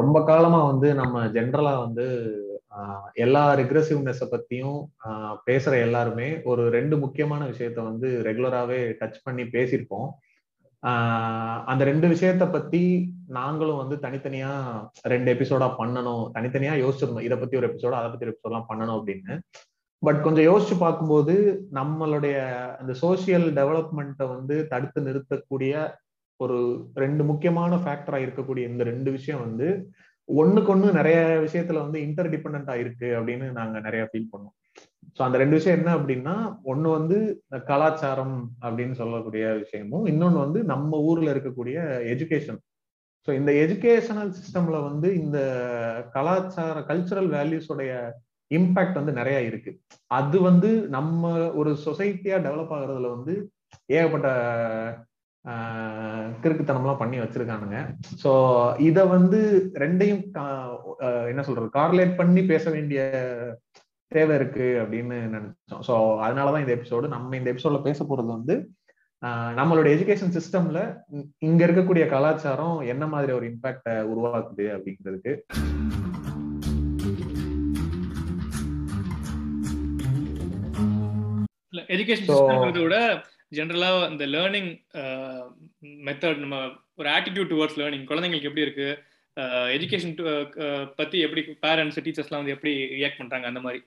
ரொம்ப காலமா வந்து நம்ம ஜென்ரலா வந்து எல்லா ரிக்ரெசிவ்னஸ பத்தியும் பேசுற எல்லாருமே ஒரு ரெண்டு முக்கியமான விஷயத்த வந்து ரெகுலராகவே டச் பண்ணி பேசியிருப்போம். அந்த ரெண்டு விஷயத்த பத்தி நாங்களும் வந்து தனித்தனியா ரெண்டு எபிசோடா பண்ணணும் தனித்தனியா யோசிச்சிருந்தோம். இதை பத்தி ஒரு எபிசோட அதை பத்தி ஒரு எபிசோட்லாம் பண்ணணும் அப்படின்னு. பட் கொஞ்சம் யோசிச்சு பார்க்கும்போது நம்மளுடைய அந்த சோசியல் டெவலப்மெண்ட்டை வந்து தடுத்து நிறுத்தக்கூடிய ஒரு ரெண்டு முக்கியமான ஃபேக்டரா இருக்கக்கூடிய இந்த ரெண்டு விஷயம் வந்து ஒண்ணுக்கு ஒண்ணு நிறைய விஷயத்துல வந்து இன்டர் டிபெண்டா இருக்கு அப்படின்னு நாங்க நிறைய ஃபீல் பண்ணோம் ஸோ அந்த ரெண்டு விஷயம் என்ன அப்படின்னா ஒண்ணு வந்து கலாச்சாரம் அப்படின்னு சொல்லக்கூடிய விஷயமும் இன்னொன்னு வந்து நம்ம ஊர்ல இருக்கக்கூடிய எஜுகேஷன் ஸோ இந்த எஜுகேஷனல் சிஸ்டம்ல வந்து இந்த கலாச்சார கல்ச்சுரல் வேல்யூஸோடைய இம்பாக்ட் வந்து நிறைய இருக்கு. அது வந்து நம்ம ஒரு சொசைட்டியா டெவலப் ஆகுறதுல வந்து ஏகப்பட்ட கிறுக்குத்தனம்லாம் பண்ணி வச்சிருக்கானுங்க. ஸோ இத வந்து ரெண்டையும் என்ன சொல்றது கார்லேட் பண்ணி பேச வேண்டிய தேவை இருக்கு அப்படின்னு நினைச்சோம். ஸோ அதனாலதான் இந்த எபிசோடு நம்ம இந்த எபிசோட்ல பேச போறது வந்து நம்மளோட எஜுகேஷன் சிஸ்டம்ல இங்க இருக்கக்கூடிய கலாச்சாரம் என்ன மாதிரி ஒரு இம்பாக்ட உருவாக்குது அப்படிங்கிறதுக்கு. எஜுகேஷன் விட ஜென்ரலா இந்த லேர்னிங் மெத்தட் நம்ம ஒரு ஆட்டிடியூட் டுவர்ட்ஸ் லேர்னிங் குழந்தைங்களுக்கு எப்படி இருக்கு? எஜுகேஷன் பத்தி எப்படி பேரண்ட்ஸ் டீச்சர்ஸ்லாம் வந்து எப்படி ரியாக்ட் பண்றாங்க அந்த மாதிரி?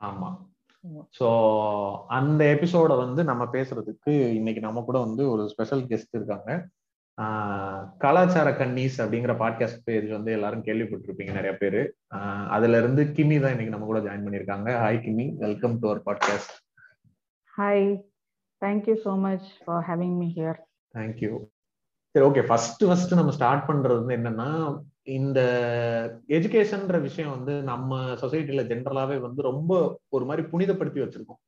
ஆமா. ஸோ அந்த எபிசோட வந்து நம்ம பேசுறதுக்கு இன்னைக்கு நம்ம கூட வந்து ஒரு ஸ்பெஷல் கெஸ்ட் இருக்காங்க. கலாச்சார கன்னீஸ் அப்படிங்கிற பாட்காஸ்ட் பேஜ் வந்து எல்லாரும் கேள்விப்பட்டிருப்பீங்க நிறைய பேர். அதுல இருந்து கிமி தான் இன்னைக்கு நம்ம கூட ஜாயின் பண்ணிருக்காங்க hi Kimi. Welcome to our podcast hi thank you so much for having me here thank you சரி ஓகே ஃபர்ஸ்ட் ஃபர்ஸ்ட் நம்ம ஸ்டார்ட் பண்றது வந்து என்னன்னா இந்த எஜுகேஷன்ற விஷயம் வந்து நம்ம சொசைட்டில ஜென்ரலாவே வந்து ரொம்ப ஒரு மாதிரி புனிதப்படுத்தி வச்சிருக்கோம்.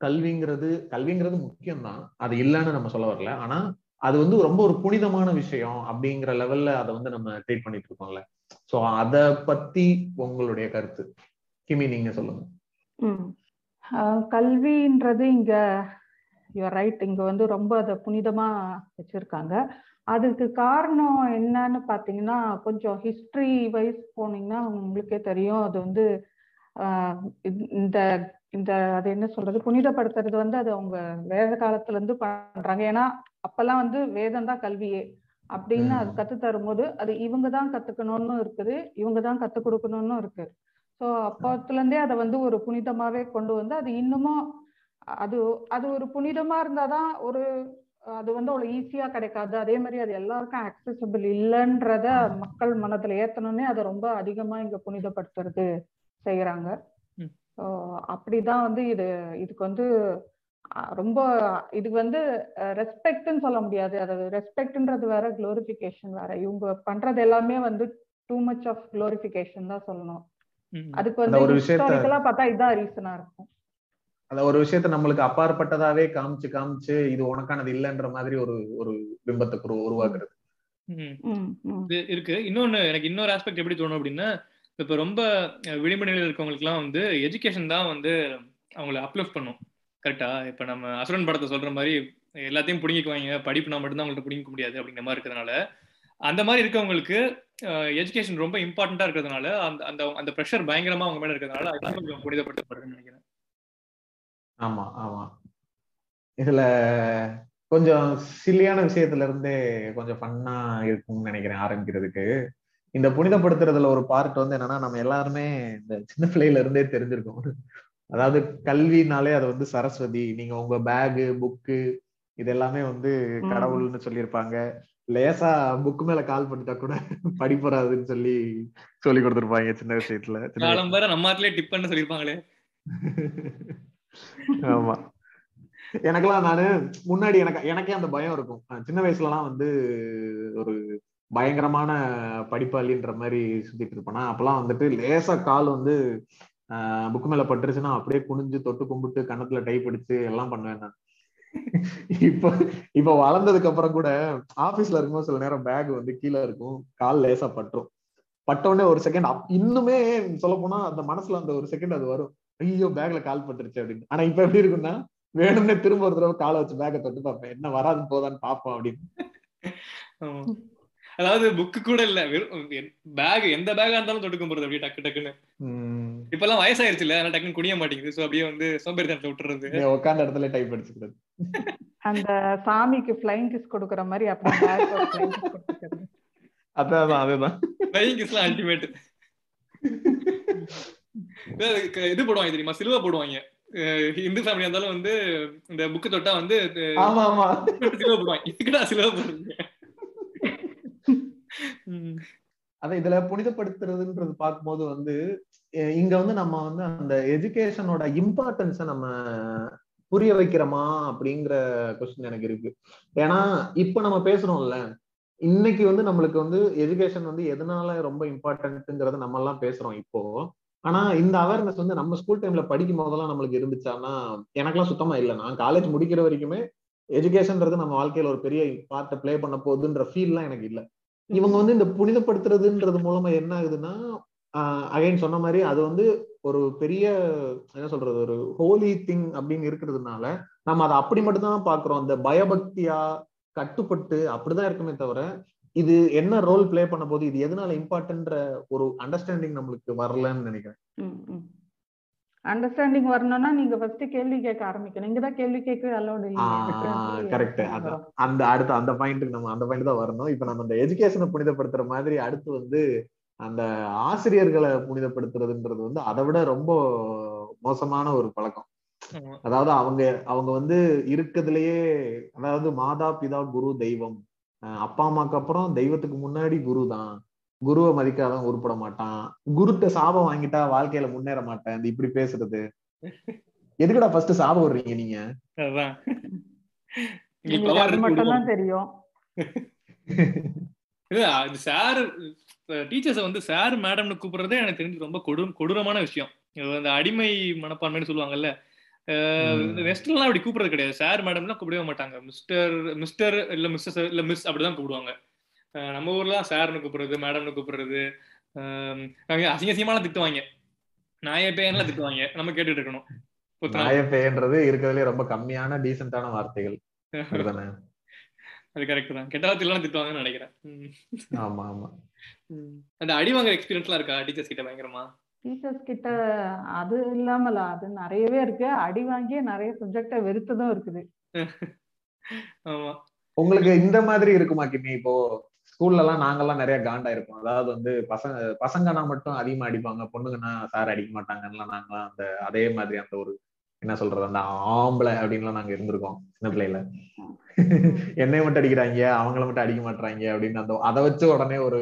கல்விங்கிறது கல்விங்கிறது முக்கியம்தான். அது இல்லைன்னு நம்ம சொல்ல வரல. ஆனா அது வந்து ரொம்ப ஒரு புனிதமான விஷயம் அப்படிங்கிற லெவல்ல அதை வந்து நம்ம ட்ரீட் பண்ணிட்டு இருக்கோம்ல ஸோ அத பத்தி உங்களுடைய கருத்து. கிமி நீங்க சொல்லுங்க. கல்வின்றது இங்க யூஆர் ரைட் இங்க வந்து ரொம்ப அதை புனிதமா வச்சிருக்காங்க. அதுக்கு காரணம் என்னன்னு பாத்தீங்கன்னா கொஞ்சம் ஹிஸ்டரி வைஸ் போனீங்கன்னா உங்களுக்கே தெரியும். அது வந்து இந்த இந்த அது என்ன சொல்றது? புனிதப்படுத்துறது வந்து அது அவங்க வேத காலத்துல இருந்து பண்றாங்க. ஏன்னா அப்பெல்லாம் வந்து வேதம் தான் கல்வியே. அப்படின்னு அது கத்து தரும்போது அது இவங்க தான் கத்துக்கணும்னு இருக்குது. இவங்க தான் கத்து கொடுக்கணும்னு இருக்கு. ஸோ அப்பத்துல இருந்தே அதை வந்து ஒரு புனிதமாவே கொண்டு வந்து அது இன்னமும் அது அது ஒரு புனிதமா இருந்தாதான் ஒரு அது வந்து அவ்வளவு ஈஸியா கிடைக்காது. அதே மாதிரி அது எல்லாருக்கும் அக்சசபிள் இல்லைன்றத மக்கள் மனதுல ஏத்தணும்னே அதை ரொம்ப அதிகமா இங்க புனிதப்படுத்துறது செய்யறாங்க அப்படிதான் வந்து இது இதுக்கு வந்து ரொம்ப இதுக்கு வந்து ரெஸ்பெக்ட்னு சொல்ல முடியாது. அது ரெஸ்பெக்ட்ன்றது வேற குளோரிபிகேஷன் வேற. இவங்க பண்றது எல்லாமே வந்து டூ மச் ஆஃப் குளோரிபிகேஷன் தான் சொல்லணும். அதுக்கு வந்து ஹிஸ்டாரிக்கலா பார்த்தா இதான் ரீசனா இருக்கும். அந்த ஒரு விஷயத்த நம்மளுக்கு அப்பாற்பட்டதாவே காமிச்சு காமிச்சு இது உனக்கானது இல்லைன்ற மாதிரி ஒரு ஒரு பிம்பத்தை உருவாக்குறது. இருக்கு. இன்னொன்னு எனக்கு இன்னொரு ஆஸ்பெக்ட் எப்படி தோணும் அப்படின்னா இப்ப ரொம்ப விளிம்பு நிலையில் இருக்கவங்களுக்கு எல்லாம் வந்து எஜுகேஷன் தான் வந்து அவங்களை அப்லிஃப்ட் பண்ணும். கரெக்டா இப்ப நம்ம அசுரன் படத்தை சொல்ற மாதிரி எல்லாத்தையும் பிடிங்கிக்குவாங்க. படிப்புனா மட்டும்தான் அவங்கள்ட்ட பிடிக்க முடியாது அப்படிங்கிற மாதிரி இருக்கிறதுனால. அந்த மாதிரி இருக்கவங்களுக்கு எஜுகேஷன் ரொம்ப இம்பார்ட்டண்டா இருக்கிறதுனால அந்த அந்த அந்த ப்ரெஷர் பயங்கரமா அவங்க மேல இருக்கிறதுனால அதுதான் கொஞ்சம் புனிதப்படுத்தப்படுதுன்னு நினைக்கிறேன். ஆமா ஆமா. இதுல கொஞ்சம் சில்லியான விஷயத்துல இருந்தே கொஞ்சம் ஃபன்னா இருக்கும்னு நினைக்கிறேன் ஆரம்பிக்கிறதுக்கு. இந்த புனிதப்படுத்துறதுல ஒரு பார்ட் வந்து என்னன்னா நம்ம எல்லாருமே இந்த சின்ன பிள்ளையில இருந்தே தெரிஞ்சிருக்கோம். அதாவது கல்வினாலே அது வந்து சரஸ்வதி நீங்க உங்க பேகு புக்கு இது எல்லாமே வந்து கடவுள்னு சொல்லியிருப்பாங்க. லேசா புக் மேல கால் பண்ணிட்டா கூட படிப்பறாதுன்னு சொல்லி சொல்லி கொடுத்துருப்பாங்க சின்ன விஷயத்துல. நம்ம டிப் பண்ண சொல்லிருப்பாங்களே ஆமா. எனக்கெல்லாம் நானு முன்னாடி எனக்கு எனக்கே அந்த பயம் இருக்கும். சின்ன வயசுல எல்லாம் வந்து ஒரு பயங்கரமான படிப்பாளின்ற மாதிரி சுத்திட்டு இருப்பேனா அப்பெல்லாம் வந்துட்டு லேசா கால் வந்து புக்கு மேல பட்டுருச்சுன்னா அப்படியே குனிஞ்சு தொட்டு கும்பிட்டு கணத்துல டை பிடிச்சு எல்லாம் பண்ணுவேன் நான். இப்ப இப்ப வளர்ந்ததுக்கு அப்புறம் கூட ஆபீஸ்ல இருக்கும்போது சில நேரம் பேக் வந்து கீழே இருக்கும். கால் லேசா பட்டுரும். பட்டோடனே ஒரு செகண்ட் இன்னுமே சொல்ல போனா அந்த மனசுல அந்த ஒரு செகண்ட் அது வரும். ஐயோ பேக்ல கால் பட்டுருச்சு அப்படின்னு. ஆனா இப்ப எப்படி இருக்குன்னா வேணும்னே திரும்ப ஒரு தடவை காலை வச்சு பேக்கை தொட்டு பார்ப்பேன். என்ன வராது போதான்னு பாப்போம் அப்படின்னு. அதாவது புக்கு கூட இல்ல. வெறும் பேக் எந்த பேக்கா இருந்தாலும் தொட்டுக்க போறது அப்படியே டக்கு டக்குன்னு. இப்ப எல்லாம் வயசாயிருச்சு இல்ல அதனால டக்குன்னு குனிய மாட்டேங்குது. சோ அப்படியே வந்து சோம்பேறித்தனத்தை விட்டுறது. உட்காந்த இடத்துல டைப் அடிச்சுக்கிறது அந்த சாமிக்கு ஃபிளைங் கிஸ் கொடுக்கற மாதிரி அப்படியே. அதான் அதுதான். ஃபிளைங் கிஸ்லாம் அல்டிமேட் இது போடுவாங்க தெரியுமா? சிலுவை போடுவாங்க. இந்து ஃபேமிலி இருந்தாலும் வந்து இந்த புக்கு தொட்டா வந்து ஆமா ஆமா. சிலுவை போடுவாங்க. இதுக்குடா சிலுவை போடுறீங்க. அதான் இதுல புனிதப்படுத்துறதுன்றது பார்க்கும்போது வந்து இங்க வந்து நம்ம வந்து அந்த எஜுகேஷனோட இம்பார்ட்டன்ஸ நம்ம புரிய வைக்கிறோமா அப்படிங்கிற கொஸ்டின் எனக்கு இருக்கு. ஏன்னா இப்ப நம்ம பேசுறோம்ல இன்னைக்கு வந்து நம்மளுக்கு வந்து எஜுகேஷன் வந்து எதனால ரொம்ப இம்பார்ட்டன்ட்ங்கிறத நம்ம எல்லாம் பேசுறோம் இப்போ. ஆனா இந்த அவேர்னஸ் வந்து நம்ம ஸ்கூல் டைம்ல படிக்கும் போதெல்லாம் நம்மளுக்கு இருந்துச்சான்னா எனக்கெல்லாம் சுத்தமா இல்லை. நான் காலேஜ் முடிக்கிற வரைக்குமே எஜுகேஷன்ன்றது நம்ம வாழ்க்கையில ஒரு பெரிய பார்ட்டை ப்ளே பண்ண போகுதுன்ற ஃபீல்லாம் எனக்கு இல்லை. இவங்க வந்து இந்த புனிதப்படுத்துறதுன்றது மூலமா என்ன ஆகுதுன்னா அகைன் சொன்ன மாதிரி அது வந்து ஒரு பெரிய என்ன சொல்றது ஒரு ஹோலி திங் அப்படின்னு இருக்கிறதுனால நம்ம அதை அப்படி மட்டும்தான் பாக்குறோம் அந்த பயபக்தியா கட்டுப்பட்டு அப்படிதான் இருக்குமே தவிர இது என்ன ரோல் ப்ளே பண்ண போது இது எதனால இம்பார்ட்டன்ற ஒரு அண்டர்ஸ்டாண்டிங் நம்மளுக்கு வரலன்னு நினைக்கிறேன். அண்டர்ஸ்டாண்டிங் வரணும்னா நீங்க ஃபர்ஸ்ட் கேள்வி கேட்க ஆரம்பிக்கணும். இங்க தான் கேள்வி கேட்க அலோடு கரெக்ட் அதான். அந்த அடுத்த அந்த பாயிண்ட்டுக்கு நம்ம அந்த பாயிண்ட் தான் வரணும். இப்ப நம்ம அந்த எஜுகேஷனை புனிதப்படுத்துற மாதிரி அடுத்து வந்து அந்த ஆசிரியர்களை புனிதப்படுத்துறதுன்றது வந்து அதை விட ரொம்ப மோசமான ஒரு பழக்கம். அதாவது அவங்க அவங்க வந்து இருக்கிறதுலயே அதாவது மாதா பிதா குரு தெய்வம் அப்பா அம்மாக்கு அப்புறம் தெய்வத்துக்கு முன்னாடி குரு தான். குருவை மதிக்காதான் உருப்பட மாட்டான். குருட்ட சாபம் வாங்கிட்டா வாழ்க்கையில முன்னேற மாட்டேன். இந்த இப்படி பேசுறது. எதுக்குடா ஃபர்ஸ்ட் சாபம் விடுறீங்க நீங்க? தெரியும். சார் டீச்சர்ஸை வந்து சார் மேடம்னு கூப்பிடுறதே எனக்கு தெரிஞ்சு ரொம்ப கொடு கொடூரமான விஷயம். அந்த அடிமை மனப்பான்மைன்னு சொல்லுவாங்கல்ல. ம். வெஸ்ட்லாம் அப்படி கூப்பிடுறது கிடையாது. சார் மேடம்லாம் கூப்பிடவே மாட்டாங்க. மிஸ்டர் மிஸ்டர் இல்ல மிஸ்ஸஸ் இல்ல மிஸ் அப்படிதான் கூப்பிடுவாங்க. நம்ம ஊர்ல சார்னு கூப்பிடுறது மேடம்னு கூப்பிடுறது அசிங்க அசிங்கமான திட்டுவாங்க. நாய பேன்லாம் திட்டுவாங்க. நம்ம கேட்டுட்டு இருக்கணும். ஒருத்தனா- நாயப்பேன்றது இருக்கிறதுலே ரொம்ப கம்மியான டீசென்டான வார்த்தைகள். அது கரெக்ட் தான். கெட்ட வார்த்தையெல்லாம் திட்டுவாங்கன்னு நினைக்கிறேன். ஆமா ஆமா. அந்த அடி வாங்குற எக்ஸ்பீரியன்ஸ்லாம் இருக்கா? டீச்சர்ஸ் கிட்ட பயங்கரமா? டீச்சர்ஸ் கிட்ட அது இல்லாமல அது நிறையவே இருக்கு. அடி வாங்கியே நிறைய சப்ஜெக்ட வெறுத்ததும் இருக்குது. ஆமா. உங்களுக்கு இந்த மாதிரி இருக்குமா கிமி இப்போ ஸ்கூல்ல எல்லாம் நாங்கெல்லாம் நிறைய காண்டா இருப்போம். அதாவது வந்து பசங்க பசங்கன்னா மட்டும் அதிகமா அடிப்பாங்க பொண்ணுங்கன்னா சார் அடிக்க மாட்டாங்கன்னு நாங்களாம் அந்த அதே மாதிரி அந்த ஒரு என்ன சொல்றது அந்த ஆம்பளை அப்படின்லாம் நாங்க இருந்திருக்கோம் சின்ன பிள்ளையில. என்னைய மட்டும் அடிக்கிறாங்க அவங்கள மட்டும் அடிக்க மாட்டாங்க அப்படின்னு அந்த அதை வச்சு உடனே ஒரு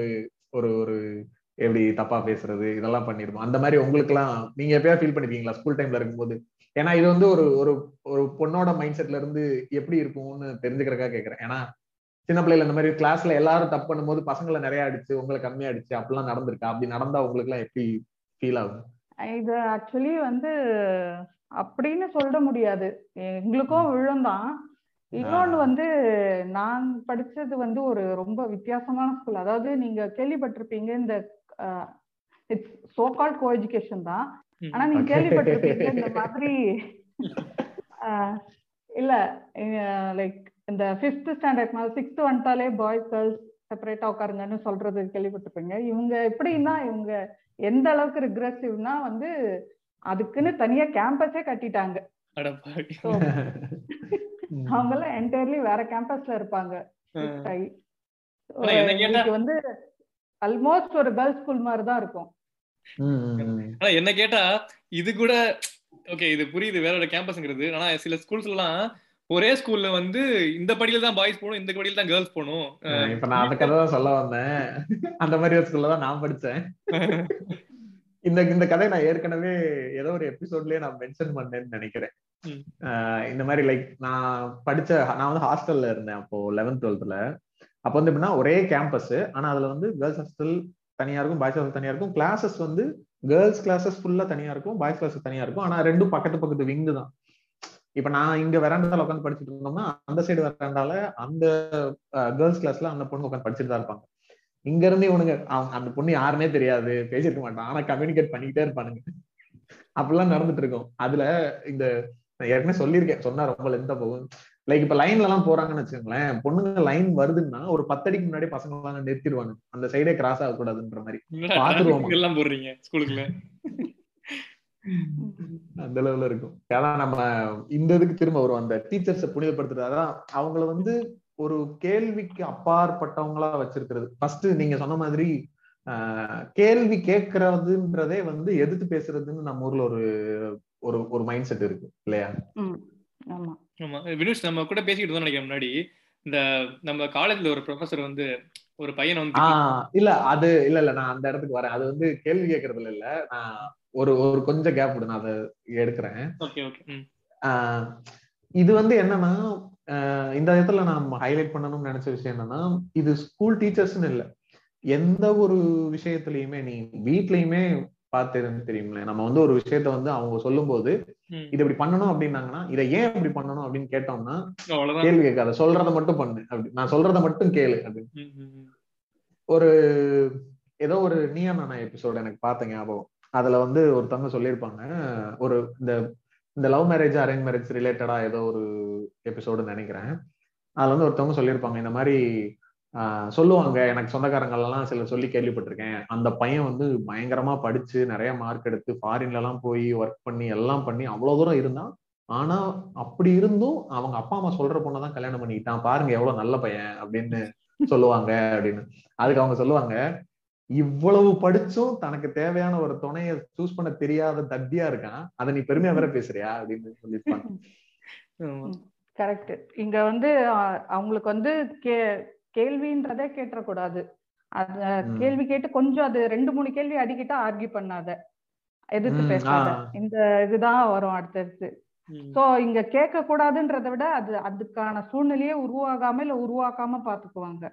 ஒரு ஒரு எப்படி தப்பா பேசுறது இதெல்லாம் பண்ணிருப்போம். அந்த மாதிரி உங்களுக்கு எல்லாம் நீங்க எப்பயா ஃபீல் பண்ணிருக்கீங்களா? ஸ்கூல் டைம்ல இருக்கும்போது? ஏன்னா இது வந்து ஒரு ஒரு ஒரு பொண்ணோட மைண்ட் செட்ல இருந்து எப்படி இருக்கும்னு தெரிஞ்சுக்கிறக்கா கேக்குறேன். ஏன்னா சின்ன பிள்ளைல இந்த மாதிரி கிளாஸ்ல எல்லாரும் தப்பு பண்ணும்போது பசங்களை நிறைய அடிச்சு உங்களை கம்மியா அடிச்சு அப்படிலாம் நடந்திருக்கா? அப்படி நடந்தா உங்களுக்கு எல்லாம் எப்படி ஃபீல் ஆகும்? இது ஆக்சுவலி வந்து அப்படின்னு சொல்ல முடியாது. எங்களுக்கும் விழுந்தான். இன்னொன்னு வந்து நான் படிச்சது வந்து ஒரு ரொம்ப வித்தியாசமான ஸ்கூல் அதாவது நீங்க கேள்விப்பட்டிருப்பீங்க இந்த it's so called co education தான். ஆனா நீங்க. கேள்விப்பட்டிருப்பீங்க இந்த மாதிரி இல்ல லைக் இந்த ஃபிஃப்த் ஸ்டாண்டர்ட் மேல சிக்ஸ்த் வந்துட்டாலே பாய்ஸ் கேர்ள்ஸ் செப்பரேட்டா உட்காருங்கன்னு சொல்றது கேள்விப்பட்டிருப்பீங்க. இவங்க எப்படின்னா இவங்க எந்த அளவுக்கு ரிக்ரெசிவ்னா வந்து அதுக்குன்னு தனியா கேம்பஸே கட்டிட்டாங்க. அவங்க எல்லாம் என்டையர்லி வேற கேம்பஸ்ல இருப்பாங்க. வந்து ஆல்மோஸ்ட் ஒரு கேர்ள்ஸ் ஸ்கூல் மாதிரி தான் இருக்கும். ஆனா என்ன கேட்டா இது கூட ஓகே இது புரியுது வேற ஒரு கேம்பஸ்ங்கிறது ஆனா சில ஸ்கூல்ஸ்ல எல்லாம் ஒரே ஸ்கூல்ல வந்து இந்த படியில தான் பாய்ஸ் போகணும் இந்த படியில தான் கேர்ள்ஸ் போகணும். இப்ப நான் அந்த கதை தான் சொல்ல வந்தேன். அந்த மாதிரி ஒரு ஸ்கூல்ல தான் நான் படிச்சேன். இந்த இந்த கதையை நான் ஏற்கனவே ஏதோ ஒரு எபிசோட்லயே நான் மென்ஷன் பண்ணேன்னு நினைக்கிறேன். இந்த மாதிரி லைக் நான் படிச்ச நான் வந்து ஹாஸ்டல்ல இருந்தேன் அப்போ லெவன்த் டுவெல்த்ல அப்போ வந்து எப்படின்னா ஒரே கேம்பஸ் ஆனா அதுல வந்து கேர்ள்ஸ் ஹாஸ்டல் தனியா இருக்கும் பாய்ஸ் ஹாஸ்டல் தனியா இருக்கும். கிளாஸஸ் வந்து கேர்ள்ஸ் கிளாஸஸ் ஃபுல்லா தனியா இருக்கும் பாய்ஸ் கிளாஸஸ் தனியா இருக்கும். ஆனா ரெண்டும் பக்கத்து பக்கத்து விங்கு தான். இப்ப நான் இங்க வெராண்டால உட்காந்து படிச்சுட்டு இருந்தோம்னா அந்த சைடு வெராண்டால அந்த கேர்ள்ஸ் கிளாஸ்ல அந்த பொண்ணு உட்காந்து படிச்சுட்டு தான் இருப்பாங்க. இங்க இருந்து இவனுங்க அந்த பொண்ணு யாருன்னே தெரியாது பேசிருக்க மாட்டான் ஆனா கம்யூனிகேட் பண்ணிக்கிட்டே இருப்பானுங்க. அப்படிலாம் நடந்துட்டு இருக்கும். அதுல இந்த ஏற்கனவே சொல்லியிருக்கேன் சொன்னா ரொம்ப லெந்தா போகும். லைக் இப்ப லைன்ல எல்லாம் போறாங்கன்னு வச்சுக்கோங்களேன் பொண்ணுங்க லைன் வருதுன்னா ஒரு பத்தடிக்கு முன்னாடி பசங்க எல்லாம் நிறுத்திடுவாங்க. அந்த சைடே கிராஸ் ஆகக்கூடாதுன்ற மாதிரி. பாத்துருவோமா? எல்லாம் போடுறீங்க ஸ்கூலுக்குள்ள அந்த லெவல்ல இருக்கும். அதான் நம்ம இந்த இதுக்கு திரும்ப வரும் அந்த டீச்சர்ஸை புனிதப்படுத்துறது. அதான் அவங்கள வந்து ஒரு கேள்விக்கு அப்பாற்பட்டவங்களா வச்சிருக்கிறது. ஃபர்ஸ்ட் நீங்க சொன்ன மாதிரி ஆஹ், கேள்வி கேட்கறதுன்றதே வந்து எதிர்த்து பேசுறதுன்னு நம்ம ஊர்ல ஒரு ஒரு ஒரு மைண்ட் செட் இருக்கு. இல்லையா? ஆமா. வினுஷ் நம்ம கூட பேசிக்கிட்டு இருந்தோம் நினைக்கிறேன் முன்னாடி. இந்த நம்ம காலேஜ்ல ஒரு ப்ரொஃபசர் வந்து ஒரு பையனை வந்து இல்ல அது இல்ல இல்ல நான் அந்த இடத்துக்கு வரேன். அது வந்து கேள்வி கேட்கறதுல இல்ல. நான் ஒரு ஒரு கொஞ்சம் கேப் விடு நான் அதை எடுக்கிறேன். ஓகே ஓகே இது வந்து என்னன்னா இந்த இடத்துல நான் ஹைலைட் பண்ணணும்னு நினைச்ச விஷயம் என்னன்னா இது ஸ்கூல் டீச்சர்ஸ்னு இல்ல. எந்த ஒரு விஷயத்துலயுமே நீ வீட்லயுமே பார்த்து தெரியுங்களே நம்ம வந்து ஒரு விஷயத்த வந்து அவங்க சொல்லும்போது ம். இது இப்படி பண்ணணும் அப்படின்னாங்கன்னா இதை ஏன் இப்படி பண்ணணும் அப்படின்னு கேட்டோம்னா கேள்வி கேட்காத. சொல்றத மட்டும் பண்ணு. அப்படி. நான் சொல்றத மட்டும் கேளு. ம். ஒரு ஏதோ ஒரு நீயா நானா எபிசோட் எனக்கு பார்த்த ஞாபகம். அதுல வந்து ஒருத்தவங்க சொல்லியிருப்பாங்க ஒரு இந்த இந்த லவ் மேரேஜ் அரேஞ்ச் மேரேஜ் ரிலேட்டடா ஏதோ ஒரு எபிசோடு நினைக்கிறேன். அதுல வந்து ஒருத்தவங்க சொல்லியிருப்பாங்க இந்த மாதிரி சொல்லுவாங்க எனக்கு சொந்தக்காரங்க எல்லாம் சிலர் சொல்லி கேள்விப்பட்டிருக்கேன். அந்த பையன் வந்து பயங்கரமா படிச்சு நிறைய மார்க் எடுத்து ஃபாரின்ல எல்லாம் போய் ஒர்க் பண்ணி எல்லாம் பண்ணி அவ்வளவு தூரம் இருந்தான். ஆனா அப்படி இருந்தும் அவங்க அப்பா அம்மா சொல்ற பொண்ணதான் கல்யாணம் பண்ணிக்கிட்டான். பாருங்க எவ்வளவு நல்ல பையன் அப்படின்னு சொல்லுவாங்க அப்படின்னு. அதுக்கு அவங்க சொல்லுவாங்க இவ்வளவு படிச்சும் தனக்கு தேவையான ஒரு துணைய சூஸ் பண்ண தெரியாத தத்தியா இருக்கான். அதை நீ பெருமையா வேற பேசுறியா? அப்படின்னு சொல்லியிருப்பாங்க. கரெக்ட் இங்க வந்து அவங்களுக்கு வந்து கே கேள்வின்றதே கேட்டக்கூடாது அது. கேள்வி கேட்டு கொஞ்சம் அது ரெண்டு மூணு கேள்வி அடிக்கிட்டா ஆர்கியூ பண்ணாத. எதிர்த்து பேசாத. இந்த இதுதான் வரும் அடுத்தடுத்து. சோ இங்க கேட்க கூடாதுன்றதை விட அது அதுக்கான சூழ்நிலையே உருவாகாம இல்ல உருவாக்காம பாத்துக்குவாங்க.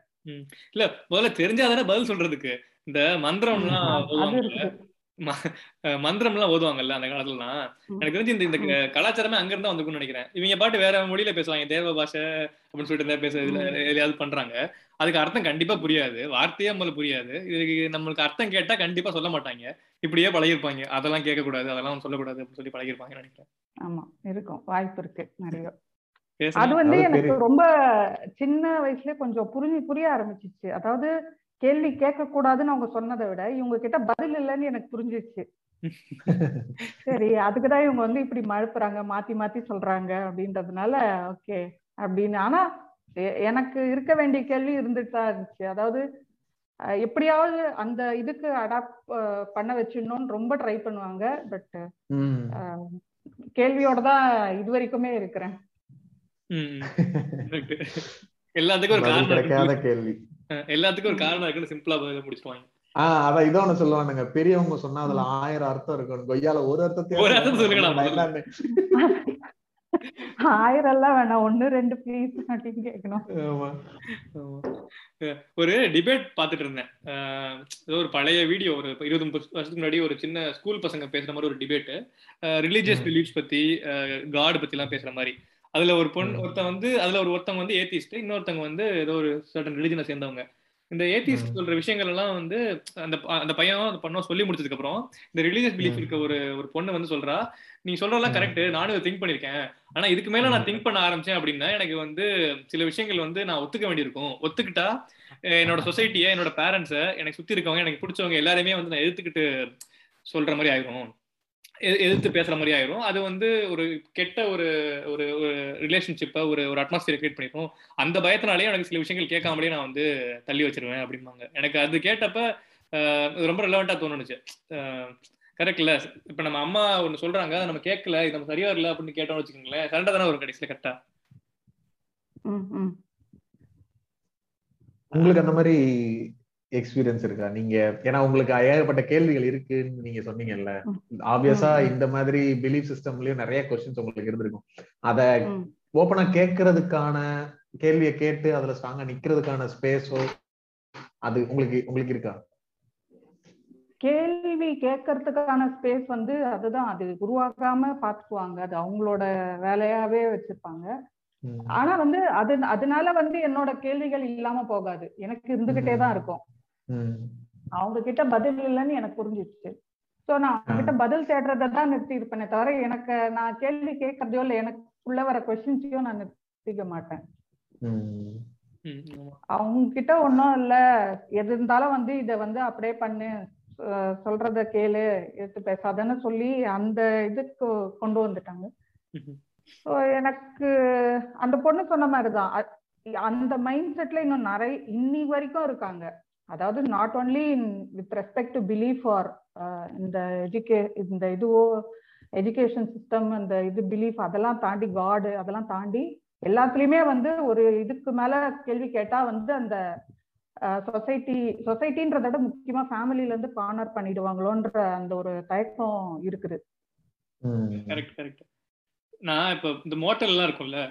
இல்ல முதல்ல தெரிஞ்சாதானே பதில் சொல்றதுக்கு. இந்த மந்திரம்லாம் அஹ் மந்திரம்லாம் ஓதுவாங்கல்ல அந்த காலத்துலலாம். எனக்கு தெரிஞ்சு இந்த இந்த கலாச்சாரமே அங்க இருந்தா வந்துக்கும்னு நினைக்கிறேன். இவங்க பாட்டு வேற மொழியில பேசுவாங்க தேவ பாஷை அப்படின்னு சொல்லிட்டு பேச. எதையாவது பண்றாங்க. அதுக்கு அர்த்தம் கண்டிப்பா புரியாது. வார்த்தையே முதல்ல புரியாது. இதுக்கு நம்மளுக்கு அர்த்தம் கேட்டா கண்டிப்பா சொல்ல மாட்டாங்க. இப்படியே பழகிருப்பாங்க அதெல்லாம் கேட்க கூடாது அதெல்லாம் சொல்லக்கூடாது அப்படின்னு சொல்லி பழகிருப்பாங்க நினைக்கிறேன். ஆமா இருக்கும். வாய்ப்பு இருக்கு நிறைய. அது வந்து எனக்கு ரொம்ப சின்ன வயசுலயே கொஞ்சம் புரிஞ்சு புரிய ஆரம்பிச்சிச்சு. அதாவது கேள்வி கேட்க கூடாதுன்னு அவங்க சொன்னதை விட இவங்க கிட்ட பதில் இல்லைன்னு எனக்கு புரிஞ்சிச்சு சரி அதுக்குதான் இவங்க வந்து இப்படி மழுப்புறாங்க மாத்தி மாத்தி சொல்றாங்க அப்படின்றதுனால ஓகே அப்படின்னு. ஆனா எனக்கு இருக்க வேண்டிய கேள்வி இருந்துட்டு தான் இருந்துச்சு. அதாவது எப்படியாவது அந்த இதுக்கு அடாப்ட் பண்ண வச்சிடணும்னு ரொம்ப ட்ரை பண்ணுவாங்க பட். கேள்வியோட தான் இது வரைக்குமே இருக்கிறேன். எல்லாத்துக்கும் ஒரு கேள்வி. எல்லாத்துக்கும் ஒரு காரணம் இருக்குன்னு சிம்பிளா பதில் முடிச்சுவாங்க ஆஹ் அதான் இதோ ஒண்ணு சொல்லுவானுங்க. பெரியவங்க சொன்னா அதுல ஆயிரம் அர்த்தம் இருக்கும் கொய்யால ஒரு அர்த்தத்தை ஒரு அர்த்தம் சொல்லுங்க நான் முதல்ல. ஆயிரம் எல்லாம் வேணாம். ஒண்ணு ரெண்டு ப்ளீஸ் அப்படின்னு கேட்கணும். ஒரு டிபேட் பார்த்துட்டு இருந்தேன். ஏதோ ஒரு பழைய வீடியோ ஒரு இருபது முப்பது வருஷத்துக்கு முன்னாடி ஒரு சின்ன ஸ்கூல் பசங்க பேசுற மாதிரி ஒரு டிபேட் ரிலீஜியஸ். பிலீஃப்ஸ் பத்தி காட் பத்தி எல்லாம் பேசுற மாதிரி. அதுல ஒரு பொண்ணு. ஒருத்தன் வந்து அதுல ஒரு ஒருத்தவங்க வந்து ஏத்திஸ்ட் இன்னொருத்தவங்க வந்து ஏதோ ஒரு சர்டன் ரிலிஜனை சேர்ந்தவங்க இந்த ஏத்திஸ்ட். சொல்ற விஷயங்கள் எல்லாம் வந்து அந்த அந்த பையன் அந்த பொண்ணும் சொல்லி முடிச்சதுக்கு அப்புறம் இந்த ரிலீஜியஸ் பிலீஃப். இருக்க ஒரு ஒரு பொண்ணு வந்து சொல்றா நீ சொல்றதெல்லாம். கரெக்ட் நானும் திங்க் பண்ணிருக்கேன் ஆனா இதுக்கு மேல நான். திங்க் பண்ண ஆரம்பிச்சேன் அப்படின்னா எனக்கு வந்து சில விஷயங்கள் வந்து நான் ஒத்துக்க வேண்டியிருக்கும் ஒத்துக்கிட்டா என்னோட சொசைட்டியை என்னோட பேரண்ட்ஸை எனக்கு சுத்தி இருக்கவங்க எனக்கு பிடிச்சவங்க எல்லாரையுமே வந்து நான் எதிர்த்துக்கிட்டு சொல்ற மாதிரி ஆயிரும் எதிர்த்து பேசுற மாதிரி ஆயிரும். அது வந்து ஒரு கெட்ட ஒரு ஒரு ரிலேஷன்ஷிப்பை ஒரு ஒரு அட்மாஸ்பியர் கிரியேட் பண்ணிருக்கும் அந்த பயத்தினாலேயே எனக்கு சில விஷயங்கள் கேட்காமலே நான் வந்து தள்ளி வச்சிருவேன் அப்படிம்பாங்க. எனக்கு அது கேட்டப்ப ரொம்ப ரெலவெண்டா தோணுச்சு கரெக்ட் இல்ல. இப்ப நம்ம அம்மா ஒண்ணு சொல்றாங்க அதை நம்ம கேட்கல இது நம்ம சரியா இல்ல அப்படின்னு கேட்டோம்னு வச்சுக்கோங்களேன் கரெக்டா தானே வரும் கடைசியில கரெக்டா. உங்களுக்கு அந்த மாதிரி எக்ஸ்பீரியன்ஸ் இருக்கா நீங்க ஏன்னா உங்களுக்கு ஏகப்பட்ட கேள்விகள் இருக்குன்னு நீங்க சொன்னீங்கல்ல. ஆப்வியஸா. இந்த மாதிரி பிலீஃப் சிஸ்டம்லயும் நிறைய கொஸ்டின்ஸ் உங்களுக்கு இருந்திருக்கும் அத. ஓப்பனா கேட்கறதுக்கான கேள்வியை கேட்டு அதுல ஸ்ட்ராங்கா நிக்கிறதுக்கான ஸ்பேஸோ அது உங்களுக்கு உங்களுக்கு இருக்கா கேள்வி கேட்கறதுக்கான ஸ்பேஸ் வந்து அதுதான் அது உருவாக்காம பாத்துக்குவாங்க அது அவங்களோட வேலையாவே வச்சிருப்பாங்க. ஆனா வந்து அது அதனால வந்து என்னோட கேள்விகள் இல்லாம போகாது எனக்கு இருந்துகிட்டே தான் இருக்கும். அவங்க கிட்ட பதில் இல்லைன்னு எனக்கு புரிஞ்சிருச்சு. சோ நான் அவங்க கிட்ட பதில் தேடுறதை தான் நிறுத்தி இருப்பேனே தவிர எனக்கு நான் கேள்வி கேட்கறதையோ இல்ல எனக்குள்ள வர கொஸ்டின்ஸையோ நான் நிறுத்த யோசிக்க மாட்டேன். அவங்க கிட்ட ஒன்றும் இல்ல. எது இருந்தாலும் வந்து இத வந்து அப்படியே பண்ணு. சொல்றத கேளு. எடுத்து பேசாதன்னு சொல்லி அந்த இதுக்கு கொண்டு வந்துட்டாங்க. ஸோ எனக்கு அந்த பொண்ணு சொன்ன மாதிரிதான். அந்த மைண்ட் செட்ல இன்னும் நிறைய இன்னி வரைக்கும் இருக்காங்க. அதாவது not only with respect to belief or இந்த எஜுகே இந்த இதுவோ எஜுகேஷன் சிஸ்டம் அந்த இது பிலீஃப் அதெல்லாம் தாண்டி காடு அதெல்லாம் தாண்டி எல்லாத்துலயுமே வந்து ஒரு இதுக்கு மேல கேள்வி கேட்டா வந்து அந்த சொசைட்டி சொசைட்டின்றத விட முக்கியமா ஃபேமிலில இருந்து கார்னர் பண்ணிடுவாங்களோன்ற அந்த ஒரு தயக்கம் இருக்குது. கரெக்ட் கரெக்ட் நான் இப்ப இந்த மோட்டல் எல்லாம் இருக்கும்ல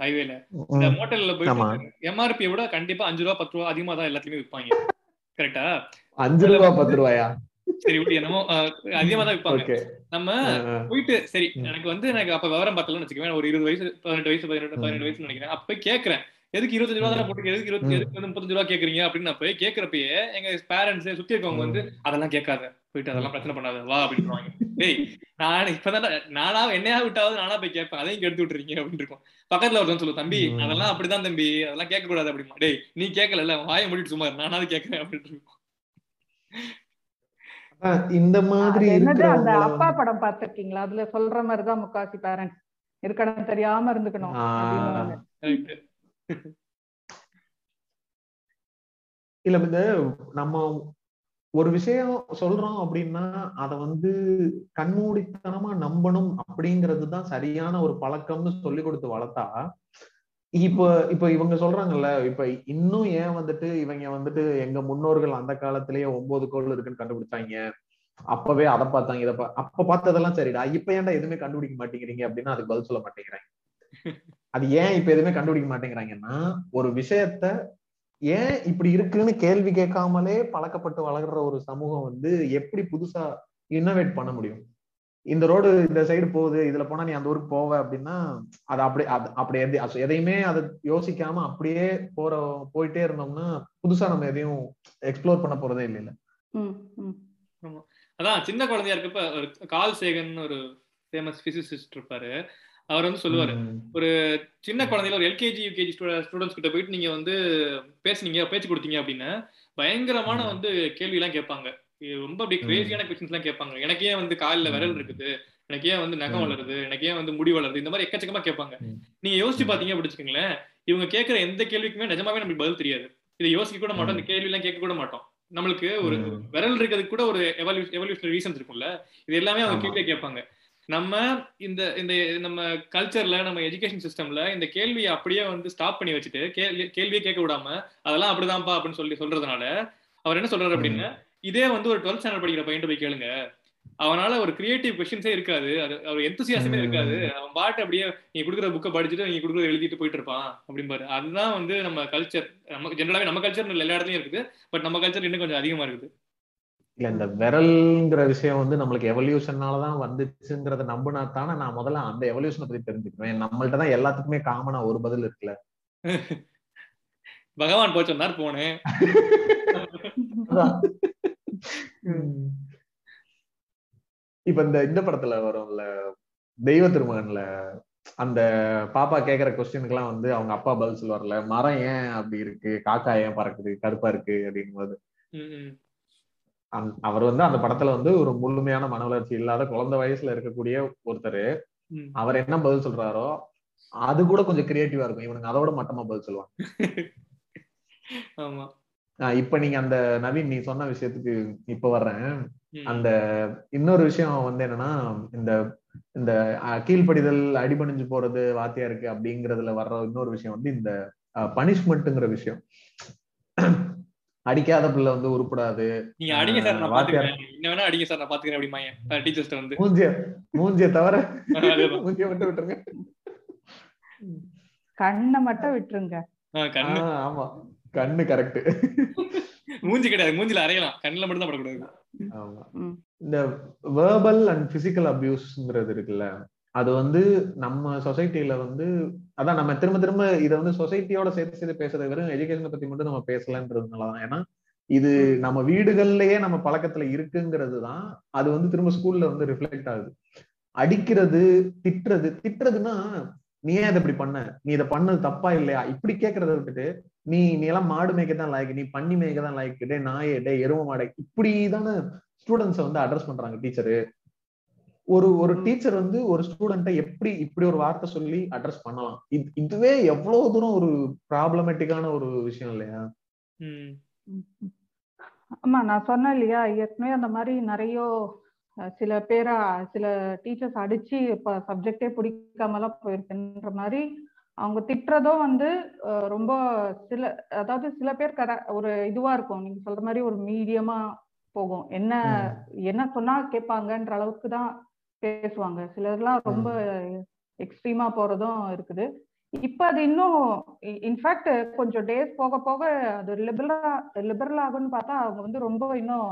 ஹைவேல இந்த. மோட்டல்ல. போயிட்டு எம்ஆர்பியை விட கண்டிப்பா அஞ்சு ரூபா பத்து ரூபா அதிகமா தான் எல்லாத்தையுமே விற்பாங்க கரெக்டா அஞ்சு ரூபா பத்து ரூபாயா? சரி விடு என்னமோ அதிகமா தான் விற்பாங்க நம்ம போயிட்டு சரி எனக்கு வந்து எனக்கு அப்ப விவரம் பார்த்தலன்னு வச்சுக்கவேன் ஒரு இருபது வயசு பதினெட்டு வயசு பதினெட்டு பதினெட்டு வயசுன்னு நினைக்கிறேன். அப்ப போய் கேக்குறேன் எதுக்கு இருபத்தஞ்சு ரூபா தானே போட்டு எதுக்கு இருபத்தி எதுக்கு வந்து முப்பத்தஞ்சு ரூபா கேக்குறீங்க அப்படின்னு நான் போய் கேக்குறப்பயே எங்க பேரண்ட்ஸ் சுத்தி இருக்கவங்க வந்து அதெல்லாம் கேட்காத. போயிட்டு அதெல்லாம் பிரச்சனை பண்ணாத வா அப்படின்றாங்க டேய் நான் இப்பதான் நானா என்னையா விட்டாவது நானா போய் கேட்பேன் அதையும் கெடுத்து விட்டுறீங்க அப்படின்னு இருக்கும். பக்கத்துல ஒருத்தன் சொல்லு தம்பி. அதெல்லாம் அப்படிதான் தம்பி அதெல்லாம் கேட்க கூடாது அப்படிமா. டேய் நீ கேட்கல வாயை முடிட்டு சும்மா நானாவது கேட்கறேன் அப்படின்னு இருக்கும். இந்த மாதிரி அந்த அப்பா படம் பார்த்திருக்கீங்களா? அதுல சொல்ற மாதிரிதான் முக்காசி பேரண்ட்ஸ் இருக்கணும் தெரியாம இருந்துக்கணும். இல்ல இந்த நம்ம ஒரு விஷயம் சொல்றோம் அப்படின்னா அத வந்து கண்மூடித்தனமா நம்பணும் அப்படிங்கிறது தான் சரியான ஒரு பழக்கம்னு சொல்லி கொடுத்து வளர்த்தா இப்ப இப்ப இவங்க சொல்றாங்கல்ல இப்ப இன்னும் ஏன் வந்துட்டு இவங்க வந்துட்டு எங்க முன்னோர்கள் அந்த காலத்திலேயே ஒன்பது கோள் இருக்குன்னு கண்டுபிடிச்சாங்க. அப்பவே அதை பார்த்தாங்க இதை பா- அப்ப பார்த்ததெல்லாம் சரிடா இப்ப ஏன்டா எதுவுமே கண்டுபிடிக்க மாட்டேங்கிறீங்க அப்படின்னா அதுக்கு பதில் சொல்ல மாட்டேங்கிறாங்க. அது ஏன் இப்ப எதுவுமே கண்டுபிடிக்க மாட்டேங்கிறாங்கன்னா ஒரு விஷயத்த ஏன் இப்படி இருக்குன்னு கேள்வி கேட்காமலே பழக்கப்பட்டு வளர்ற ஒரு சமூகம் வந்து எப்படி புதுசா இன்னோவேட் பண்ண முடியும்? இந்த ரோடு இந்த சைடு போகுது இதுல போனா நீ அந்த ஊருக்கு போவ அப்படின்னா அது அப்படி அது அப்படி எது அது எதையுமே அதை யோசிக்காம அப்படியே போற போயிட்டே இருந்தோம்னா புதுசா நம்ம எதையும் எக்ஸ்ப்ளோர் பண்ண போறதே இல்லைல்ல. ம், ம். அதான் சின்ன குழந்தையா இருக்கப்ப ஒரு கால் சேகன் ஒரு ஃபேமஸ் பிசிசிஸ்ட் இருப்பாரு. அவர் வந்து சொல்லுவாரு ம். சின்ன குழந்தையில ஒரு எல்கேஜி யூகேஜி ஸ்டூடெண்ட்ஸ் கிட்ட போயிட்டு நீங்க வந்து பேசுனீங்க பேச்சு கொடுத்தீங்க அப்படின்னா பயங்கரமான. வந்து கேள்வி எல்லாம் கேட்பாங்க ரொம்ப அப்படி. கிரேசியான கொஸ்டின்ஸ் எல்லாம் கேட்பாங்க எனக்கு ஏன் வந்து காலில் விரல். இருக்குது எனக்கு ஏன் வந்து நகம். வளருது எனக்கு ஏன் வந்து முடி வளருது இந்த மாதிரி எக்கச்சக்கமா கேட்பாங்க. நீங்க யோசிச்சு. பாத்தீங்க அப்படி வச்சுக்கோங்களேன் இவங்க கேட்கிற எந்த கேள்விக்குமே நிஜமாவே நமக்கு பதில் தெரியாது இதை யோசிக்க கூட மாட்டோம். இந்த கேள்வி எல்லாம் கேட்க கூட மாட்டோம் நம்மளுக்கு ஒரு. விரல் இருக்கிறதுக்கு கூட ஒரு எவல்யூஷனரி ரீசன்ஸ் இருக்கும்ல இது எல்லாமே அவங்க. கேள்வியே கேட்பாங்க நம்ம இந்த இந்த நம்ம கல்ச்சர்ல நம்ம எஜுகேஷன் சிஸ்டம்ல இந்த கேள்வியை அப்படியே வந்து ஸ்டாப் பண்ணி வச்சுட்டு கேள்வி கேள்வியே கேட்க விடாம அதெல்லாம் அப்படிதான்ப்பா அப்படின்னு சொல்லி சொல்றதுனால அவர் என்ன சொல்றாரு அப்படின்னா இதே வந்து ஒரு டுவெல்த் ஸ்டாண்டர்ட் படிக்கிற பையன் போய் கேளுங்க. அவனால ஒரு கிரியேட்டிவ் கொஸ்டின்ஸே இருக்காது. அது ஒரு எந்தசியாசமே. இருக்காது. அவன் பாட்டு அப்படியே நீ கொடுக்குற புக்கை படிச்சுட்டு நீ கொடுக்குறத எழுதிட்டு போயிட்டு இருப்பான் அப்படிம்பாரு. அதுதான் வந்து நம்ம கல்ச்சர் நம்ம ஜென்ரலாவே நம்ம கல்ச்சர் எல்லா இடத்துலயும் இருக்குது. பட் நம்ம கல்ச்சர் இன்னும் கொஞ்சம் அதிகமா இருக்குது. இல்ல இந்த விரல்ங்கிற விஷயம் வந்து நம்மளுக்கு எவல்யூஷனாலதான் வந்துச்சுங்கிறத நம்பினா தானே நான் முதல்ல அந்த எவல்யூஷனை பத்தி தெரிஞ்சுக்குவேன் நம்மள்ட்ட தான் எல்லாத்துக்குமே காமனா ஒரு பதில் இருக்குல்ல. பகவான் போச்சோன்னார் போனேன் அதான். இப்ப இந்த இந்த படத்துல வரும்ல தெய்வ திருமகன்ல அந்த பாப்பா கேக்குற கொஸ்டினுக்கு எல்லாம் வந்து அவங்க அப்பா பதில் சொல்லுவார்ல மரம் ஏன் அப்படி இருக்கு? காக்கா ஏன் பறக்குது? கருப்பா இருக்கு? அப்படிங்கும் போது ம், ம். அந்த- அவர் வந்து அந்த படத்துல வந்து ஒரு முழுமையான மன வளர்ச்சி இல்லாத குழந்தை வயசுல இருக்கக்கூடிய ஒருத்தர். அவர் என்ன பதில் சொல்றாரோ அது கூட கொஞ்சம் கிரியேட்டிவா இருக்கும். இவனுங்க அதோட மட்டமா பதில் சொல்லுவாங்க. இப்ப நீங்க அந்த நவீன் நீ சொன்ன விஷயத்துக்கு இப்ப வர்றேன். அந்த இன்னொரு விஷயம் வந்து என்னன்னா இந்த இந்த கீழ்ப்படிதல் அடிபணிஞ்சு போறது வாத்தியா இருக்கு அப்படிங்கறதுல வர்ற இன்னொரு விஷயம் வந்து இந்த பனிஷ்மெண்ட்ங்கிற விஷயம். அடிக்காத பிள்ளை வந்து உருப்படாது. நீங்க அடிங்க சார் நான். பாத்துக்கிறேன். என்ன வேணா அடிங்க சார் நான் பாத்துக்கிறேன் அப்படிமா டீச்சர்ஸ்ட வந்து. மூஞ்சிய மூஞ்சிய தவிர. மூஞ்சிய மட்டும் விட்டுருங்க. கண்ணை மட்டும் விட்டுருங்க. கண்ணு. ஆமா. கண்ணு கரெக்ட் மூஞ்சி கிடையாது மூஞ்சில அரையலாம். கண்ணுல மட்டும் தான் படக்கூடாது. ஆமா. இந்த வேர்பல் அண்ட் பிசிக்கல் அபியூஸ்ங்கிறது இருக்குல்ல அது வந்து நம்ம சொசைட்டில வந்து அதான் நம்ம திரும்ப திரும்ப இதை வந்து சொசைட்டியோட சேர்த்து சேர்த்து பேசுறது வெறும் எஜுகேஷனை பத்தி மட்டும் நம்ம பேசலன்றதுனாலதான் ஏன்னா இது நம்ம வீடுகள்லயே நம்ம பழக்கத்துல இருக்குங்கிறது தான் அது வந்து திரும்ப ஸ்கூல்ல வந்து ரிஃப்ளெக்ட் ஆகுது. அடிக்கிறது திட்டுறது திட்டுறதுன்னா நீ ஏன் இதை இப்படி பண்ண? நீ இதை பண்ணது தப்பா இல்லையா? இப்படி கேட்கறத விட்டுட்டு நீ நீ எல்லாம் மாடு மேய்க்க தான் லாய்க்கு நீ பண்ணி மேய்க்க தான் லாய்க்கு டே நாயே டே எரும மாடை இப்படி தானே ஸ்டூடெண்ட்ஸை வந்து அட்ரஸ் பண்றாங்க டீச்சரு ஒரு ஒரு டீச்சர் வந்து ஒரு ஸ்டூடெண்ட்டை எப்படி இப்படி ஒரு வார்த்தை சொல்லி அட்ரஸ் பண்ணலாம்? இது இதுவே எவ்வளவு தூரம் ஒரு ப்ராப்ளமேட்டிக்கான ஒரு விஷயம் இல்லையா? ம். ஆமா நான் சொன்னேன் இல்லையா? ஏற்கனவே அந்த மாதிரி நிறைய சில பேரா சில டீச்சர்ஸ் அடிச்சு இப்ப சப்ஜெக்டே பிடிக்காமலாம் போயிருக்குன்ற மாதிரி அவங்க திட்டுறதும் வந்து ரொம்ப சில அதாவது சில பேர் கர ஒரு இதுவா இருக்கும். நீங்க சொல்ற மாதிரி ஒரு மீடியமா போகும். என்ன என்ன சொன்னா கேட்பாங்கன்ற அளவுக்கு தான் பேசுவாங்க. சிலர்லாம் ரொம்ப எக்ஸ்ட்ரீமா போறதும் இருக்குது. இப்ப அது இன்னும் இன்ஃபேக்ட் கொஞ்சம் டேஸ் போக போக அது லிபரலா லிபரல் ஆகும்னு பார்த்தா அவங்க வந்து ரொம்ப இன்னும்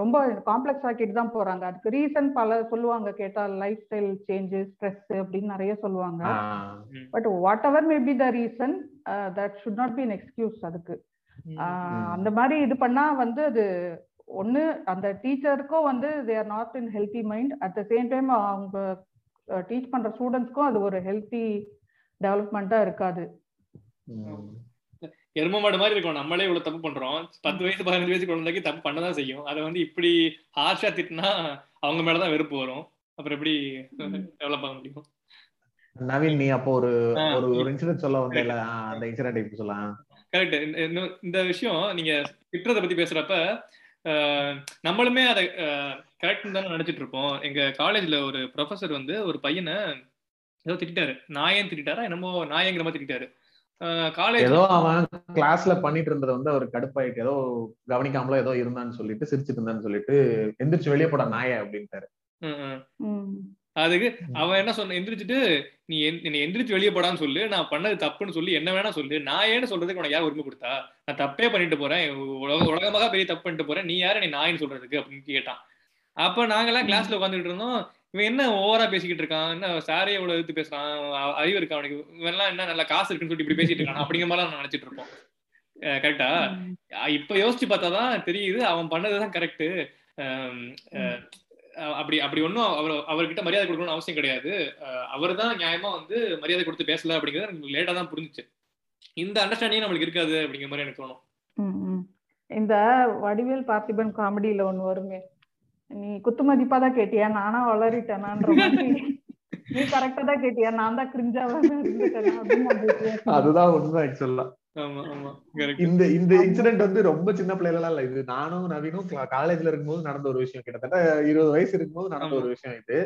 ரொம்ப காம்ப்ளெக்ஸ் ஆக்கிட்டு தான் போறாங்க. அதுக்கு ரீசன் பல சொல்லுவாங்க. கேட்டா லைஃப் ஸ்டைல் சேஞ்சஸ் ஸ்ட்ரெஸ் அப்படின்னு நிறைய சொல்லுவாங்க. But whatever may be the reason that should not be an excuse அதுக்கு. அந்த மாதிரி இது பண்ணா வந்து அது ஒண்ணு அந்த டீச்சருக்கும் வந்து they are not in healthy mind at the same time அவங்க டீச் பண்ற ஸ்டூடெண்ட்ஸ்க்கும் அது ஒரு ஹெல்த்தி டெவலப்மெண்ட்டா இருக்காது. எரும மாடு மாதிரி இருக்கும். நம்மளே இவ்வளவு தப்பு பண்றோம். பத்து வயசு பதினஞ்சு வயசு குழந்தைக்கு தப்பு பண்ணதான் செய்யும். அதை வந்து இப்படி ஹார்ஷா திட்டினா அவங்க மேலதான் வெறுப்பு வரும். அப்புறம் எப்படி டெவலப் ஆக முடியும்? நவீன் நீ அப்போ ஒரு. ஒரு இன்சிடென்ட் சொல்ல வந்தேல. அந்த இன்சிடென்ட் இப்ப சொல்லலாம்? கரெக்ட் இந்த விஷயம் நீங்க திட்டுறதை பத்தி பேசுறப்ப நம்மளுமே அதை கரெக்ட் தானே நினைச்சிட்டு இருப்போம் எங்க காலேஜ்ல ஒரு ப்ரொஃபசர் வந்து ஒரு பையனை ஏதோ திட்டாரு நாயன் திட்டாரா என்னமோ நாயங்கிற மாதிரி திட்டாரு காலேஜ் ஏதோ அவன் கிளாஸ்ல பண்ணிட்டு இருந்தது வந்து அவர் கடுப்பாயிட்டு ஏதோ கவனிக்காமலோ ஏதோ இருந்தான்னு சொல்லிட்டு சிரிச்சிட்டு இருந்தான்னு சொல்லிட்டு எந்திரிச்சு வெளியே போட நாய அப்படின்ட்டாரு. அதுக்கு அவன் என்ன சொன்ன எந்திரிச்சிட்டு நீ என்- என்னை எந்திரிச்சு வெளியே போடான்னு சொல்லு. நான் பண்ணது தப்புன்னு சொல்லி என்ன வேணா சொல்லு. நான் ஏன்னு சொல்றதுக்கு உனக்கு யார் உரிமை கொடுத்தா? நான் தப்பே பண்ணிட்டு போறேன். உலக உலகமாக பெரிய தப்பு பண்ணிட்டு போறேன். நீ யாரு? நீ நாயின்னு சொல்றதுக்கு அப்படின்னு கேட்டான். அப்ப நாங்கெல்லாம் கிளாஸ்ல உட்காந்துட்டு இருந்தோம். இவன் என்ன ஓவரா பேசிக்கிட்டு இருக்கான்? என்ன சாரே இவ்வளவு எடுத்து பேசுறான்? அறிவு இருக்கா அவனுக்கு? இவன்லாம் என்ன நல்லா காசு இருக்குன்னு சொல்லி இப்படி பேசிட்டு இருக்கான். அப்படிங்கிற மாதிரி நான் நினைச்சிட்டு இருப்போம். கரெக்டா. இப்ப யோசிச்சு பார்த்தாதான் தெரியுது. அவன் பண்ணதுதான் கரெக்ட் அப்படி அப்படி ஒன்றும் அவர் அவர்கிட்ட மரியாதை கொடுக்கணும்னு அவசியம் கிடையாது. அவர் தான் நியாயமா வந்து மரியாதை கொடுத்து பேசல அப்படிங்கிறது எனக்கு லேட்டா தான் புரிஞ்சுச்சு. இந்த அண்டர்ஸ்டாண்டிங் நம்மளுக்கு இருக்காது அப்படிங்கிற மாதிரி எனக்கு தோணும். இந்த வடிவேல் பார்த்திபன் காமெடியில ஒண்ணு வருமே. நீ குத்து மதிப்பா தான் கேட்டியா? நானா வளரிட்டேனான்ற நீ கரெக்டா தான் கேட்டியா? நான் தான் கிரிஞ்சாவா. அதுதான் உண்மை ஆக்சுவலா இந்த இந்த இன்சிடென்ட் வந்து ரொம்ப சின்ன பிள்ளைகளா இல்ல. இது நானும் நவீனும் காலேஜ்ல இருக்கும்போது நடந்த ஒரு விஷயம். கிட்டத்தட்ட இருபது வயசு இருக்கும்போது நடந்த ஒரு விஷயம் இது.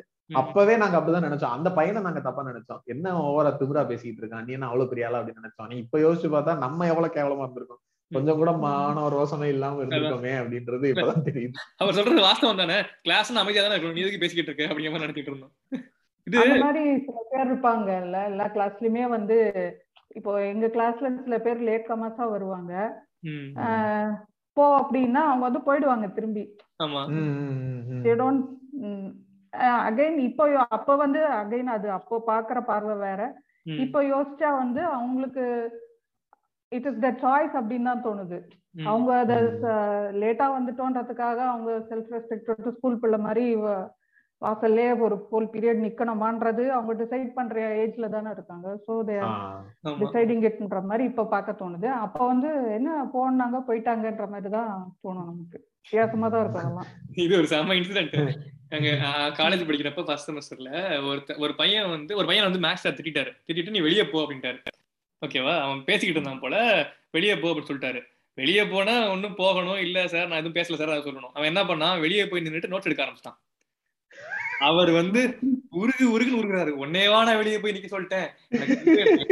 அப்பவே நாங்க அப்படிதான் நினைச்சோம். அந்த பையனை நாங்க தப்பா நினைச்சோம். என்ன ஓவரா திமிரா பேசிட்டு இருக்கான்? நீ என்ன அவ்வளவு பெரிய ஆளா அப்படின்னு நினைச்சோம். நீ இப்ப யோசிச்சு பார்த்தா நம்ம எவ்வளவு கேவலமா இருந்திருக்கோம். கொஞ்சம் கூட மான ரோசனை இல்லாம இருந்திருக்கோமே அப்படின்றது இப்பதான் தெரியுது. அவர் சொல்றது வாஸ்தவம் தானே. கிளாஸ் அமைதியா தானே இருக்கணும். நீ எதுக்கு பேசிக்கிட்டு இருக்க? அப்படிங்கிற மாதிரி நினைச்சிட்டு இருந்தோம். இது மாதிரி சில பேர் இருப்பாங்கல்ல எல்லா கிளாஸ்லயுமே வந்து இப்போ எங்க கிளாஸ்ல சில பேர் லேட் கமர்ஸா வருவாங்க. போ அப்படின்னா அவங்க வந்து போயிடுவாங்க திரும்பி. அகைன் இப்போ அப்போ வந்து அகைன் அது அப்போ பாக்குற பார்வை வேற. இப்போ யோசிச்சா வந்து அவங்களுக்கு இட் இஸ் த சாய்ஸ் அப்படின்னு தான் தோணுது. அவங்க அத. லேட்டா வந்துட்டோன்றதுக்காக அவங்க செல்ஃப் ரெஸ்பெக்ட் ஸ்கூல் பிள்ளை மாதிரி வாசல்லே ஒரு ஃபுல் பீரியட் நிக்கணுமான்றது அவங்க டிசைட் பண்ற ஏஜ்ல தானே இருக்காங்க. ஸோ தே டிசைடிங் இட்ன்ற மாதிரி இப்ப பார்க்க தோணுது. அப்ப வந்து என்ன போனாங்க போயிட்டாங்கன்ற மாதிரி தான் தோணும் நமக்கு. வித்தியாசமா தான் இருக்கும் அதெல்லாம். இது ஒரு செம இன்சிடென்ட் அங்க காலேஜ் படிக்கிறப்ப ஃபர்ஸ்ட் செமஸ்டர்ல ஒருத்த ஒரு பையன் வந்து ஒரு பையன் வந்து மேக்ஸ் திட்டிட்டாரு. திட்டிட்டு நீ வெளியே போ அப்படின்ட்டாரு. ஓகேவா அவன் பேசிக்கிட்டு இருந்தான் போல. வெளியே போ அப்படின்னு சொல்லிட்டாரு. வெளியே போனா ஒன்னும் போகணும். இல்ல சார் நான் எதுவும் பேசல சார் அதை சொல்லணும். அவன் என்ன பண்ணான்? வெளியே போய் நின்னுட்டு நோட்ஸ் எடுக்க ஆரம்பிச்சிட்டான். அவர் வந்து உருகு உருகுன்னு உருகுறாரு. உன்னையவா நான் வெளியே போய் நிக்க சொல்லிட்டேன்.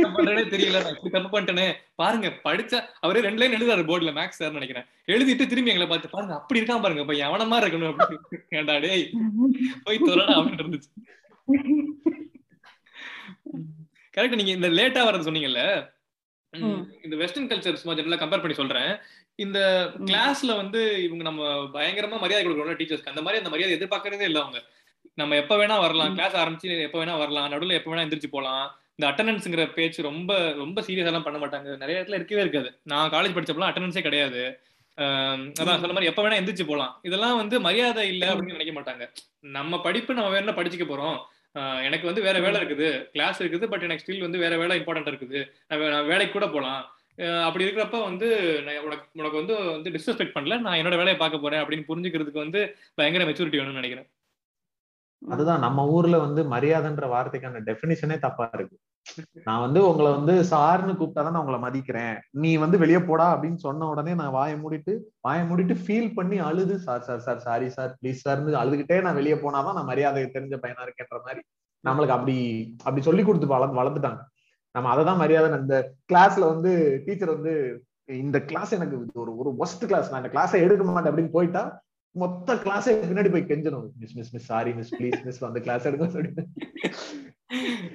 என்ன பண்றேனே தெரியல. நான் இப்படி தப்பு பண்ணிட்டேனே. பாருங்க படிச்சா அவரே ரெண்டு லைன் எழுதுறாரு போர்டுல மேக்ஸ் சார் நினைக்கிறேன். எழுதிட்டு திரும்பி எங்களை பார்த்து பாருங்க அப்படி இருக்கான் பாருங்க. பையன் அவன மாதிரி இருக்கணும் அப்படின்னு? ஏன்டா டேய் போய் தொலைடா அப்படின்னு இருந்துச்சு. கரெக்ட் நீங்க இந்த லேட்டா வரது சொன்னீங்கல்ல. இந்த வெஸ்டர்ன் கல்ச்சர் சும்மா ஜெனரலா கம்பேர் பண்ணி சொல்றேன். இந்த கிளாஸ்ல வந்து இவங்க நம்ம பயங்கரமா மரியாதை கொடுக்கணும் டீச்சர்ஸ்க்கு அந்த மாதிரி அந்த மரியாதை எதிர்பார்க்கறதே இல்ல அவங்க. நம்ம எப்ப வேணா வரலாம். கிளாஸ் ஆரம்பிச்சு எப்ப வேணா வரலாம் நடுவுல எப்ப வேணா எந்திரிச்சு போலாம். இந்த அட்டண்டன்ஸ்ங்கிற பேச்சு ரொம்ப ரொம்ப சீரியஸ் எல்லாம் பண்ண மாட்டாங்க. நிறைய இடத்துல இருக்கவே இருக்காது. நான் காலேஜ் படிச்சப்பலாம் அட்டண்டன்ஸே கிடையாது. அதான் சொன்ன மாதிரி எப்ப வேணா எந்திரிச்சு போலாம். இதெல்லாம் வந்து மரியாதை இல்ல அப்படின்னு நினைக்க மாட்டாங்க. நம்ம படிப்பு நம்ம வேணா படிச்சுக்க போறோம். எனக்கு வந்து வேற வேலை இருக்குது. கிளாஸ் இருக்குது பட் எனக்கு ஸ்டில் வந்து வேற வேலை இம்பார்ட்டன்ட் இருக்குது. நான் வேலைக்கு கூட போகலாம் அப்படி இருக்கிறப்ப வந்து உனக்கு உனக்கு வந்து வந்து டிஸ்ரெஸ்பெக்ட் பண்ணல. நான் என்னோட வேலையை பார்க்க போறேன் அப்படின்னு புரிஞ்சுக்கிறதுக்கு வந்து பயங்கர மெச்சூரிட்டி வேணும்னு நினைக்கிறேன். அதுதான் நம்ம ஊர்ல வந்து மரியாதைன்ற வார்த்தைக்கான டெபினிஷனே தப்பா இருக்கு. நான் வந்து உங்களை வந்து சார்னு கூப்பிட்டாதான் நான் உங்களை மதிக்கிறேன். நீ வந்து வெளியே போடா அப்படின்னு சொன்ன உடனே நான் வாயை மூடிட்டு வாயை மூடிட்டு ஃபீல் பண்ணி அழுது. Sir sir sir sorry sir please சார்னு அழுதுகிட்டே நான் வெளியே போனாதான் நான் மரியாதை தெரிஞ்ச பையனா இருக்கேன்ற மாதிரி நம்மளுக்கு அப்படி அப்படி சொல்லி கொடுத்து வளர்ந்து வளர்த்துட்டாங்க. நம்ம அதை தான் மரியாதை இந்த கிளாஸ்ல வந்து டீச்சர் வந்து இந்த கிளாஸ் எனக்கு ஒரு ஒரு ஒஸ்ட் கிளாஸ் நான் இந்த கிளாஸை எடுக்க மாட்டேன் அப்படின்னு போயிட்டா மொத்த கிளாஸே பின்னாடி போய் கெஞ்சணும் miss miss miss sorry miss please miss வந்து கிளாஸ் எடுங்க சொல்லிட்டு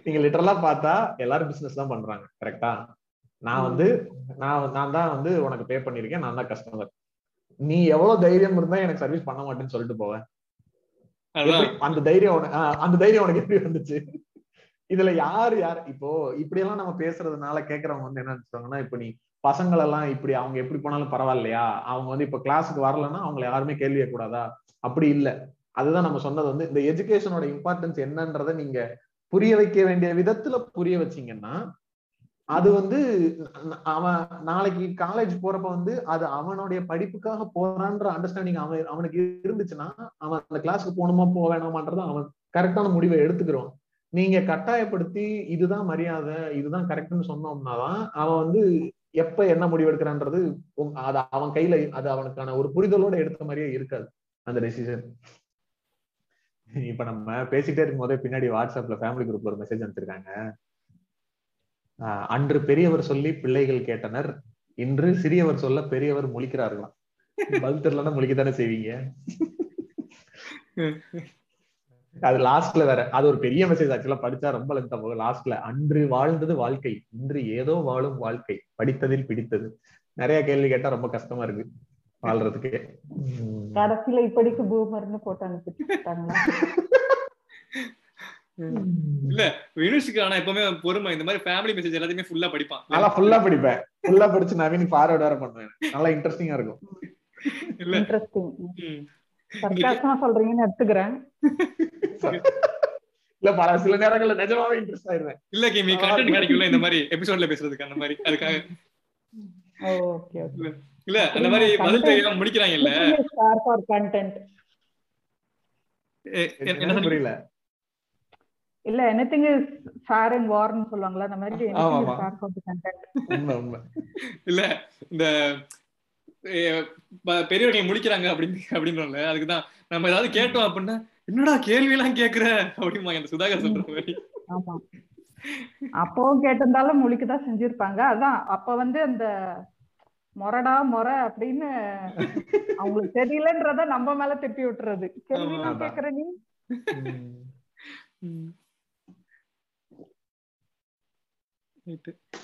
நீங்க லிட்டரலா பார்த்தா எல்லாரும் பிசினஸ் தான் பண்றாங்க கரெக்டா நான் வந்து நான் நான் தான் வந்து உனக்கு பே பண்ணிருக்கேன் நான் தான் கஸ்டமர் நீ எவ்வளவு தைரியம் இருந்தா எனக்கு சர்வீஸ் பண்ண மாட்டேன்னு சொல்லிட்டு போவேன் அந்த தைரியம் அந்த தைரியம் உனக்கு எப்படி வந்துச்சு? இதுல யாரு யார்? இப்போ இப்படி எல்லாம் நம்ம பேசுறதுனால கேக்குறவங்க வந்து என்ன நினைச்சாங்கன்னா இப்ப நீ பசங்கள் எல்லாம் இப்படி அவங்க எப்படி போனாலும் பரவாயில்லையா? அவங்க வந்து இப்ப கிளாஸுக்கு வரலன்னா அவங்களை யாருமே கேள்வி கூடாதா அப்படி இல்ல. அதுதான் நம்ம சொன்னது வந்து இந்த எஜுகேஷனோட இம்பார்ட்டன்ஸ் என்னன்றத நீங்க புரிய வைக்க வேண்டிய விதத்துல புரிய வச்சீங்கன்னா அது வந்து அவன் நாளைக்கு காலேஜ் போறப்ப வந்து அது அவனுடைய படிப்புக்காக போறான்ற அண்டர்ஸ்டாண்டிங் அவன் அவனுக்கு இருந்துச்சுன்னா அவன் அந்த கிளாஸ்க்கு போகணுமா போக வேணாமான்றத அவன் கரெக்டான முடிவை எடுத்துக்கிறோம் நீங்க கட்டாயப்படுத்தி இதுதான் மரியாதை இதுதான் கரெக்ட்னு சொன்னோம்னாதான் அவன் வந்து எப்ப என்ன முடிவு எடுக்கிறான்றது அது அவன் கையில அது அவனுக்கான ஒரு புரிதலோட எடுத்த மாதிரியே இருக்காது அந்த டெசிஷன் இப்ப நம்ம பேசிட்டே இருக்கும் போதே பின்னாடி வாட்ஸ்அப்ல ஃபேமிலி குரூப்ல ஒரு மெசேஜ் அனுப்பிச்சிருக்காங்க. அன்று பெரியவர் சொல்லி பிள்ளைகள் கேட்டனர். இன்று சிறியவர் சொல்ல பெரியவர் முழிக்கிறார்களாம். பதில் தெரியலன்னா முழிக்கத்தானே செய்வீங்க? அது லாஸ்ட்ல வேற. அது ஒரு பெரிய மெசேஜ் ஆக்சுவலா படிச்சா ரொம்ப லென்த்தா போகும். லாஸ்ட்ல அன்று வாழ்ந்தது வாழ்க்கை. இன்று ஏதோ வாழும் வாழ்க்கை. படித்ததில் பிடித்தது. நிறைய கேள்வி கேட்டா ரொம்ப கஷ்டமா இருக்கு வாழ்றதுக்கு. கடைசியில இப்படிக்கு பூமர்னு போட்டு அனுப்பிட்டாங்களா இல்ல வினுஷுக்கு ஆனா எப்பவுமே பொறுமை. இந்த மாதிரி ஃபேமிலி மெசேஜ் எல்லாத்தையுமே ஃபுல்லா படிப்பான். நல்லா ஃபுல்லா படிப்பேன். ஃபுல்லா படிச்சு நவீன் ஃபார்வர்ட் வேற பண்ணுவேன். நல்லா இன்ட்ரெஸ்டிங்கா இருக்கும். இல்ல சொல்றீங்கன்னு எடுத்துக்கிறேன். இல்ல பல சில நேரங்கள்ல நிஜமாவே இன்ட்ரெஸ்ட் ஆயிருவேன். இல்ல கிமி கண்டென்ட் கிடைக்கும்ல இந்த மாதிரி எபிசோட்ல பேசுறதுக்கு அந்த மாதிரி அதுக்காக. Okay okay. இல்ல அந்த மாதிரி பதில் தெரியாம முடிக்கிறாங்க இல்ல ஸ்டார் ஃபார் கண்டென்ட் என்ன புரியல. இல்ல எனிதிங் இஸ் ஃபேர் அண்ட் வார்னு சொல்லுவாங்கல அந்த மாதிரி இல்ல இந்த எ- ப- பெரியவர்கள் முடிக்கிறாங்க அப்படின்னு அப்படின்றோம்ல. அதுக்குதான் நம்ம ஏதாவது கேட்டோம் அப்படின்னா என்னடா கேள்வி எல்லாம் கேக்குற? அப்படிமா அந்த சுதாகர் சொல்ற மாதிரி. அப்பவும் கேட்டிருந்தாலும் முழிக்கதான் செஞ்சிருப்பாங்க. அதான் அப்ப வந்து அந்த மொரடா மொர அப்படின்னு அவங்களுக்கு தெரியலன்றத நம்ம மேல திருப்பி விட்டுறது. கேள்வி ஆமா. கேக்குற நீ.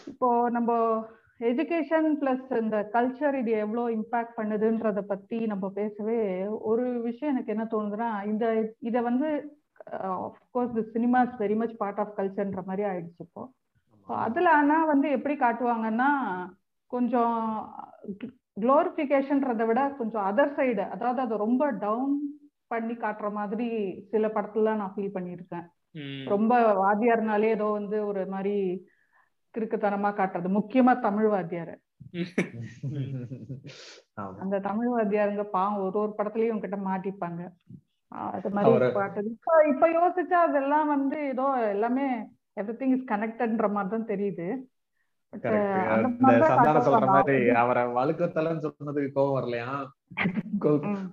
இப்போ நம்ம எஜுகேஷன் பிளஸ் இந்த கல்ச்சர் இது எவ்வளவு இம்பாக்ட் பண்ணுதுன்றத பத்தி நம்ம பேசவே ஒரு விஷயம் எனக்கு என்ன தோணுதுன்னா இந்த இத வந்து course the cinema is very much part of கல்ச்சர்ன்ற மாதிரி ஆயிடுச்சு இப்போ. அதுல ஆனா வந்து எப்படி காட்டுவாங்கன்னா கொஞ்சம் குளோரிபிகேஷன்றதை விட கொஞ்சம் அதர் சைடு அதாவது அதை ரொம்ப டவுன் பண்ணி காட்டுற மாதிரி சில படத்துல நான் ஃபீல் பண்ணியிருக்கேன். ரொம்ப வாத்தியார்னாலே ஏதோ வந்து ஒரு மாதிரி கிறுக்குத்தனமா காட்டுறது. முக்கியமா தமிழ் வாத்தியார். அந்த தமிழ் வாத்தியாருங்க பாவம் ஒரு ஒரு படத்துலயும் கிட்ட மாட்டிப்பாங்க. அது மாதிரி பாட்டு. இப்ப இப்ப யோசிச்சா அதெல்லாம் வந்து ஏதோ எல்லாமே எவ்ரி திங் இஸ் கனெக்டட்ன்ற மாதிரி தான் தெரியுது சொல்ற. மாதிரி அவரை வழுக்கத்தலன்னு சொன்னதுக்கு கோவம் வரலையா.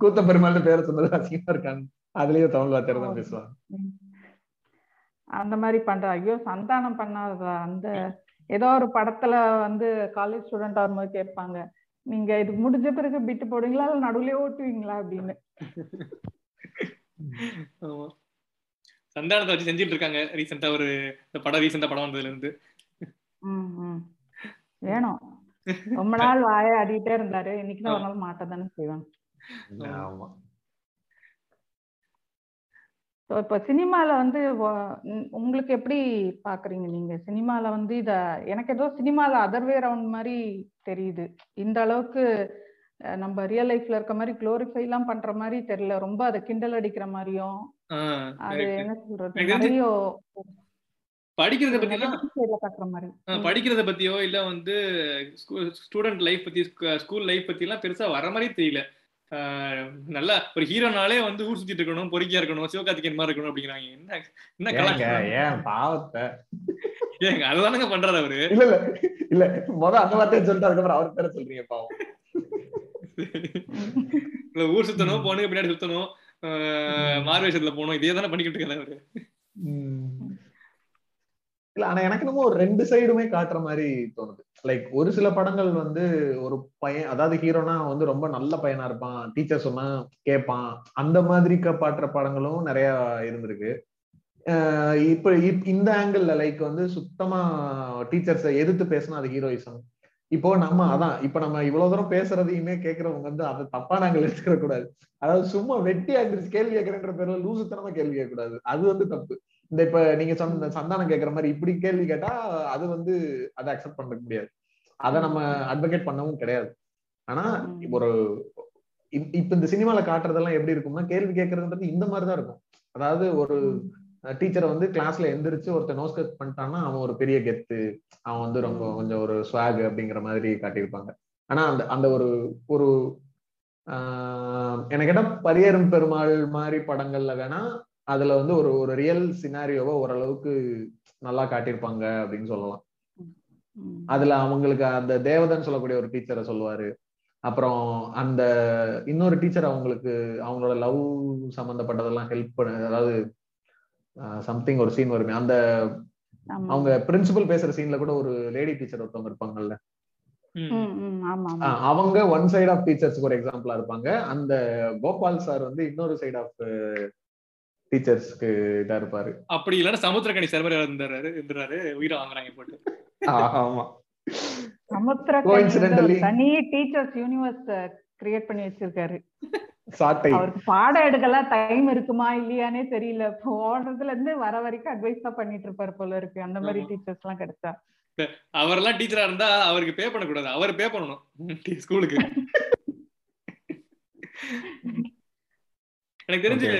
கூத்த பெருமாள்னு பேரை சொன்னது அசிங்கமா இருக்காங்க அதுலயும் தமிழ் வார்த்தையில தான் பேசுவாங்க. ம். அந்த மாதிரி பண்ற. ஐயோ சந்தானம் பண்ணாத அந்த ஏதோ ஒரு படத்துல வந்து காலேஜ் ஸ்டூடெண்ட் வரும்போது கேட்பாங்க நீங்க இது முடிஞ்ச பிறகு பிட்டு போடுவீங்களா? இல்ல நடுவுலயே ஓட்டுவீங்களா? அப்படின்னு. ஆமா. சந்தானத்தை வச்சு செஞ்சுட்டு இருக்காங்க. ரீசெண்டா ஒரு இந்த படம் ரீசெண்டா படம் வந்ததுல இருந்து. வேணும். ரொம்ப நாள் வாய ஆடிட்டே இருந்தாரு. இன்னைக்கு ஒரு நாள் மாட்ட தானே செய்வாங்க. ஆமா. ஸோ இப்போ சினிமால வந்து உங்களுக்கு எப்படி பாக்குறீங்க நீங்க? சினிமால வந்து இத எனக்கு ஏதோ சினிமால அதர் வே ரவுண்ட் மாதிரி தெரியுது. இந்த அளவுக்கு நம்ம ரியல் லைஃப்ல இருக்க மாதிரி குளோரிஃபை எல்லாம் பண்ற மாதிரி தெரியல. ரொம்ப அதை கிண்டல் அடிக்கிற மாதிரியும் அது என்ன சொல்றது? நிறைய படிக்கிறத மாதிரி படிக்கிறத பத்தியோ இல்ல வந்து ஸ்டூடெண்ட் லைஃப் பத்தி ஸ்கூல் லைஃப் பத்தி எல்லாம் பெருசா வர மாதிரி தெரியல. நல்லா ஒரு ஹீரோனாலே வந்து ஊர் சுத்திட்டு இருக்கணும் பொறுக்கியா இருக்கணும் சிவகார்த்திகேயன் மாதிரி இருக்கணும் அப்படிங்கிறாங்க. என்ன என்ன கலாச்சாரம் ஏன் பாவத்தை? ஏங்க அதுதானங்க பண்றாரு அவரு. இல்ல இல்ல இல்ல முத அந்த வார்த்தையை சொல்லிட்டு அதுக்கப்புறம் அவர் பேர சொல்றீங்க பாவம். ஊர் சுத்தணும் பொண்ணுங்க பின்னாடி சுத்தணும் மார்வேஷத்துல போகணும் இதே தானே பண்ணிக்கிட்டு இருக்காரு அவரு. இல்ல ஆனா எனக்கு என்னமோ ஒரு ரெண்டு சைடுமே காட்டுற மாதிரி தோணுது. லைக் ஒரு சில படங்கள் வந்து ஒரு பையன் அதாவது ஹீரோனா வந்து ரொம்ப நல்ல பையனா இருப்பான் டீச்சர் சொன்னா கேட்பான் அந்த மாதிரி பாட்டுற படங்களும் நிறைய இருந்திருக்கு. இப்ப இந்த ஆங்கிள் லைக் வந்து சுத்தமா டீச்சர்ஸை எதிர்த்து பேசினா அது ஹீரோயிசம் இப்போ நம்ம அதான் இப்ப நம்ம இவ்வளவு தூரம் பேசுறதையுமே கேட்கறவங்க வந்து அதை தப்பா நாங்கள் எடுத்துக்க கூடாது அதாவது சும்மா வெட்டி ஆங்கிரிச்சு கேள்வி கேட்கறன்ற பேர்ல லூசுத்தனமா கேள்வி கேட்க கூடாது அது வந்து தப்பு. இந்த இப்ப நீங்க சொன்ன சந்தானம் கேட்கற மாதிரி இப்படி கேள்வி கேட்டா அது வந்து அதை அக்செப்ட் பண்ண முடியாது. அதை நம்ம அட்வொகேட் பண்ணவும் கிடையாது. ஆனா ஒரு இப்ப இந்த சினிமால காட்டுறதெல்லாம் எப்படி இருக்கும்னா கேள்வி கேட்கறதுன்றது இந்த மாதிரிதான் இருக்கும். அதாவது ஒரு டீச்சரை வந்து கிளாஸ்ல எந்திரிச்சு ஒருத்தர் நோஸ் கட் பண்ணிட்டான்னா அவன் ஒரு பெரிய கெத்து அவன் வந்து ரொம்ப கொஞ்சம் ஒரு ஸ்வாக் அப்படிங்கிற மாதிரி காட்டியிருப்பாங்க. ஆனா அந்த அந்த ஒரு ஒரு எனக்கு கேட்டா பரியரும் பெருமாள் மாதிரி படங்கள்ல வேணா அதுல வந்து ஒரு ஒரு ரியல் சினாரியோவை ஓரளவுக்கு நல்லா காட்டியிருப்பாங்க அப்படின்னு சொல்லலாம். அதுல அவங்களுக்கு அந்த தேவதன் சொல்லக்கூடிய ஒரு டீச்சரை சொல்லுவாரு. அப்புறம் அந்த இன்னொரு டீச்சர் அவங்களுக்கு அவங்களோட லவ் சம்பந்தப்பட்டதெல்லாம் ஹெல்ப் பண்ண அதாவது சம்திங் ஒரு சீன் வருமே அந்த அவங்க பிரின்சிபல் பேசுற சீன்ல கூட ஒரு லேடி டீச்சர் ஒருத்தவங்க இருப்பாங்கல்ல. அவங்க ஒன் சைட் ஆஃப் டீச்சர்ஸ்க்கு ஒரு எக்ஸாம்பிளா இருப்பாங்க. அந்த கோபால் சார் வந்து இன்னொரு சைட் ஆஃப் டீச்சர்ஸ்க்கு இதா இருப்பாரு. அப்படி இல்லைன்னா சமுத்திரக்கணி சர்வர் இருந்தாரு இருந்தாரு உயிரை வாங்குறாங்க போட்டு. ஆமா. சமுத்திரக்கணி தனி டீச்சர்ஸ் யூனிவர்ஸ் கிரியேட் பண்ணி வச்சிருக்காரு. அவருக்கு பாடம் எடுக்கலாம் டைம் இருக்குமா இல்லையானே தெரியல. போடுறதுல இருந்து வர வரைக்கும் அட்வைஸ் தான் பண்ணிட்டு இருப்பாரு போல இருக்கு. அந்த மாதிரி டீச்சர்ஸ் எல்லாம் கிடைச்சா. அவரெல்லாம் டீச்சரா இருந்தா அவருக்கு பே பண்ணக்கூடாது. அவர் பே பண்ணணும். ஸ்கூலுக்கு. எனக்கு தெரிஞ்சு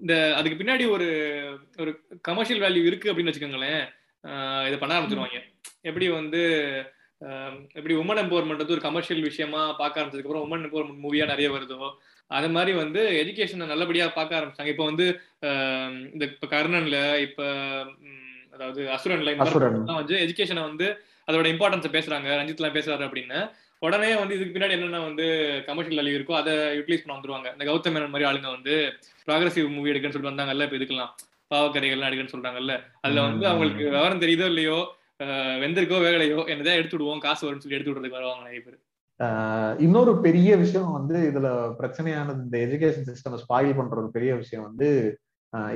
இந்த அதுக்கு பின்னாடி ஒரு ஒரு கமர்ஷியல் வேல்யூ இருக்கு அப்படின்னு வச்சுக்கோங்களேன். இதை பண்ண ஆரம்பிச்சிருவாங்க. எப்படி வந்து எப்படி உமன் எம்பவர்மெண்ட் வந்து ஒரு கமர்ஷியல் விஷயமா பார்க்க ஆரம்பிச்சதுக்கு அப்புறம் உமன் எம்பவர்மெண்ட் மூவியா நிறைய வருதோ அது மாதிரி வந்து எஜுகேஷனை நல்லபடியா பார்க்க ஆரம்பிச்சாங்க இப்போ வந்து இந்த இப்ப கர்ணன்ல இப்ப அதாவது அசுரன்ல இந்த வந்து எஜுகேஷனை வந்து அதோட இம்பார்ட்டன்ஸ் பேசுறாங்க. ரஞ்சித் எல்லாம் பேசுறாரு அப்படின்னு. உடனே வந்து இதுக்கு பின்னாடி என்னென்ன வந்து கமர்ஷியல் வேல்யூ இருக்கோ அதை யூட்டிலைஸ் பண்ண வந்துருவாங்க. இந்த கௌதம் மேனன் மாதிரி ஆளுங்க வந்து ப்ராக்ரஸிவ் மூவி எடுக்கன்னு சொல்லிட்டு வந்தாங்கல்ல இப்போ இதுக்கெல்லாம் பாவக்கரைகள்லாம் எடுக்கன்னு சொல்றாங்கல்ல அதுல வந்து அவங்களுக்கு விவரம் தெரியுதோ இல்லையோ வெந்திருக்கோ வேகலையோ என்னதான் எடுத்து விடுவோம் காசு வரும்னு சொல்லி எடுத்து விடுறதுக்கு வருவாங்க நிறைய பேர். இன்னொரு பெரிய விஷயம் வந்து இதுல பிரச்சனையானது இந்த எஜுகேஷன் சிஸ்டம் ஸ்பாயில் பண்ற ஒரு பெரிய விஷயம் வந்து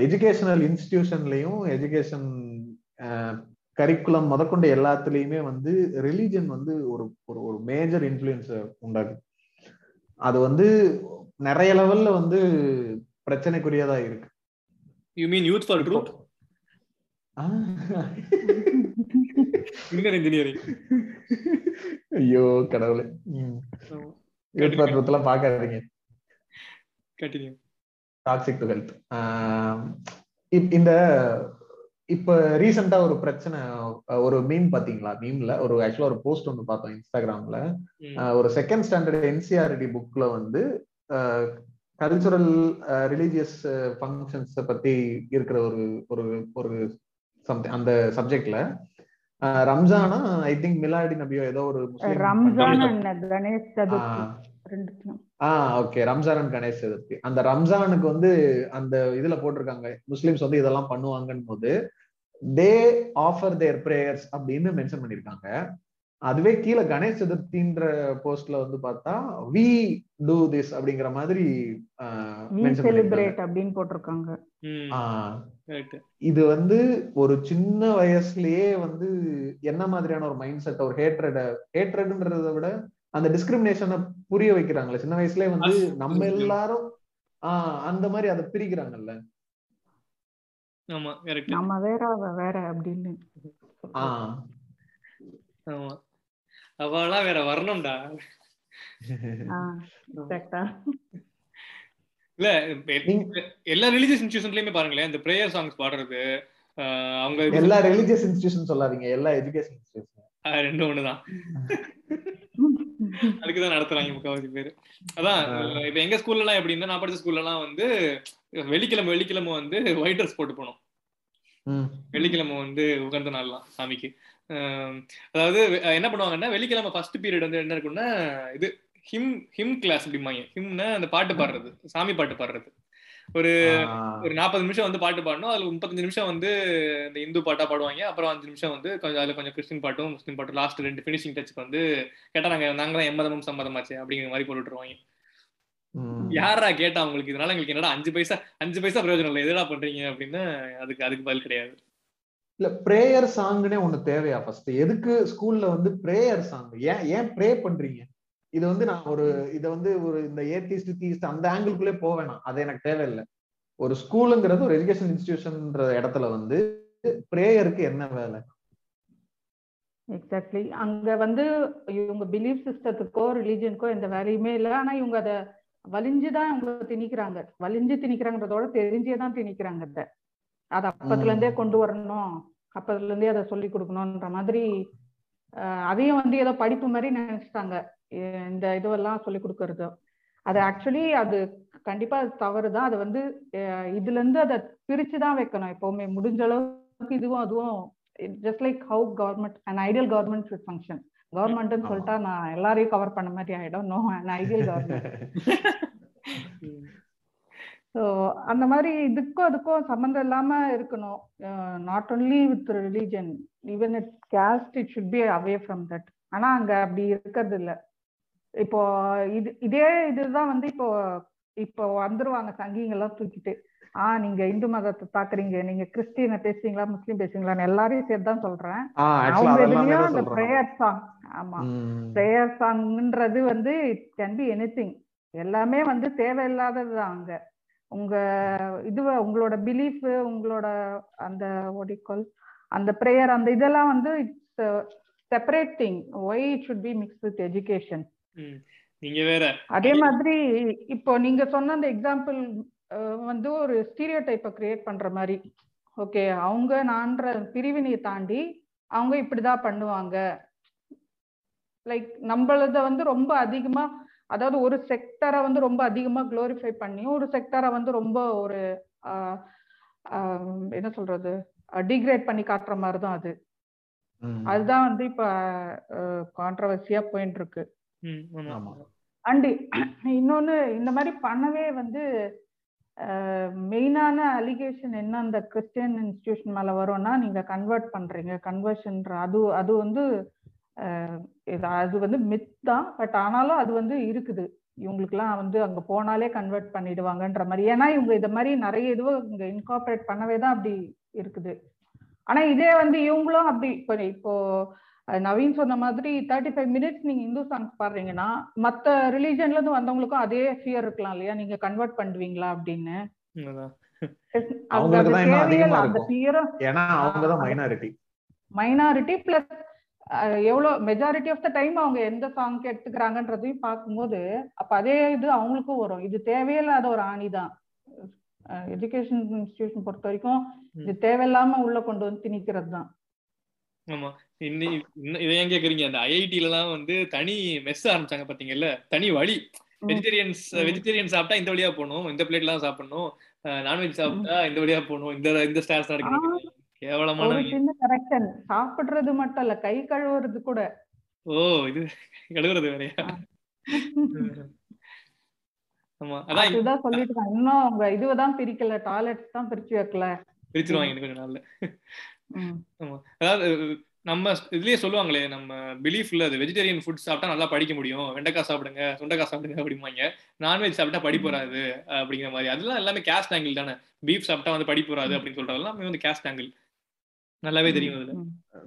எஜுகேஷனல் இன்ஸ்டிடியூஷன்லயும் எஜுகேஷன் கரிக்குலம் முதற்கொண்டு எல்லாத்துலயுமே வந்து ரிலீஜன் வந்து ஒரு ஒரு ஒரு மேஜர் இன்ஃபுளுன்ஸ் உண்டாகுது அது வந்து நிறைய லெவல்ல வந்து பிரச்சனைக்குரியதா இருக்கு. You mean youth for truth engineering ஐயோ கடவுளே. யூத் ஃபார் ட்ரூத் எல்லாம் பாக்காதீங்க கண்டினியூ டாக்ஸிக் டு ஹெல்த் இந்த இப்ப ரீசெண்டா ஒரு பிரச்சனை ஒரு மீம் பாத்தீங்களா? மீம்ல ஒரு ஆக்சுவலா ஒரு போஸ்ட் ஒன்று பார்த்தோம் இன்ஸ்டாகிராம்ல ஒரு செகண்ட் ஸ்டாண்டர்ட் என்சிஆர்டி புக்ல வந்து கல்ச்சுரல் ரிலீஜியஸ் ஃபங்க்ஷன்ஸ் பத்தி இருக்கிற ஒரு ஒரு ஒரு சம்திங் அந்த சப்ஜெக்ட்ல ரம்ஜானா ஐ திங்க் மிலாடி நபியோ ஏதோ ஒரு ah okay Ramzan and Ganesh Chaturthi. அந்த ரம்ஜானுக்கு வந்து அந்த இதுல போட்டிருக்காங்க. முஸ்லிம்ஸ் வந்து இதெல்லாம் பண்ணுவாங்கன்னு போது தே ஆஃபர் தேர் பிரேயர்ஸ் அப்படின்னு மென்ஷன் பண்ணிருக்காங்க. அதுவே கீழே கணேஷ் சதுர்த்தின்ற போஸ்ட்ல வந்து பார்த்தா வி டூ திஸ் அப்படிங்கிற மாதிரி அப்படின்னு போட்டிருக்காங்க. இது வந்து ஒரு சின்ன வயசுலயே வந்து என்ன மாதிரியான ஒரு மைண்ட் செட் ஒரு ஹேட்ரட ஹேட்ரட்ன்றத விட அந்த டிஸ்கிரிமினேஷனை புரிய வைக்கிறாங்களே. சின்ன வயசுலயே வந்து நம்ம எல்லாரும் ஆஹ் அந்த மாதிரி அதை பிரிக்கிறாங்கல்ல. ஆமா நம்ம வேற வேற அப்படின்னு. ஆமா. அவெல்லாம் வேற வரணும்டா. இல்ல எல்லா ரிலீஜியஸ் இன்ஸ்டியூஷன்லயுமே பாருங்களேன் இந்த பிரேயர் சாங்ஸ் பாடுறது அவங்க எல்லா ரிலீஜியஸ் இன்ஸ்டிடியூஷன் சொல்லாதீங்க எல்லா எஜுகேஷன் இன்ஸ்டிடியூஷன் ரெண்டு ஒண்ணுதான். அதுக்குதான் நடத்துறாங்க முக்காவாசி பேரு. அதான் இப்ப எங்க ஸ்கூல்ல எல்லாம் எப்படின்னா நான் படிச்ச ஸ்கூல்ல எல்லாம் வந்து வெள்ளிக்கிழமை வெள்ளிக்கிழமை வந்து ஒயிட் ட்ரெஸ் போட்டு போனோம். வெள்ளிக்கிழமை வந்து உகந்த நாள்லாம் சாமிக்கு. அதாவது என்ன பண்ணுவாங்கன்னா வெள்ளிக்கிழமை ஃபர்ஸ்ட் பீரியட் வந்து என்ன இருக்கும்னா இது ஹிம் ஹிம் கிளாஸ் அப்படிம்பாங்க ஹிம்னா அந்த பாட்டு பாடுறது சாமி பாட்டு பாடுறது. ஒரு ஒரு நாற்பது நிமிஷம் வந்து பாட்டு பாடணும் அதுல முப்பத்தஞ்சு நிமிஷம் வந்து இந்த இந்து பாட்டா பாடுவாங்க அப்புறம் அஞ்சு நிமிஷம் வந்து கொஞ்சம் அதுல கொஞ்சம் கிறிஸ்டின் பாட்டும் முஸ்லீம் பாட்டும் லாஸ்ட் ரெண்டு ஃபினிஷிங் டச்சுக்கு வந்து கேட்டா நாங்க நாங்க தான் எம்மதமும் சம்மதமாச்சு அப்படிங்கிற மாதிரி போட்டு விட்டுருவாங்க யாரா கேட்டா உங்களுக்கு? இதனால எங்களுக்கு என்னடா அஞ்சு பைசா அஞ்சு பைசா பிரயோஜனம் இல்லை. எதுடா பண்றீங்க அப்படின்னு அதுக்கு அதுக்கு பதில் கிடையாது. இல்ல பிரேயர் சாங்னே ஒண்ணு தேவையா ஃபர்ஸ்ட் எதுக்கு ஸ்கூல்ல வந்து பிரேயர் சாங் ஏன் ஏன் ப்ரே பண்றீங்க? இது வந்து நான் ஒரு இத வந்து ஒரு இந்த ஏத்திஸ்ட் தீஸ்ட் அந்த ஆங்கிள்குள்ளே போவேணாம் அது எனக்கு தேவையில்லை. ஒரு ஸ்கூலுங்கிறது ஒரு எஜுகேஷன் இன்ஸ்டிடியூஷன்ன்ற இடத்துல வந்து பிரேயருக்கு என்ன வேலை? எக்ஸாக்ட்லி அங்க வந்து இவங்க பிலீஃப் சிஸ்டத்துக்கோ ரிலீஜனுக்கோ எந்த வேலையுமே இல்லை. ஆனா இவங்க அதை வலிஞ்சுதான் இவங்க திணிக்கிறாங்க. வலிஞ்சு திணிக்கிறாங்கிறதோட தெரிஞ்சே தான் திணிக்கிறாங்க அதை. அதை அப்பத்துல இருந்தே கொண்டு வரணும். அப்பத்துல இருந்தே அதை சொல்லி கொடுக்கணும்ன்ற மாதிரி அதையும் வந்து ஏதோ படிப்பு மாதிரி நினைச்சிட்டாங்க. இந்த இதுவெல்லாம் சொல்லி கொடுக்கறது. அது ஆக்சுவலி அது கண்டிப்பா அது தவறுதான் அது வந்து இதுல இருந்து அதை பிரிச்சுதான் வைக்கணும். எப்பவுமே முடிஞ்ச அளவுக்கு இதுவும் அதுவும் just like how government and ideal government should function கவர்மெண்ட்னு சொல்லிட்டா நான் எல்லாரையும் கவர் பண்ண மாதிரி ஆயிடும். No and ideal government so அந்த மாதிரி இதுக்கும் அதுக்கும் சம்மந்தம் இல்லாம இருக்கணும். Not only with religion even it caste it should be away from that ஆனா அங்க அப்படி இருக்கிறது இல்ல இப்போ இது இதே இதுதான் வந்து இப்போ இப்போ வந்துருவாங்க சங்கிங்கெல்லாம் தூக்கிட்டு. ஆஹ் நீங்க இந்து மதத்தை தாக்குறீங்க. நீங்க கிறிஸ்டியனை பேசுறீங்களா முஸ்லீம் பேசுறீங்களான்னு எல்லாரையும் சேர்த்து தான் சொல்றேன் அவங்க எதுலயும் அந்த பிரேயர் சாங் ஆமா. பிரேயர் சாங்ன்றது வந்து it can be anything எல்லாமே வந்து தேவையில்லாதது தான் அங்க. உங்க இது உங்களோட பிலீஃப் உங்களோட அந்த ஒடிக்கோல் அந்த ப்ரேயர் அந்த இதெல்லாம் வந்து it's separate thing why it should be mix with education நீங்க வேற. அதே மாதிரி இப்போ நீங்க சொன்ன அந்த எக்ஸாம்பிள் வந்து ஒரு ஸ்டீரியோ டைப்பை கிரியேட் பண்ற மாதிரி. ஓகே அவங்க நான்ற பிரிவினையை தாண்டி அவங்க இப்படிதான் பண்ணுவாங்க. லைக் நம்மளத வந்து ரொம்ப அதிகமா அதாவது ஒரு செக்டரை வந்து ரொம்ப அதிகமா குளோரிஃபை பண்ணி ஒரு செக்டரை வந்து ரொம்ப ஒரு என்ன சொல்றது டிகிரேட் பண்ணி காட்டுற மாதிரி தான் அது அதுதான் வந்து இப்ப கான்ட்ரவர்சியா போயிட்டு இருக்கு அண்ட் இன்னொன்னு இந்த மாதிரி பண்ணவே வந்து மெயினான அலிகேஷன் என்ன? அந்த கிறிஸ்டியன் இன்ஸ்டிடியூஷன் மேல வரும்னா நீங்க கன்வெர்ட் பண்றீங்க. கன்வர்ஷன்ற அது அது வந்து அது வந்து மித் தான். பட் ஆனாலும் அது வந்து இருக்குது. இவங்களுக்குலாம் வந்து அங்க போனாலே கன்வெர்ட் பண்ணிடுவாங்கன்ற மாதிரி. ஏன்னா இவங்க இந்த மாதிரி நிறைய இதுவோ இங்க இன்கார்பரேட் பண்ணவே தான் அப்படி இருக்குது. ஆனா இதே வந்து இவங்களும் அப்படி இப்போ இப்போ நவீன் சொன்ன மாதிரி தேர்ட்டி ஃபைவ் மினிட்ஸ் நீங்க இந்து சாங்ஸ் பாடுறீங்கன்னா மத்த ரிலீஜன்ல இருந்து வந்தவங்களுக்கும் அதே ஃபியர் இருக்கலாம் இல்லையா? நீங்க கன்வெர்ட் பண்ணுவீங்களா அப்படின்னு. மைனாரிட்டி பிளஸ் எவ்வளவு மெஜாரிட்டி ஆஃப் த டைம் அவங்க எந்த சாங் எடுத்துக்கிறாங்கன்றதையும் பார்க்கும்போது அப்ப அதே இது அவங்களுக்கும் வரும். இது தேவையில்லாத ஒரு ஆணி தான். எஜுகேஷன் இன்ஸ்டிடியூஷன் பொறுத்த வரைக்கும் இது தேவையில்லாம உள்ள கொண்டு வந்து திணிக்கிறது தான். ஆமா. இதை ஏன் கேக்குறீங்க? அந்த ஐஐடில எல்லாம் வந்து தனி மெஸ் ஆரம்பிச்சாங்க பாத்தீங்கல்ல? தனி வழி. வெஜிடேரியன்ஸ் வெஜிடேரியன் சாப்பிட்டா இந்த வழியா போகணும். இந்த பிளேட்ல தான் சாப்பிடணும். நான்வெஜ் சாப்பிட்டா இந்த வழியா போகணும். இந்த இந்த ஸ்டார்ஸ் தான் கேவலமான சின்ன கரெக்ஷன் சாப்பிடுறது மட்டும் இல்ல கை கழுவுறது கூட. ஓ இது கழுவுறது வேறையா? ஆமா. அதான் இதுதான் சொல்லிட்டு இன்னும் அவங்க இதுதான் பிரிக்கல டாய்லெட்ஸ் தான் பிரிச்சு வைக்கல. பிரிச்சிருவாங்க கொஞ்ச நாள்ல. ஆமா. அதாவது நம்ம இதுலயே சொல்லுவாங்களே நம்ம பிலீஃப்ல அது வெஜிடேரியன் ஃபுட் சாப்பிட்டா நல்லா படிக்க முடியும். வெண்டைக்காய் சாப்பிடுங்க சுண்டைக்காய் சாப்பிடுங்க அப்படிம்பாங்க. நான்வெஜ் சாப்பிட்டா படிப்பு வராது அப்படிங்கிற மாதிரி. அதெல்லாம் எல்லாமே கேஸ்ட் ஆங்கிள் தானே. பீஃப் சாப்பிட்டா வந்து படிப்பு வராது அப்படின்னு சொல்றது எல்லாமே வந்து கேஸ்ட் ஆங்கிள் நல்லாவே தெரியும் அதுல.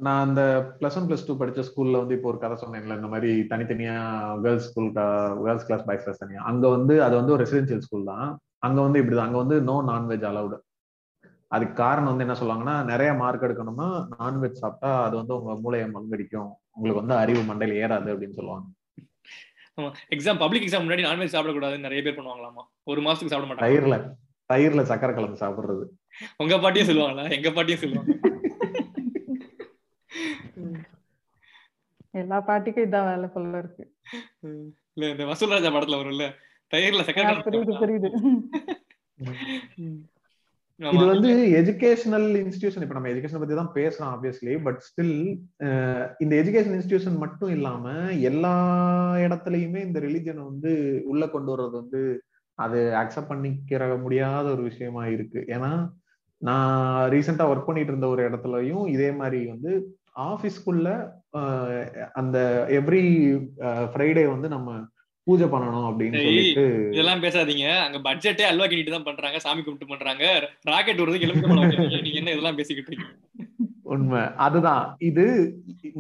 நான் அந்த பிளஸ் ஒன் பிளஸ் டூ படிச்ச ஸ்கூல்ல வந்து இப்போ ஒரு கதை சொன்னேன்ல இந்த மாதிரி தனித்தனியா girls school girls class boys class தனியா. அங்க வந்து அது வந்து ஒரு ரெசிடென்சியல் ஸ்கூல் தான். அங்க வந்து இப்படிதான். அங்க வந்து நோ நான்வெஜ் அலவுடு அதுக்கு காரணம் வந்து என்ன சொல்லுவாங்கன்னா நிறைய மார்க் எடுக்கணும்னா நான்வெஜ் சாப்பிட்டா அது வந்து உங்க மூளையை மங்கடிக்கும். உங்களுக்கு வந்து அறிவு மண்டையில ஏறாது அப்படின்னு சொல்லுவாங்க. எக்ஸாம் பப்ளிக் எக்ஸாம் முன்னாடி நான்வெஜ் சாப்பிடக்கூடாதுன்னு நிறைய பேர் பண்ணுவாங்களாமா? ஒரு மாசத்துக்கு சாப்பிட மாட்டாங்க தயிர்ல தயிர்ல சக்கரை கலந்து சாப்பிடுறது. உங்க பாட்டியும் சொல்லுவாங்களா? எங்க பாட்டியும் சொல்லுவாங்க. எல்லா பாட்டிக்கும் இதான் வேலை போல இருக்கு. இல்ல இந்த வசூல் ராஜா படத்துல வரும்ல? தயிர்ல சக்கரை புரியுது புரியுது. இது வந்து எஜுகேஷனல் இன்ஸ்டிடியூஷன் இப்ப நம்ம எஜுகேஷன் பத்தி தான் பேசுறோம் ஆப்வியஸ்லி பட் ஸ்டில் இந்த எஜுகேஷன் இன்ஸ்டிடியூஷன் மட்டும் இல்லாம எல்லா இடத்துலயுமே இந்த ரிலிஜனை வந்து உள்ள கொண்டு வர்றது வந்து அது அக்செப்ட் பண்ணிக்கிற முடியாத ஒரு விஷயமா இருக்கு. ஏன்னா நான் ரீசெண்டா ஒர்க் பண்ணிட்டு இருந்த ஒரு இடத்துலயும் இதே மாதிரி வந்து ஆபீஸ்க்குள்ள அந்த எவ்ரி ஃப்ரைடே வந்து நம்ம பூஜை பண்ணணும் அப்படின்னு சொல்லிட்டு இதெல்லாம் பேசாதீங்க. அங்க பட்ஜெட்டே அல்வா கிண்டிட்டு தான் பண்றாங்க. சாமி கும்பிட்டு பண்றாங்க. ராக்கெட் வருது வைக்கிறீங்க. நீங்க என்ன இதெல்லாம் பேசிக்கிட்டு இருக்கீங்க? உண்மை. அதுதான். இது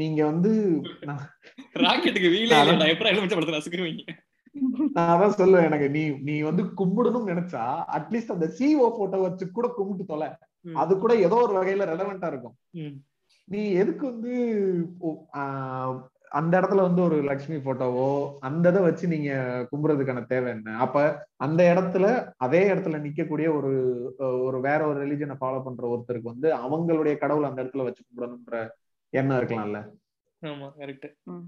நீங்க வந்து ராக்கெட்டுக்கு வீலே. இல்லடா. எப்பறம் எலுமிச்சை நசுக்குவீங்க நான் அதான் சொல்லுவேன் எனக்கு. நீ நீ வந்து கும்பிடணும்னு நினைச்சா அட்லீஸ்ட் அந்த சிஓ போட்டோ வச்சு கூட கும்பிட்டு தொலை. அது கூட ஏதோ ஒரு வகையில ரெலவெண்டா இருக்கும். நீ எதுக்கு வந்து அந்த இடத்துல வந்து ஒரு லக்ஷ்மி போட்டோவோ அந்த இதை வச்சு நீங்க கும்புறதுக்கான தேவை என்ன? அப்ப அந்த இடத்துல அதே இடத்துல நிக்கக்கூடிய ஒரு ஒரு வேற ஒரு ரிலிஜனை ஃபாலோ பண்ற ஒருத்தருக்கு வந்து அவங்களுடைய கடவுள் அந்த இடத்துல வச்சு கும்பிடணுன்ற எண்ணம் இருக்கலாம்ல? ஆமா கரெக்ட் ம்.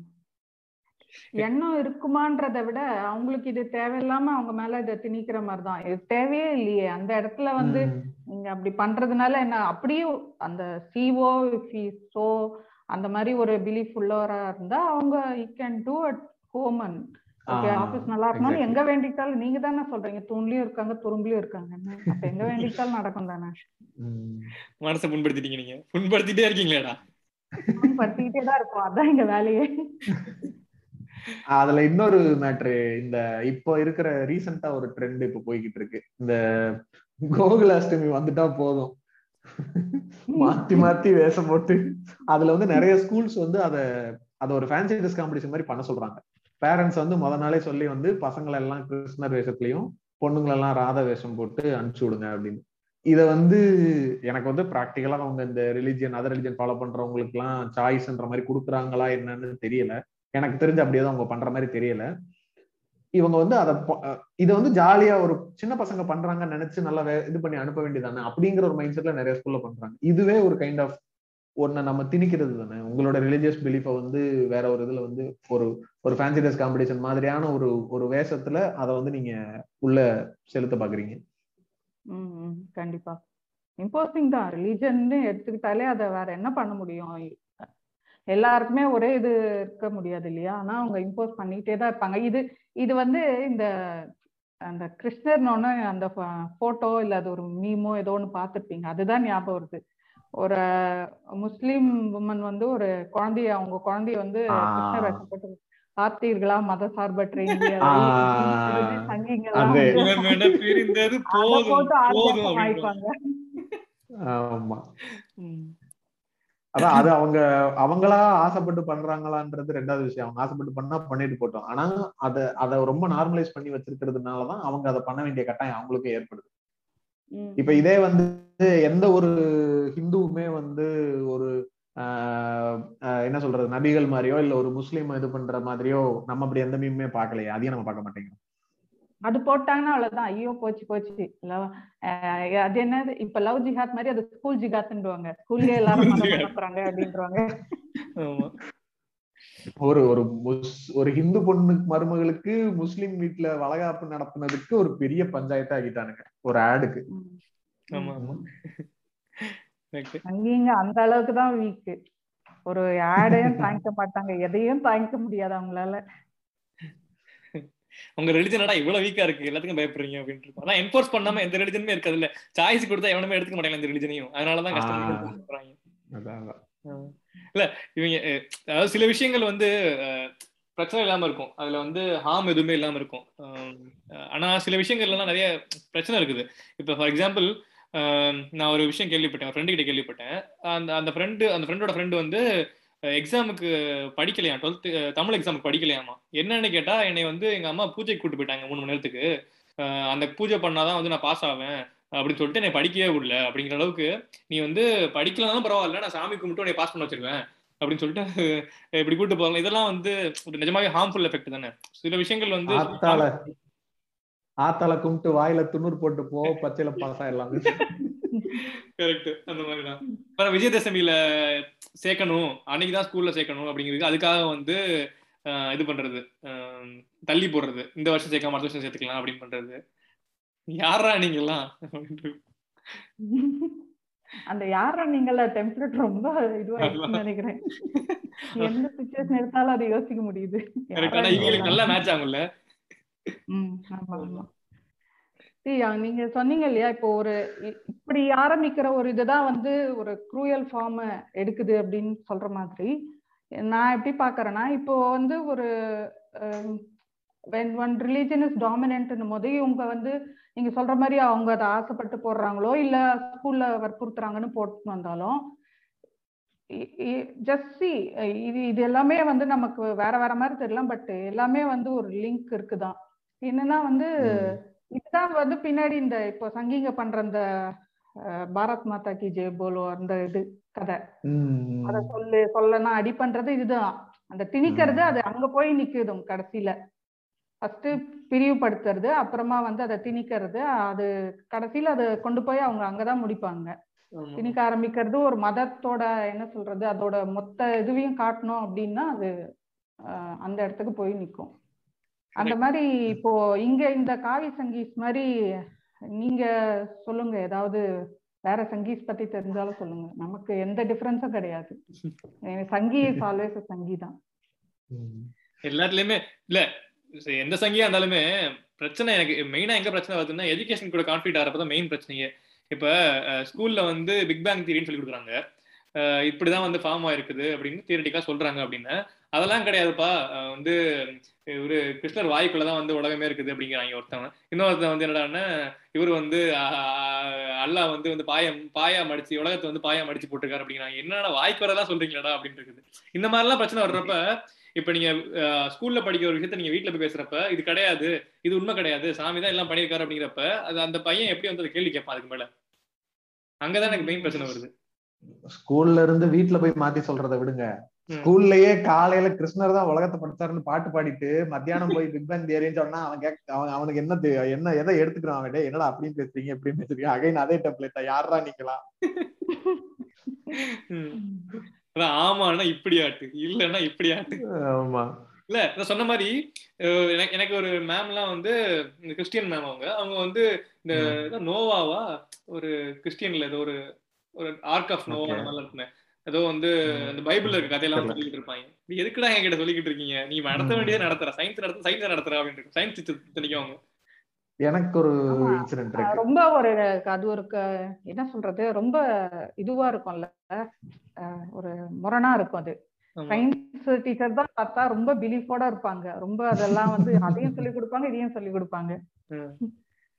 எண்ணம் இருக்குமான்றதை விட அவங்களுக்கு இது தேவையில்லாம அவங்க மேல இதை திணிக்கிற மாதிரிதான். இது தேவையே இல்லையே. அந்த இடத்துல வந்து. நீங்க அப்படி பண்றதுனால என்ன அப்படியே அந்த சிஓ சோ அந்த மாதிரி ஒரு பிலீஃப் உள்ளவரா இருந்தா அவங்க you can do at home and okay office நல்லா exactly. எங்க வேண்டிட்டாலும் நீங்க தானே சொல்றீங்க தூண்லயும் இருக்காங்க துரும்புலயும் இருக்காங்க அப்ப எங்க வேண்டிட்டாலும் நடக்கும் தானே. மனசை புண்படுத்திட்டீங்க நீங்க. புண்படுத்திட்டே இருக்கீங்களேடா. படுத்திக்கிட்டே தான் இருக்கும் அதான் எங்க வேலையே. அதுல இன்னொரு மேட்ரு இந்த இப்போ இருக்கிற ரீசெண்டா ஒரு ட்ரெண்ட் இப்ப போய்கிட்டு இருக்கு. இந்த கோகுலாஷ்டமி வந்துட்டா போதும். மாத்தி மாத்தி வேஷம் போட்டு அதுல வந்து நிறைய ஸ்கூல்ஸ் வந்து அத அத ஒரு ஃபேன்சி ட்ரெஸ் காம்படிஷன் மாதிரி பண்ண சொல்றாங்க. பேரண்ட்ஸ் வந்து முத நாளே சொல்லி வந்து பசங்களை எல்லாம் கிருஷ்ணர் வேஷத்துலயும் பொண்ணுங்களெல்லாம் ராதா வேஷம் போட்டு அனுப்பிச்சு விடுங்க அப்படின்னு. இத வந்து எனக்கு வந்து ப்ராக்டிக்கலா அவங்க இந்த ரிலிஜியன் அதர் ரிலிஜியன் ஃபாலோ பண்றவங்களுக்கு எல்லாம் சாய்ஸ்ன்ற மாதிரி கொடுக்குறாங்களா என்னன்னு தெரியல. எனக்கு தெரிஞ்சு அப்படியே தான் அவங்க பண்ற மாதிரி தெரியல. இவங்க வந்து அதை இதை வந்து ஜாலியா ஒரு சின்ன பசங்க பண்றாங்கன்னு நினைச்சு நல்லா இது பண்ணி அனுப்ப வேண்டியதானே அப்படிங்கிற ஒரு மைண்ட் செட்ல நிறைய ஸ்கூல்ல பண்றாங்க. இதுவே ஒரு கைண்ட் ஆஃப் ஒன்ன நம்ம திணிக்கிறது தானே? உங்களோட ரிலிஜியஸ் பிலீஃபை வந்து வேற ஒரு இதுல வந்து ஒரு ஒரு ஃபேன்சி ட்ரெஸ் காம்படிஷன் மாதிரியான ஒரு ஒரு வேஷத்துல அதை வந்து நீங்க உள்ள செலுத்த பாக்குறீங்க. கண்டிப்பா. இம்போசிங் தான். ரிலீஜன் எடுத்துக்கிட்டாலே அதை வேற என்ன பண்ண முடியும்? எல்லாருக்குமே ஒரே இது இருக்க முடியாது இல்லையா? ஆனா அவங்க இம்போஸ் பண்ணிக்கிட்டே தான் இருப்பாங்க. இது இது வந்து இந்த அந்த கிருஷ்ணர்னு அந்த போட்டோ இல்ல அது ஒரு மீமோ ஏதோ ஒன்று பார்த்துருப்பீங்க. அதுதான் ஞாபகம் வருது. ஒரு முஸ்லீம் உமன் வந்து ஒரு குழந்தைய அவங்க குழந்தைய வந்து. கிருஷ்ணர் வேஷப்பட்டு பார்த்தீர்களா? மத சார்பற்ற இந்தியா போட்டு. ஆயிப்பாங்க ஆமா. அதான் அது அவங்க அவங்களா ஆசைப்பட்டு பண்றாங்களான்றது ரெண்டாவது விஷயம். அவங்க ஆசைப்பட்டு பண்ணா பண்ணிட்டு போட்டோம். ஆனா அத அத ரொம்ப நார்மலைஸ் பண்ணி வச்சிருக்கிறதுனாலதான் அவங்க அதை பண்ண வேண்டிய கட்டாயம் அவங்களுக்கும் ஏற்படுது. இப்ப இதே வந்து எந்த ஒரு ஹிந்துவுமே வந்து ஒரு என்ன சொல்றது நபிகள் மாதிரியோ இல்ல ஒரு முஸ்லீம் இது பண்ற மாதிரியோ நம்ம அப்படி எந்த மீமே பார்க்கலையே. அதையும் நம்ம பார்க்க மாட்டேங்கிறோம். அது போட்டாங்கன்னா அவ்வளவுதான். ஐயோ போச்சு போச்சு. அது என்னது? இப்ப லவ் ஜிஹாத் மாதிரி அது ஸ்கூல் ஜிஹாத்ன்றுவாங்க ஸ்கூல்ல எல்லாரும் அப்படின்றவாங்க ஆமா. ஒரு ஒரு ஒரு ஹிந்து பொண்ணு மருமகளுக்கு முஸ்லீம் வீட்டுல வளகாப்பு நடத்துனதுக்கு ஒரு பெரிய பஞ்சாயத்து ஆகிட்டானுங்க ஒரு ஆடுக்கு. அங்கீங்க அந்த அளவுக்கு தான் வீக் ஒரு ஆடையும் தாங்கிக்க மாட்டாங்க. எதையும் தாங்கிக்க முடியாது அவங்களால. உங்க ரிலிஜனடா இவ்வளவு வீக்கா இருக்கு? எல்லாத்துக்கும் பயப்படுறீங்க அப்படின்ட்டு இருக்கும் அதான் என்ஃபோர்ஸ் பண்ணாம எந்த ரிலிஜனுமே இருக்காது இல்ல சாய்ஸ் கொடுத்தா எவனுமே எடுத்துக்க மாட்டாங்க இந்த ரிலிஜனையும் அதனாலதான். கஷ்டம். இல்ல இவங்க அதாவது சில விஷயங்கள் வந்து பிரச்சனை இல்லாம இருக்கும். அதுல வந்து ஹார்ம் எதுவுமே இல்லாம இருக்கும். ஆனா சில விஷயங்கள்ல எல்லாம் நிறைய பிரச்சனை இருக்குது. இப்ப ஃபார் எக்ஸாம்பிள் நான் ஒரு விஷயம் கேள்விப்பட்டேன். ஃப்ரெண்டு கிட்ட கேள்விப்பட்டேன். அந்த அந்த ஃப்ரெண்டு அந்த ஃப்ரெண்டோட ஃப்ரெண்டு வந்து எக்ஸாமுக்கு படிக்கலையா? டுவெல்த்து தமிழ் எக்ஸாமுக்கு படிக்கலையாமா என்னன்னு கேட்டா என்னை வந்து எங்க அம்மா பூஜைக்கு கூட்டு போயிட்டாங்க மூணு மணி நேரத்துக்கு. அந்த பூஜை பண்ணாதான் வந்து நான் பாஸ் ஆவேன் அப்படின்னு சொல்லிட்டு என்னை படிக்கவே விடல. அப்படிங்கிற அளவுக்கு நீ வந்து படிக்கலனாலும் பரவாயில்ல நான் சாமி கும்பிட்டு உன்னை பாஸ் பண்ண வச்சிருவேன் அப்படின்னு சொல்லிட்டு இப்படி கூட்டு போகலாம் இதெல்லாம் வந்து ஒரு நிஜமாவே ஹார்ம்ஃபுல் எஃபெக்ட் தானே? சில விஷயங்கள் வந்து ஆத்தால ஆத்தால கும்பிட்டு வாயில துண்ணூறு போட்டு போ பச்சையில பாஸ் ஆயிடலாம். கரெக்ட் அந்த மாதிரிதான். அப்புறம் விஜயதசமியில சேர்க்கணும். அன்னைக்குதான் ஸ்கூல்ல சேர்க்கணும் அப்படிங்கிறது அதுக்காக வந்து இது பண்றது. தள்ளி போடுறது. இந்த வருஷம் சேர்க்காம அடுத்த வருஷம் சேர்த்துக்கலாம் அப்படின்னு பண்றது. யாரா நீங்கெல்லாம் அந்த யாரா நீங்கள டெம்ப்ளேட் ரொம்ப இதுவா நினைக்கிறேன். எந்த சுச்சுவேஷன் எடுத்தாலும் அதை யோசிக்க முடியுது. இவங்களுக்கு நல்லா மேட்ச் ஆகும்ல. ம் ஆமா ஆமா. நீங்க சொன்னீங்க இல்லையா? இப்போ ஒரு இப்படி ஆரம்பிக்கிற ஒரு இதுதான் வந்து ஒரு குரூயல் ஃபார்ம் எடுக்குது அப்படின்னு சொல்ற மாதிரி. நான் எப்படி பாக்குறேன்னா இப்போ வந்து ஒரு வென் ஒன் ரிலீஜன் இஸ் டாமினன்ட்னும் போது இவங்க வந்து நீங்க சொல்ற மாதிரி அவங்க அதை ஆசைப்பட்டு போடுறாங்களோ இல்ல ஸ்கூல்ல வற்புறுத்துறாங்கன்னு போட்டு வந்தாலும் ஜஸ்ட் சி இது இது எல்லாமே வந்து நமக்கு வேற வேற மாதிரி தெரியலாம் பட் எல்லாமே வந்து ஒரு லிங்க் இருக்குதான். என்னன்னா வந்து இதுதான் வந்து பின்னாடி இந்த இப்போ சங்கீங்க பண்ற அந்த பாரத் மாதா கி ஜெய் போலோ அந்த இது கதை. அத சொல்லு சொல்லனா அடி பண்றது இதுதான். அந்த திணிக்கிறது அது அங்க போய் நிக்குது கடைசியில. ஃபர்ஸ்ட் பிரிவுபடுத்துறது அப்புறமா வந்து அதை திணிக்கிறது அது கடைசியில அதை கொண்டு போய் அவங்க அங்கதான் முடிப்பாங்க. திணிக்க ஆரம்பிக்கிறது ஒரு மதத்தோட என்ன சொல்றது அதோட மொத்த இதுவையும் காட்டணும் அப்படின்னா அது அந்த இடத்துக்கு போய் நிற்கும் அந்த மாதிரி இப்போ இங்க இந்த காவி சங்கீஸ் மாதிரி நீங்க சொல்லுங்க. ஏதாவது வேற சங்கீஸ் பத்தி தெரிஞ்சாலும் சொல்லுங்க. நமக்கு எந்த டிஃபரன்ஸும் கிடையாது. சங்கி இஸ் ஆல்வேஸ் சங்கி தான். எல்லாத்துலயுமே இல்ல எந்த சங்கியா இருந்தாலுமே பிரச்சனை எனக்கு மெயினா எங்க பிரச்சனை வருதுன்னா எஜுகேஷன் கூட கான்ஃபிளிக் ஆகிறப்பதான் மெயின் பிரச்சனையே. இப்ப ஸ்கூல்ல வந்து பிக் பேங் தியரின்னு சொல்லி கொடுக்குறாங்க. இப்படிதான் வந்து ஃபார்ம் ஆயிருக்குது அப்படின்னு தியரட்டிக்கா சொல்றாங்க அப்படின்னு. அதெல்லாம் கிடையாதுப்பா. வந்து இவரு கிருஷ்ணர் வாய்க்குள்ளதான் வந்து உலகமே இருக்குது அப்படிங்கிறாங்க ஒருத்தவங்க. இன்னொருத்தன் வந்து என்னடான்னா இவர் வந்து அல்லா வந்து வந்து பாயம் பாயா மடிச்சு உலகத்தை வந்து பாயா மடிச்சு போட்டிருக்காரு அப்படிங்கிறாங்க. என்னடா வாய்க்கு வரதான் சொல்றீங்களாடா அப்படின்னு இருக்குது. இந்த மாதிரிலாம் பிரச்சனை வர்றப்ப இப்ப நீங்க ஸ்கூல்ல படிக்கிற ஒரு விஷயத்த நீங்க வீட்டுல போய் பேசுறப்ப இது கிடையாது இது உண்மை கிடையாது சாமி தான் எல்லாம் பண்ணியிருக்காரு அப்படிங்கிறப்ப அது அந்த பையன் எப்படி வந்து அதை கேள்வி கேட்பான் அதுக்கு மேல? அங்கதான் எனக்கு மெயின் பிரச்சனை வருது. ஸ்கூல்ல இருந்து வீட்டுல போய் மாத்தி சொல்றதை விடுங்க. ஸ்கூல்லயே காலையில கிருஷ்ணர் தான் உலகத்தை படுத்தாருன்னு பாட்டு பாடிட்டு மத்தியானம் போய் பிக் பேங் தியரின்னு சொன்னா அவன் கேக் அவன் அவனுக்கு என்ன என்ன எதை எடுத்துக்கிறான் அவன்? என்னடா அப்படின்னு பேசுறீங்க எப்படின்னு பேசுறீங்க. அகைன் அதே டெம்ப்ளேட்டா யாரா நீங்களா? ஆமாண்ணா இப்படி ஆட்டு இல்லன்னா இப்படி ஆட்டு. ஆமா. இல்ல நான் சொன்ன மாதிரி எனக்கு ஒரு மேம்லாம் வந்து இந்த கிறிஸ்டியன் மேம் அவங்க அவங்க வந்து இந்த நோவாவா ஒரு கிறிஸ்டியன்ல ஏதோ ஒரு ஒரு ஆர்க் ஆஃப் நோவா இருக்குமே. ஏதோ வந்து அந்த பைபிள்ல இருக்க கதையெல்லாம் சொல்லிட்டு இருப்பாங்க. நீ எதுக்குடா என்கிட்ட சொல்லிக்கிட்டு இருக்கீங்க? நீ நடத்த வேண்டியதே நடத்துற. சயின்ஸ் நடத்த சயின்ஸ் நடத்துற. அப்படின்னு சயின்ஸ் டீச்சர் அவங்க. எனக்கு ஒரு இன்சிடென்ட் இருக்கு. ரொம்ப ஒரு அது ஒரு என்ன சொல்றது? ரொம்ப இதுவா இருக்கும்ல. ஒரு முரணா இருக்கும் அது. சயின்ஸ் டீச்சர் தான் பார்த்தா ரொம்ப பிலீஃபோட இருப்பாங்க. ரொம்ப அதெல்லாம் வந்து அதையும் சொல்லி கொடுப்பாங்க இதையும் சொல்லி கொடுப்பாங்க.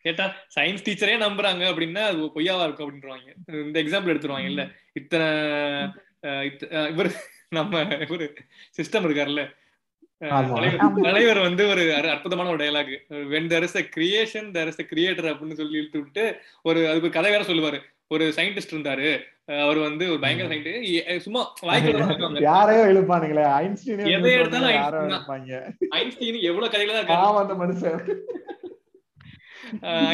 கேட்டா சயின்ஸ் டீச்சரே நம்புறாங்க அப்படின்னா அது பொய்யாவா இருக்கும் அப்படின்றாங்க இந்த எக்ஸாம்பிள் எடுத்துருவாங்க இல்ல. இத்தனை இவர் நம்ம இவரு சிஸ்டம் இருக்காருல்ல. தலைவர் வந்து ஒரு அற்புதமான ஒரு dialogue when there is a creation there is a creator அப்படின்னு சொல்லி இழுத்து விட்டு ஒரு அதுக்கு ஒரு கதை வேற சொல்லுவாரு. ஒரு சயின்டிஸ்ட் இருந்தாரு. அவர் வந்து ஒரு பயங்கர சயின்டிஸ்ட் சும்மா வாய்க்கு யாரையோ எழுப்பானுங்களே ஐன்ஸ்டீன் எதை எடுத்தாலும் ஐன்ஸ்டீன் எவ்வளவு கதையில தான் இருக்காரு? மனுஷன்.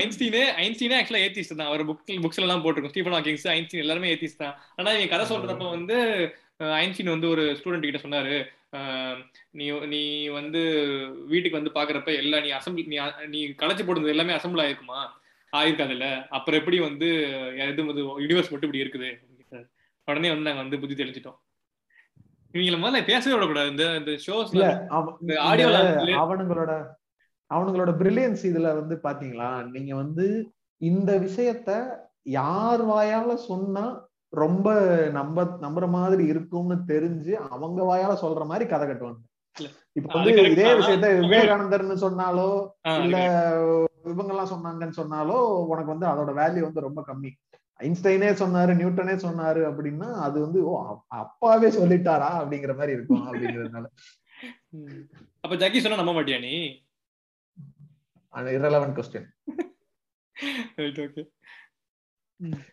ஐன்ஸ்டீனே ஐன்ஸ்டீனே ஆக்சுவலா ஏத்திஸ்ட் தான். அவர் புக் புக்ஸ்ல எல்லாம் போட்டிருக்கோம். ஸ்டீஃபன் ஹாக்கிங்ஸ் ஐன்ஸ்டீன் எல்லாருமே ஏத்திஸ்ட் தான். ஆனா இவங்க கதை சொல்றப்ப வந்து ஐன்ஸ்டீன் வந்து ஒரு ஸ்டூடெண்ட் கிட்ட சொன்னாரு. நீ நீ வந்து வீட்டுக்கு வந்து பாக்குறப்ப எல்லாம் நீ அசம்பிள் நீ நீ களைச்சு போடுறது எல்லாமே அசம்பிள் ஆயிருக்குமா? ஆயிருக்காதுல்ல அப்புறம் எப்படி வந்து வந்து யூனிவர்ஸ் மட்டும் இப்படி இருக்குது? உடனே வந்து நாங்க வந்து புத்தி தெளிச்சிட்டோம் இவங்கள முதல்ல பேசவே விடக்கூடாது. இந்த இந்த ஷோஸ்ல ஆடியோ அவனுங்களோட அவனுங்களோட பிரில்லியன்ஸ் இதுல வந்து பாத்தீங்களா? நீங்க வந்து இந்த விஷயத்த யார் வாயால சொன்னா ரொம்ப நம்ப நம்புற மாதிரி இருக்கும்னு தெரிஞ்சு அவங்க வாயால சொல்ற மாதிரி கதை கட்டுவாங்க. இப்ப வந்து இதே விஷயத்த விவேகானந்தர்னு சொன்னாலோ இல்ல இவங்க எல்லாம் சொன்னாங்கன்னு சொன்னாலோ உனக்கு வந்து அதோட வேல்யூ வந்து ரொம்ப கம்மி. ஐன்ஸ்டைனே சொன்னாரு நியூட்டனே சொன்னாரு அப்படின்னா அது வந்து ஓ அப்பாவே சொல்லிட்டாரா அப்படிங்கிற மாதிரி இருக்கும் அப்படிங்கறதுனால. அப்ப ஜக்கி சொன்னா நம்ப மாட்டியா நீ? Irrelevant question. Right okay.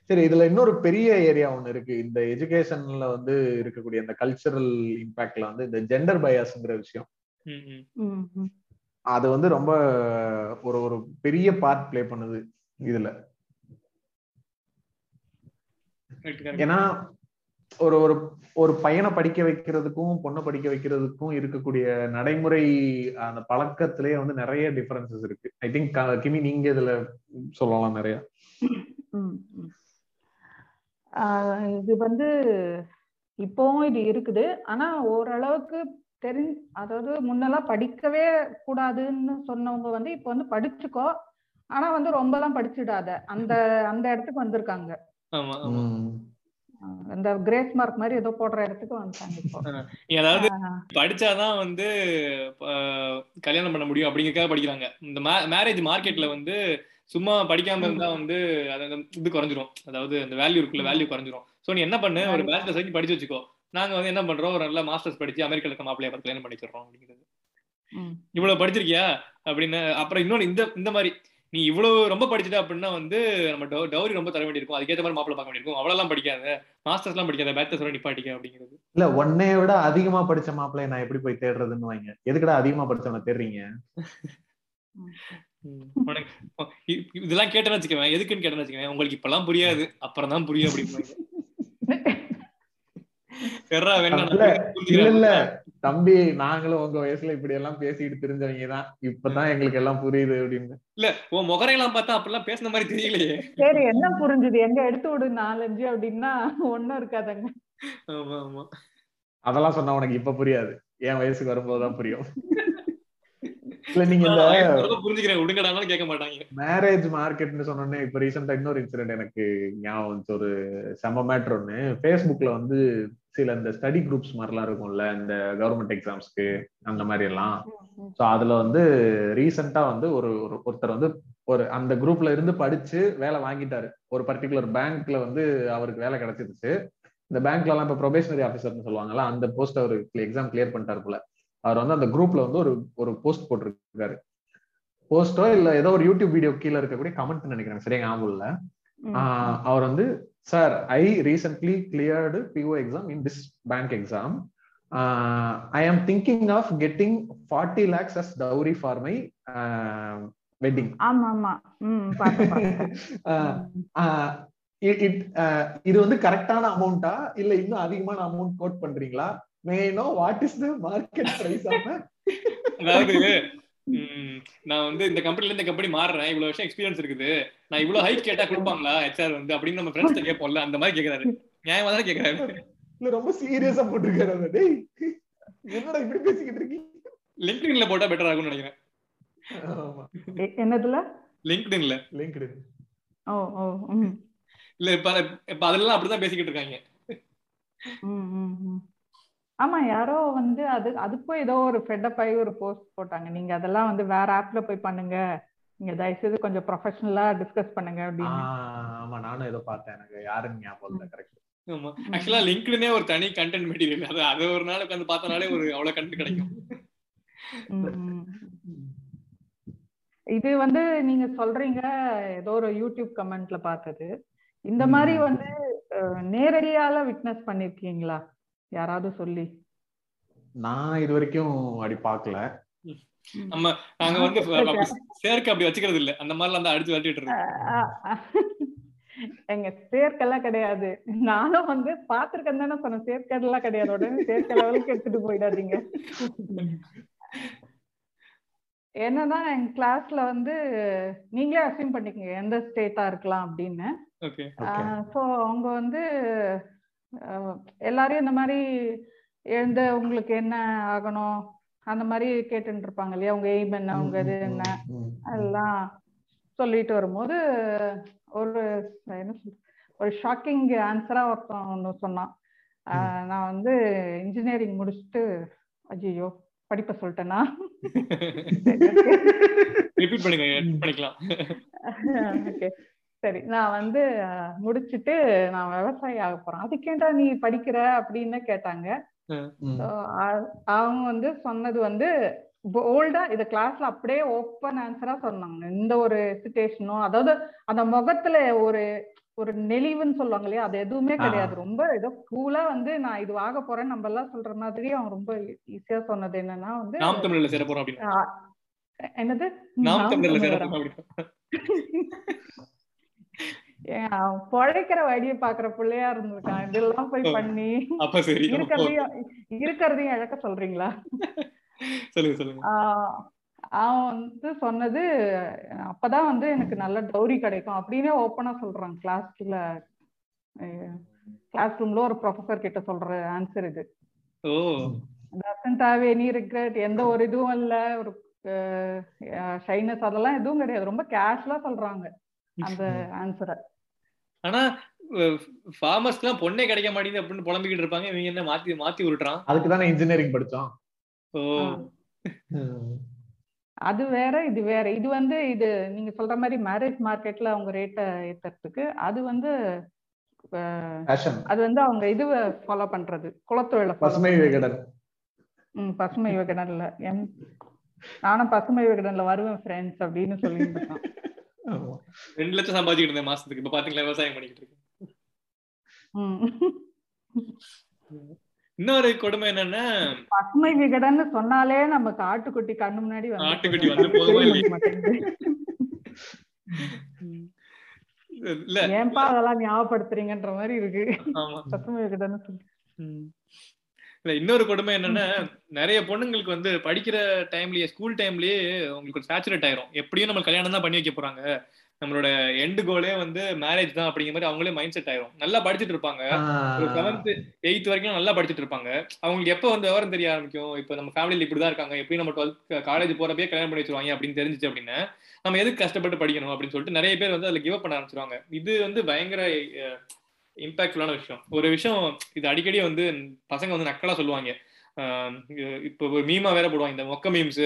சரி இதுல இன்னொரு பெரிய ஏரியா ஒண்ணு இருக்கு. இந்த எஜுகேஷன்ல வந்து இருக்கக்கூடிய இந்த கல்ச்சரல் இம்பாக்ட்ல வந்து இந்த ஜெண்டர் பயாஸ்ங்கிற விஷயம். அது வந்து ரொம்ப ஒரு ஒரு பெரிய பார்ட் பிளே பண்ணுது இதுல. ஏன்னா ஒரு ஒரு ஒரு பையனை படிக்க வைக்கிறதுக்கும் பொண்ணை படிக்க வைக்கிறதுக்கும் இருக்கக்கூடிய நடைமுறை அந்த பழக்கத்திலேயே வந்து நிறைய டிஃபரன்சஸ் இருக்கு. ஐ திங்க் கிமி நீங்க இதுல சொல்லலாம் நிறைய. இது வந்து இப்போவும் இது இருக்குது. ஆனா ஓரளவுக்கு தெரி அதாவது முன்னெல்லாம் படிக்கவே கூடாதுன்னு சொன்னவங்க வந்து இப்ப வந்து படிச்சுக்கோ. ஆனா வந்து ரொம்பலாம் படிச்சிடாத. அந்த அந்த இடத்துக்கு வந்திருக்காங்க. அந்த கிரேஸ் மார்க் மாதிரி ஏதோ போடுற இடத்துக்கு வந்துட்டாங்க அதாவது படிச்சாதான் வந்து கல்யாணம் பண்ண முடியும் அப்படிங்கறதுக்காக படிக்கிறாங்க. இந்த மேரேஜ் மார்க்கெட்ல வந்து சும்மா படிக்காம இருந்தா வந்து அது இது குறைஞ்சிரும். அதாவது அந்த வேல்யூ இருக்குல்ல வேல்யூ குறைஞ்சிரும். சோ நீ என்ன பண்ணு? ஒரு பேச்சுலர்ஸ் வரைக்கும் படிச்சு வச்சுக்கோ. நாங்க வந்து என்ன பண்றோம்? ஒரு நல்ல மாஸ்டர்ஸ் படிச்சு அமெரிக்கால இருக்க மாப்பிள்ளைய பார்த்து கல்யாணம் பண்ணிக்கிறோம் அப்படிங்கிறது. இவ்வளவு படிச்சிருக்கியா? அப்படின்னு அப்புறம் இன்னொன்னு இந்த இந்த மாதிரி நீ இவ்வளவு ரொம்ப படிச்சுட்ட அப்படின்னா வந்து நம்ம டவுரி ரொம்ப தர வேண்டியிருக்கும். அதுக்கேற்ற மாதிரி மாப்பிள்ள பார்க்க வேண்டியிருக்கும். அவ்வளவுலாம் படிக்காத. மாஸ்டர்ஸ் எல்லாம் படிக்காத. பேச்சலர்ஸ் நிப்பாட்டிக்க அப்படிங்கிறது. இல்ல ஒன்னே விட அதிகமா படிச்ச மாப்பிள்ளைய நான் எப்படி போய் தேடுறதுன்னு வாங்க. எதுக்கடா அதிகமா படிச்சவன தேடுறீங்க? இதெல்லாம் கேட்டேன்னு வச்சுக்கவேன் எதுக்குன்னு கேட்டேன்னு வச்சுக்கவேன் உங்களுக்கு இப்பெல்லாம் புரியாது. அப்புறம் தான் புரியும் அப்படின்னு இல்ல இல்ல. தம்பி நாங்களும் உங்க வயசுல இப்படி எல்லாம் பேசிட்டு தெரிஞ்சவங்க தான். இப்பதான் எங்களுக்கு எல்லாம் புரியுது அப்படின்னு. இல்ல உன் முகரையெல்லாம் பார்த்தா அப்படிலாம் பேசின மாதிரி தெரியலையே. சரி என்ன புரிஞ்சுது? எங்க எடுத்து விடு நாலஞ்சு அப்படின்னா ஒன்னும் இருக்காதங்க. ஆமா ஆமா. அதெல்லாம் சொன்னா உனக்கு இப்ப புரியாது. என் வயசுக்கு வரும்போதுதான் புரியும். இல்ல நீங்க இந்த புரிஞ்சுக்கிறேன் விடுங்கடானாலும் கேட்க மாட்டாங்க. மேரேஜ் மார்க்கெட்னு சொன்னோன்னே இப்ப ரீசெண்டா இன்னொரு இன்சிடென்ட் எனக்கு ஞாபகம் வந்துச்சு. ஒரு செம மேட்ரு ஒண்ணு. ஃபேஸ்புக்ல வந்து சில இந்த ஸ்டடி குரூப்ஸ் மாதிரிலாம் இருக்கும்ல இந்த கவர்மெண்ட் எக்ஸாம்ஸ்க்கு அந்த மாதிரி எல்லாம் ஸோ அதுல வந்து ரீசெண்டா வந்து ஒரு ஒருத்தர் வந்து ஒரு அந்த குரூப்ல இருந்து படிச்சு வேலை வாங்கிட்டாரு. ஒரு பர்டிகுலர் பேங்க்ல வந்து அவருக்கு வேலை கிடைச்சிருச்சு. இந்த பேங்க்ல எல்லாம் இப்ப ப்ரொபேஷனரி ஆஃபீஸர்னு சொல்லுவாங்கல்ல அந்த போஸ்ட் அவர் எக்ஸாம் கிளியர் பண்ணிட்டாரு போல. அவர் வந்து அந்த குரூப்ல வந்து ஒரு ஒரு போஸ்ட் போட்டிருக்காரு. போஸ்டோ இல்ல ஏதோ ஒரு யூடியூப் வீடியோ கீழே இருக்கக்கூடிய கமெண்ட் நினைக்கிறேன். சரியா ஞாபகம் இல்ல? அவர் வந்து sir I recently cleared PO exam in this bank exam I am thinking of getting forty lakhs as dowry for my wedding இது வந்து கரெக்டான அமௌண்டா இல்ல இன்னும் அதிகமான அமௌண்ட் கோட் பண்றீங்களா? May know what is the market price of அதாவது நான் வந்து இந்த கம்பெனில இந்த கம்பெனி மாறுறேன். இவ்வளவு வருஷம் எக்ஸ்பீரியன்ஸ் இருக்குது. நான் இவ்வளவு ஹைட் கேட்டா கொடுப்பாங்களா? ஹெச்ஆர் வந்து அப்படின்னு நம்ம ஃப்ரெண்ட்ஸ் கேட்போம்ல அந்த மாதிரி கேக்குறாரு. நியாயமா தான் கேக்குறாரு? இல்ல ரொம்ப சீரியஸா போட்டிருக்காரு டேய் என்னடா இப்படி பேசிக்கிட்டு இருக்கீங்க லிங்க்டின்ல போட்டா பெட்டர் ஆகும்னு நினைக்கிறேன். என்னதுல? லிங்க்டின்ல லிங்க்டின் ஓ ஓ இல்ல இப்ப இப்ப அதெல்லாம் அப்படிதான் பேசிக்கிட்டு இருக்காங்க. ஆமா யாரோ வந்து அது அதுக்கும் ஏதோ ஒரு ஃபெட்டப் ஆகி ஒரு போஸ்ட் போட்டாங்க. நீங்க அதெல்லாம் வந்து வேற ஆப்ல போய் பண்ணுங்க. நீங்க தயவுசெய்து கொஞ்சம் ப்ரொஃபஷனலா டிஸ்கஸ் பண்ணுங்க அப்படின்னு. ஆமா நானும் ஏதோ பார்த்தேன். எனக்கு யாருன்னு ஞாபகம் இல்லை கரெக்ட் ஆமா. ஆக்சுவலா லிங்க்டுனே ஒரு தனி கண்டென்ட் மெட்டீரியல் அது அது ஒரு நாள் உட்காந்து பார்த்தனாலே ஒரு அவ்வளவு கண்டென்ட் கிடைக்கும். இது வந்து நீங்க சொல்றீங்க ஏதோ ஒரு யூடியூப் கமெண்ட்ல பார்த்தது. இந்த மாதிரி வந்து நேரடியால விட்னஸ் பண்ணிருக்கீங்களா? யாராவது சொல்லி. நான் இது வரைக்கும் அப்படி பாக்கல நம்ம நாங்க வந்து சேர்க்க அப்படி வச்சுக்கிறது இல்ல. அந்த மாதிரி எல்லாம் அடிச்சு விரட்டிட்டு இருக்கோம் எங்க சேர்க்கெல்லாம் கிடையாது. நானும் வந்து பாத்திருக்கேன் தானே சொன்னேன். சேர்க்கெல்லாம் கிடையாது. உடனே சேர்க்க லெவலுக்கு எடுத்துட்டு போயிடாதீங்க. என்னன்னா எங்க கிளாஸ்ல வந்து நீங்களே அசியூம் பண்ணிக்கங்க. எந்த ஸ்டேட்டா இருக்கலாம் அப்படின்னு. ஸோ அவங்க வந்து எல்லாரையும் இந்த மாதிரி எழுந்த உங்களுக்கு என்ன ஆகணும் அந்த மாதிரி கேட்டுட்டு இருப்பாங்க இல்லையா? உங்க எய்ம் என்ன உங்க இது என்ன? அதெல்லாம் சொல்லிட்டு வரும்போது ஒரு என்ன ஒரு ஷாக்கிங் ஆன்சரா ஒருத்தன் ஒன்று சொன்னான். நான் வந்து இன்ஜினியரிங் முடிச்சுட்டு அஜியோ படிப்ப சொல்லிட்டேனா? ரிப்பீட் பண்ணுங்க பண்ணிக்கலாம். ஓகே சரி நான் வந்து முடிச்சுட்டு நான் விவசாயி ஆக போறேன். அதுக்கேண்டா நீ படிக்கிற? அப்படின்னு கேட்டாங்க. அவங்க வந்து சொன்னது வந்து போல்டா இத கிளாஸ்ல அப்படியே ஓப்பன் ஆன்சரா சொன்னாங்க. இந்த ஒரு சிச்சுவேஷனும் அதாவது அந்த முகத்துல ஒரு ஒரு நெளிவுன்னு சொல்லுவாங்க இல்லையா? அது எதுவுமே கிடையாது. ரொம்ப ஏதோ கூலா வந்து நான் இது ஆக போறேன் நம்ம எல்லாம் சொல்ற மாதிரி அவன் ரொம்ப ஈஸியா சொன்னது என்னன்னா வந்து என்னது? அவன் பொழைக்கிற வழியை பாக்குற பிள்ளையா இருந்திருக்கான். இதெல்லாம் போய் பண்ணி இருக்கிறதையும் இருக்கிறதையும் இழக்க சொல்றீங்களா? அவன் வந்து சொன்னது அப்பதான் வந்து எனக்கு நல்ல டௌரி கிடைக்கும் அப்படின்னே ஓப்பனா சொல்றான் கிளாஸ்ல கிளாஸ் ரூம்ல ஒரு ப்ரொஃபசர் கிட்ட சொல்ற ஆன்சர் இது. Oh. Doesn't have any regret எந்த ஒரு இதுவும் இல்ல. ஒரு ஷைனஸ் அதெல்லாம் எதுவும் கிடையாது. ரொம்ப கேஷுவலா சொல்றாங்க அந்த ஆன்சரை ஆனா ஃபார்மர்ஸ்க்கு எல்லாம் பொண்ணே கிடைக்க மாட்டேங்குது அப்படின்னு புலம்பிக்கிட்டு இருப்பாங்க. இவங்க என்ன மாத்தி மாத்தி விட்டுறான் அதுக்கு தானே இன்ஜினியரிங் படிச்சோம் ஓ. அது வேற இது வேற. இது வந்து இது நீங்க சொல்ற மாதிரி மேரேஜ் மார்க்கெட்ல அவங்க ரேட்டை ஏத்துறதுக்கு அது வந்து அது வந்து அவங்க இது ஃபாலோ பண்றது. குலத்தொழில பசுமை விகடன். ம் பசுமை விகடன்ல. என் நானும் பசுமை விகடன்ல வருவேன் ஃப்ரெண்ட்ஸ் அப்படின்னு சொல்லிட்டு இருக்கான். ரெண்டு லட்சம் சம்பாதிக்கிட்டு இருந்தேன் மாசத்துக்கு. இப்ப பாத்தீங்களா விவசாயம் பண்ணிக்கிட்டு இருக்கேன். இன்னொரு கொடுமை என்னன்னா பசுமை விகடன்னு சொன்னாலே நமக்கு ஆட்டுக்குட்டி கண்ணு முன்னாடி ஆட்டுக்குட்டி வந்து போதுமா இல்ல. ஏன்பா அதெல்லாம் ஞாபகப்படுத்துறீங்கன்ற மாதிரி இருக்கு. பசுமை இல்ல இன்னொரு கொடுமை என்னன்னா நிறைய பொண்ணுங்களுக்கு வந்து படிக்கிற டைம்லயே ஸ்கூல் டைம்லயே உங்களுக்கு சேச்சுரேட் ஆயிரும். எப்படியும் நம்ம கல்யாணம் தான் பண்ணி வைக்க போறாங்க. நம்மளோட எண்டு கோலே வந்து மேரேஜ் தான் அப்படிங்கிற மாதிரி அவங்களே மைண்ட் செட் ஆயிரும். நல்லா படிச்சுட்டு இருப்பாங்க. ஒரு செவன்த் எயித் வரைக்கும் நல்லா படிச்சுட்டு இருப்பாங்க. அவங்களுக்கு எப்ப வந்து விவரம் தெரிய ஆரம்பிக்கும்? இப்ப நம்ம ஃபேமிலியில இப்படிதான் இருக்காங்க. எப்படி நம்ம டுவெல்த் காலேஜ் போறப்பே கல்யாணம் பண்ணி வச்சிருவாங்க அப்படின்னு தெரிஞ்சிச்சு அப்படின்னா நம்ம எதுக்கு கஷ்டப்பட்டு படிக்கணும் அப்படின்னு சொல்லிட்டு நிறைய பேர் வந்து அதுல கிவ் பண்ண ஆரம்பிச்சிருவாங்க. இது வந்து பயங்கர இம்பாக்ட்ஃபுல்லான விஷயம். ஒரு விஷயம் இது அடிக்கடி வந்து பசங்க வந்து நக்கலா சொல்லுவாங்க. இப்போ ஒரு மீமா வேற போடுவாங்க. இந்த மொக்க மீம்ஸ்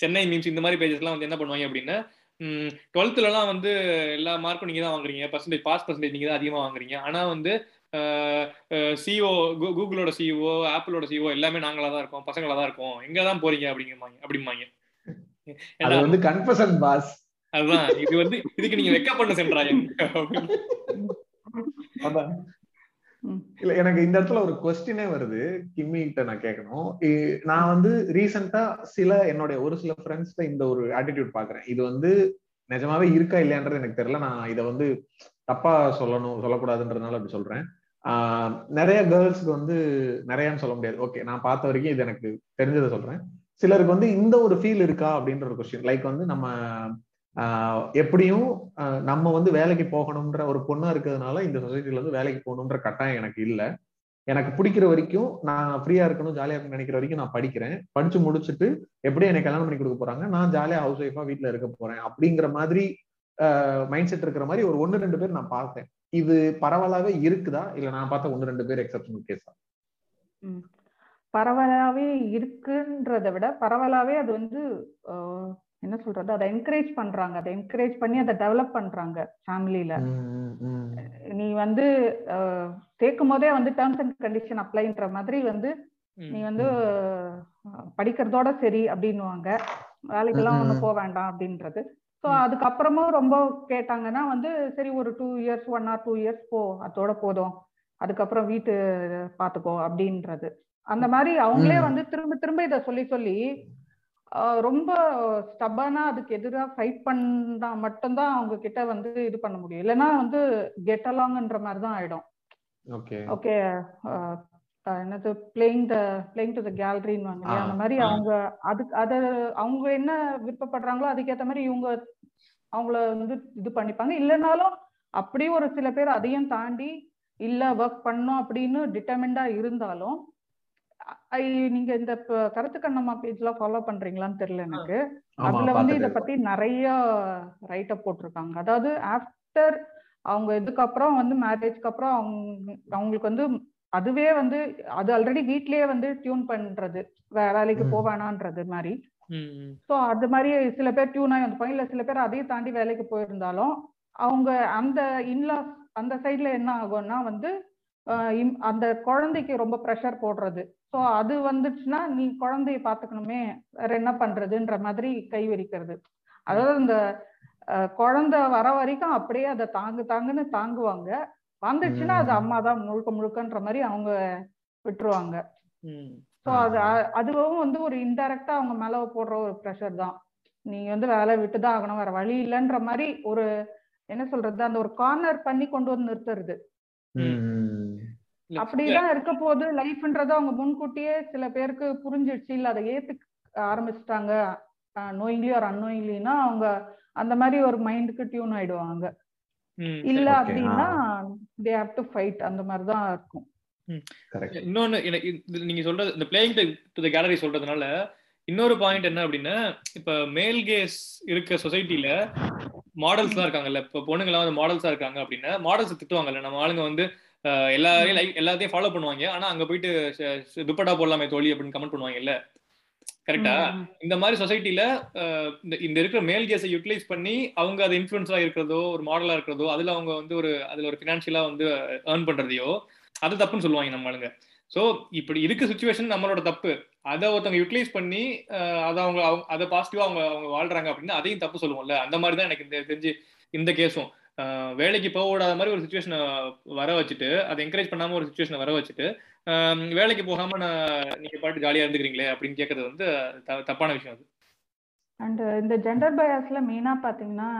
சென்னை மீம்ஸ் இந்த மாதிரி பேஜஸ் எல்லாம் வந்து என்ன பண்ணுவாங்க அப்படின்னா டுவெல்த்லலாம் வந்து எல்லா மார்க்கும் நீங்க தான் வாங்குறீங்க. பர்சன்டேஜ் பாஸ் பர்சன்டேஜ் நீங்க தான் அதிகமா வாங்குறீங்க. ஆனா வந்து சிஓ கூகுளோட சிஓ ஆப்பிளோட சிஓ எல்லாமே நாங்களா தான் இருக்கோம். பசங்களா தான் இருக்கோம். எங்க தான் போறீங்க அப்படிங்கிறமாங்க அப்படிம்பாங்க. அது வந்து கன்ஃபஷன் பாஸ் அதுதான். இது வந்து இதுக்கு நீங்க வெக்க பண்ண சென்றாங்க. இல்ல எனக்கு இந்த இடத்துல ஒரு கொஸ்டினே வருது. கிம்மி கிட்ட நான் கேட்கணும் நான் வந்து ரீசெண்டா சில என்னுடைய ஒரு சில ஃப்ரெண்ட்ஸ்ல இந்த ஒரு ஆட்டிடியூட் பாக்குறேன். இது வந்து நிஜமாவே இருக்கா இல்லையான்றது எனக்கு தெரியல. நான் இதை வந்து தப்பா சொல்லணும் சொல்லக்கூடாதுன்றதுனால அப்படி சொல்றேன். ஆஹ் நிறைய கேர்ள்ஸ்க்கு வந்து நிறையான்னு சொல்ல முடியாது. ஓகே நான் பார்த்த வரைக்கும் இது எனக்கு தெரிஞ்சதை சொல்றேன். சிலருக்கு வந்து இந்த ஒரு ஃபீல் இருக்கா அப்படின்ற ஒரு கொஸ்டின் லைக் வந்து நம்ம எப்படியும் நம்ம வந்து வேலைக்கு போகணும்ன்ற ஒரு பொண்ணா இருக்கிறதுனால இந்த சொசைட்டில வந்து வேலைக்கு போகணுன்ற கட்டாயம் எனக்கு இல்லை. எனக்கு பிடிக்கிற வரைக்கும் நான் ஃப்ரீயா இருக்கணும் ஜாலியா இருக்கணும் நினைக்கிற வரைக்கும் நான் படிக்கிறேன். படிச்சு முடிச்சுட்டு எப்படி எனக்கு கல்யாணம் பண்ணி கொடுக்க போறாங்க. நான் ஜாலியா ஹவுஸ் ஒய்ஃபா வீட்டுல இருக்க போறேன் அப்படிங்கிற மாதிரி மைண்ட் செட் இருக்கிற மாதிரி ஒரு ஒன்னு ரெண்டு பேர் நான் பார்த்தேன். இது பரவலாவே இருக்குதா? இல்ல நான் பார்த்த ஒன்னு ரெண்டு பேர் எக்ஸப்ஷனல் கேஸா பரவலாவே இருக்குன்றத விட பரவலாவே அது வந்து என்ன சொல்றது? அதை என்கரேஜ் பண்றாங்க. அதை என்கரேஜ் பண்ணி அதை டெவலப் பண்றாங்க ஃபேமிலியில நீ வந்து சேர்க்கும் போதே வந்து டேர்ம்ஸ் அண்ட் கண்டிஷன் அப்ளைன்ற மாதிரி வந்து நீ வந்து படிக்கிறதோட சரி அப்படின்னுவாங்க. வேலைக்கெல்லாம் ஒன்றும் போக வேண்டாம் அப்படின்றது. ஸோ அதுக்கப்புறமும் ரொம்ப கேட்டாங்கன்னா வந்து சரி ஒரு two years one or two years போ அதோட போதும். அதுக்கப்புறம் வீட்டு பார்த்துக்கோ அப்படின்றது. அந்த மாதிரி அவங்களே வந்து திரும்ப திரும்ப இதை சொல்லி சொல்லி ரொம்ப ஸ்டப்பானா அதுக்கு எதிராக ஃபைட் பண்ணா மட்டும்தான் அவங்க கிட்ட வந்து இது பண்ண முடியும். இல்லைன்னா வந்து கெட் அலாங்ன்ற மாதிரி தான் ஆயிடும். ஓகே. என்னது playing the playing to the கேலரின்னு அந்த மாதிரி அவங்க அதுக்கு அதை அவங்க என்ன விருப்பப்படுறாங்களோ அதுக்கேற்ற மாதிரி இவங்க அவங்கள வந்து இது பண்ணிப்பாங்க. இல்லைனாலும் அப்படியே ஒரு சில பேர் அதையும் தாண்டி இல்ல ஒர்க் பண்ணும் அப்படின்னு டிட்டர்மெண்டா இருந்தாலும் நீங்க இந்த கருத்து கண்ணம்மா பேஜ்லாம் ஃபாலோ பண்றீங்களான்னு தெரியல எனக்கு. அதுல வந்து இத பத்தி நிறைய ரைட் அப் போட்டிருக்காங்க. அதாவது ஆஃப்டர் அவங்க இதுக்கப்புறம் வந்து மேரேஜ்க்கு அப்புறம் அவங்க அவங்களுக்கு வந்து அதுவே வந்து அது ஆல்ரெடி வீட்லயே வந்து டியூன் பண்றது. வேலைக்கு போவேணான்றது மாதிரி. ஸோ அது மாதிரி சில பேர் டியூன் ஆகி வந்துப்பாங்க இல்ல சில பேர் அதையும் தாண்டி வேலைக்கு போயிருந்தாலும் அவங்க அந்த இன்லாஸ் அந்த சைட்ல என்ன ஆகும்னா வந்து அந்த குழந்தைக்கு ரொம்ப ப்ரெஷர் போடுறது. ஸோ அது வந்துச்சுன்னா நீ குழந்தைய பார்த்துக்கணுமே வேற என்ன பண்றதுன்ற மாதிரி கை விரிக்கிறது அதாவது இந்த குழந்தை வர வரைக்கும் அப்படியே அதை தாங்கு தாங்குன்னு தாங்குவாங்க. வந்துச்சுன்னா அது அம்மா தான் முழுக்க முழுக்கன்ற மாதிரி அவங்க விட்டுருவாங்க. ஸோ அது அதுவும் வந்து ஒரு இன்டைரக்டா அவங்க மேல போடுற ஒரு ப்ரெஷர் தான். நீங்க வந்து வேலை விட்டு தான் ஆகணும் வேற வழி இல்லைன்ற மாதிரி ஒரு என்ன சொல்றது அந்த ஒரு கார்னர் பண்ணி கொண்டு வந்து நிறுத்துறது. அப்படிதான் இருக்க போது லைஃப்ன்றத அவங்க முன்கூட்டியே சில பேருக்கு புரிஞ்சிடுச்சு இல்ல அதை ஏத்துக்க ஆரம்பிச்சிட்டாங்க. நோயிங்லி ஒரு அன்னோயிங்லினா அவங்க அந்த மாதிரி ஒரு மைண்டுக்கு டியூன் ஆயிடுவாங்க. இல்ல அப்படின்னா தே ஹேவ் டு ஃபைட் அந்த மாதிரி தான் இருக்கும். இன்னொன்னு நீங்க சொல்றது இந்த பிளேயிங் டு த கேலரி சொல்றதுனால இன்னொரு பாயிண்ட் என்ன அப்படின்னா இப்ப மேல் கேஸ் இருக்க சொசைட்டில மாடல்ஸ் தான் இருக்காங்கல்ல. இப்ப பொண்ணுங்களாம் வந்து மாடல்ஸா இருக்காங்க அப்படின்னா மாடல்ஸ் திட்டுவாங்கல்ல. நம்ம ஆளுங்க வந்து எல்லாரையும் லைக் எல்லாத்தையும் ஃபாலோ பண்ணுவாங்க. ஆனா அங்க போயிட்டு துப்பட்டா போடலாமே தோழி அப்படின்னு கமெண்ட் பண்ணுவாங்கல்ல. கரெக்டா இந்த மாதிரி சொசைட்டில இந்த இருக்கிற மேல் கேஸை யூட்டிலைஸ் பண்ணி அவங்க அதை இன்ஃபுளுன்ஸா இருக்கிறதோ ஒரு மாடலா இருக்கிறதோ அதுல அவங்க வந்து ஒரு அதுல ஒரு பினான்சியலா வந்து ஏர்ன் பண்றதையோ அது தப்புன்னு சொல்லுவாங்க நம்ம ஆளுங்க. ஸோ இப்படி இருக்க சுச்சுவேஷன் நம்மளோட தப்பு. அதை ஒருத்தவங்க யூட்டிலைஸ் பண்ணி அதை அவங்க அதை பாசிட்டிவா அவங்க அவங்க வாழ்றாங்க அப்படின்னா அதையும் தப்பு சொல்லுவோம்ல. அந்த மாதிரி தான் எனக்கு இந்த தெரிஞ்சு இந்த கேஸும் வேலைக்கு போக விடாத மாதிரி ஒரு சுச்சுவேஷனை வர வச்சுட்டு அதை என்கரேஜ் பண்ணாம ஒரு சுச்சுவேஷனை வர வச்சுட்டு வேலைக்கு போகாம நான் நீங்க பாட்டு ஜாலியா இருந்துக்கிறீங்களே அப்படின்னு கேட்கறது வந்து தப்பான விஷயம் அது. அண்ட் இந்த ஜெண்டர் பயாஸ்ல மெயினா பாத்தீங்கன்னா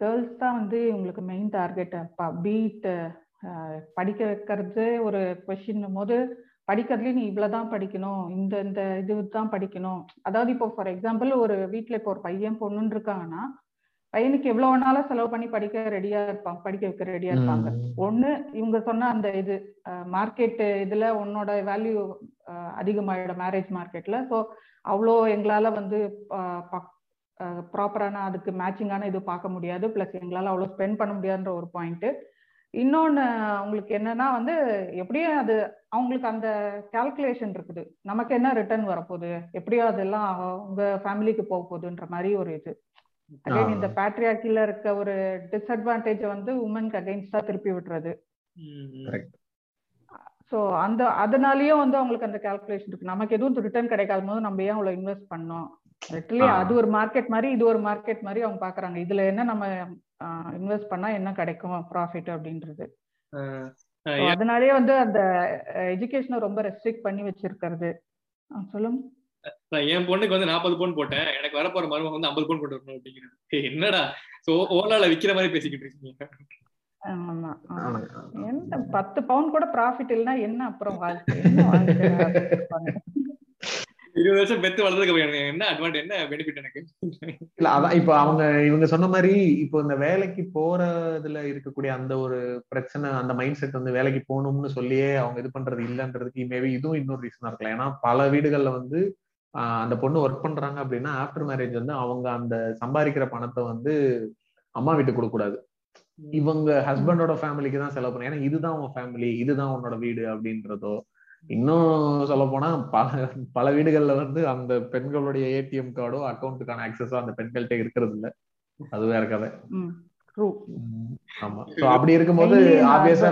கேர்ள்ஸ் தான் வந்து உங்களுக்கு மெயின் டார்கெட் பீட் படிக்க வைக்கிறது ஒரு கொஷின் போது படிக்கிறதுலயும் நீ இவ்வளவுதான் படிக்கணும் இந்த இந்த இது தான் படிக்கணும். அதாவது இப்போ ஃபார் எக்ஸாம்பிள் ஒரு வீட்டுல இப்போ ஒரு பையன் பொண்ணுன்னு இருக்காங்கன்னா பையனுக்கு எவ்வளவு வேணாலும் செலவு பண்ணி படிக்க ரெடியா இருப்பாங்க படிக்க வைக்க ரெடியா இருப்பாங்க. ஒண்ணு இவங்க சொன்ன அந்த இது மார்க்கெட் இதுல உன்னோட வேல்யூ அதிகமாயிடும் மேரேஜ் மார்க்கெட்ல ஸோ அவ்வளோ எங்களால வந்து ப்ராப்பரான அதுக்கு மேட்சிங்கான இது பார்க்க முடியாது. பிளஸ் எங்களால அவ்வளோ ஸ்பெண்ட் பண்ண முடியாதுன்ற ஒரு பாயிண்ட் இன்னொன்னு அவங்களுக்கு என்னன்னா வந்து எப்படியும் அது அவங்களுக்கு அந்த கால்குலேஷன் இருக்குது. நமக்கு என்ன ரிட்டர்ன் வரப்போகுது? எப்படியோ அதெல்லாம் உங்க ஃபேமிலிக்கு போக போகுதுன்ற மாதிரி ஒரு இது. அகைன் இந்த பேட்ரியாக்கில இருக்க ஒரு டிஸ்அட்வான்டேஜ் வந்து உமனுக்கு அகைன்ஸ்டா திருப்பி விட்டுறது. ஸோ அந்த அதனாலயும் வந்து அவங்களுக்கு அந்த கால்குலேஷன் இருக்கு. நமக்கு எதுவும் ரிட்டர்ன் கிடைக்காத போது நம்ம ஏன் அவ்வளவு இன்வெஸ்ட் பண்ணோம்? லிட்டரலி அது ஒரு மார்க்கெட் மாதிரி இது ஒரு மார்க்கெட் மாதிரி அவங்க பாக்குறாங்க. இதுல என்ன நம்ம இன்வெஸ்ட் பண்ணா என்ன கிடைக்கும்? ப்ராஃபிட் அப்படின்றது. அதனாலயே வந்து அந்த எஜுகேஷனை ரொம்ப ரெஸ்ட்ரிக்ட் பண்ணி வச்சிருக்கிறது. சொல்லுங்க. என் பொண்ணுக்கு வந்து நாற்பது பவுன் போட்டேன். எனக்கு வரப்போற மருமக வந்து ஐம்பது பவுன் போட்டு வரணும் அப்படிங்கிறது என்னடா? சோ ஓலால விக்கிற மாதிரி பேசிக்கிட்டு இருக்கீங்க. ஆமா என்ன பத்து பவுன் கூட ப்ராஃபிட் இல்லைன்னா என்ன அப்புறம் வாழ்க்கை? இருபது வருஷம் பெத்து வளர்றதுக்கு என்ன அட்வான்ட் என்ன பெனிஃபிட் எனக்கு? இல்ல அதான் இப்ப அவங்க இவங்க சொன்ன மாதிரி இப்போ இந்த வேலைக்கு போறதுல இருக்கக்கூடிய அந்த ஒரு பிரச்சனை அந்த மைண்ட் செட் வந்து வேலைக்கு போகணும்னு சொல்லியே அவங்க இது பண்றது இல்லைன்றதுக்கு மேபி இதுவும் இன்னொரு ரீசனா இருக்கலாம். ஏன்னா பல வீடுகள்ல வந்து அந்த பொண்ணு ஒர்க் பண்றாங்க அப்படின்னா ஆஃப்டர் மேரேஜ் வந்து அவங்க அந்த சம்பாதிக்கிற பணத்தை வந்து அம்மா வீட்டுக்கு கொடுக்க கூடாது. இவங்க ஹஸ்பண்டோட ஃபேமிலிக்கு தான் செலவு பண்ண ஏன்னா இதுதான் உன் ஃபேமிலி இதுதான் உன்னோட வீடு அப்படின்றதோ இன்னும் சொல்ல போனா பல பல வீடுகள்ல வந்து அந்த பெண்களுடைய ஏடிஎம் கார்டோ அக்கௌண்ட்டுக்கான ஆக்சஸோ அந்த பெண்கள்கிட்ட இருக்கிறது இல்ல அது வேற கதை. ஆமா. அப்படி இருக்கும்போது ஆப்வியஸா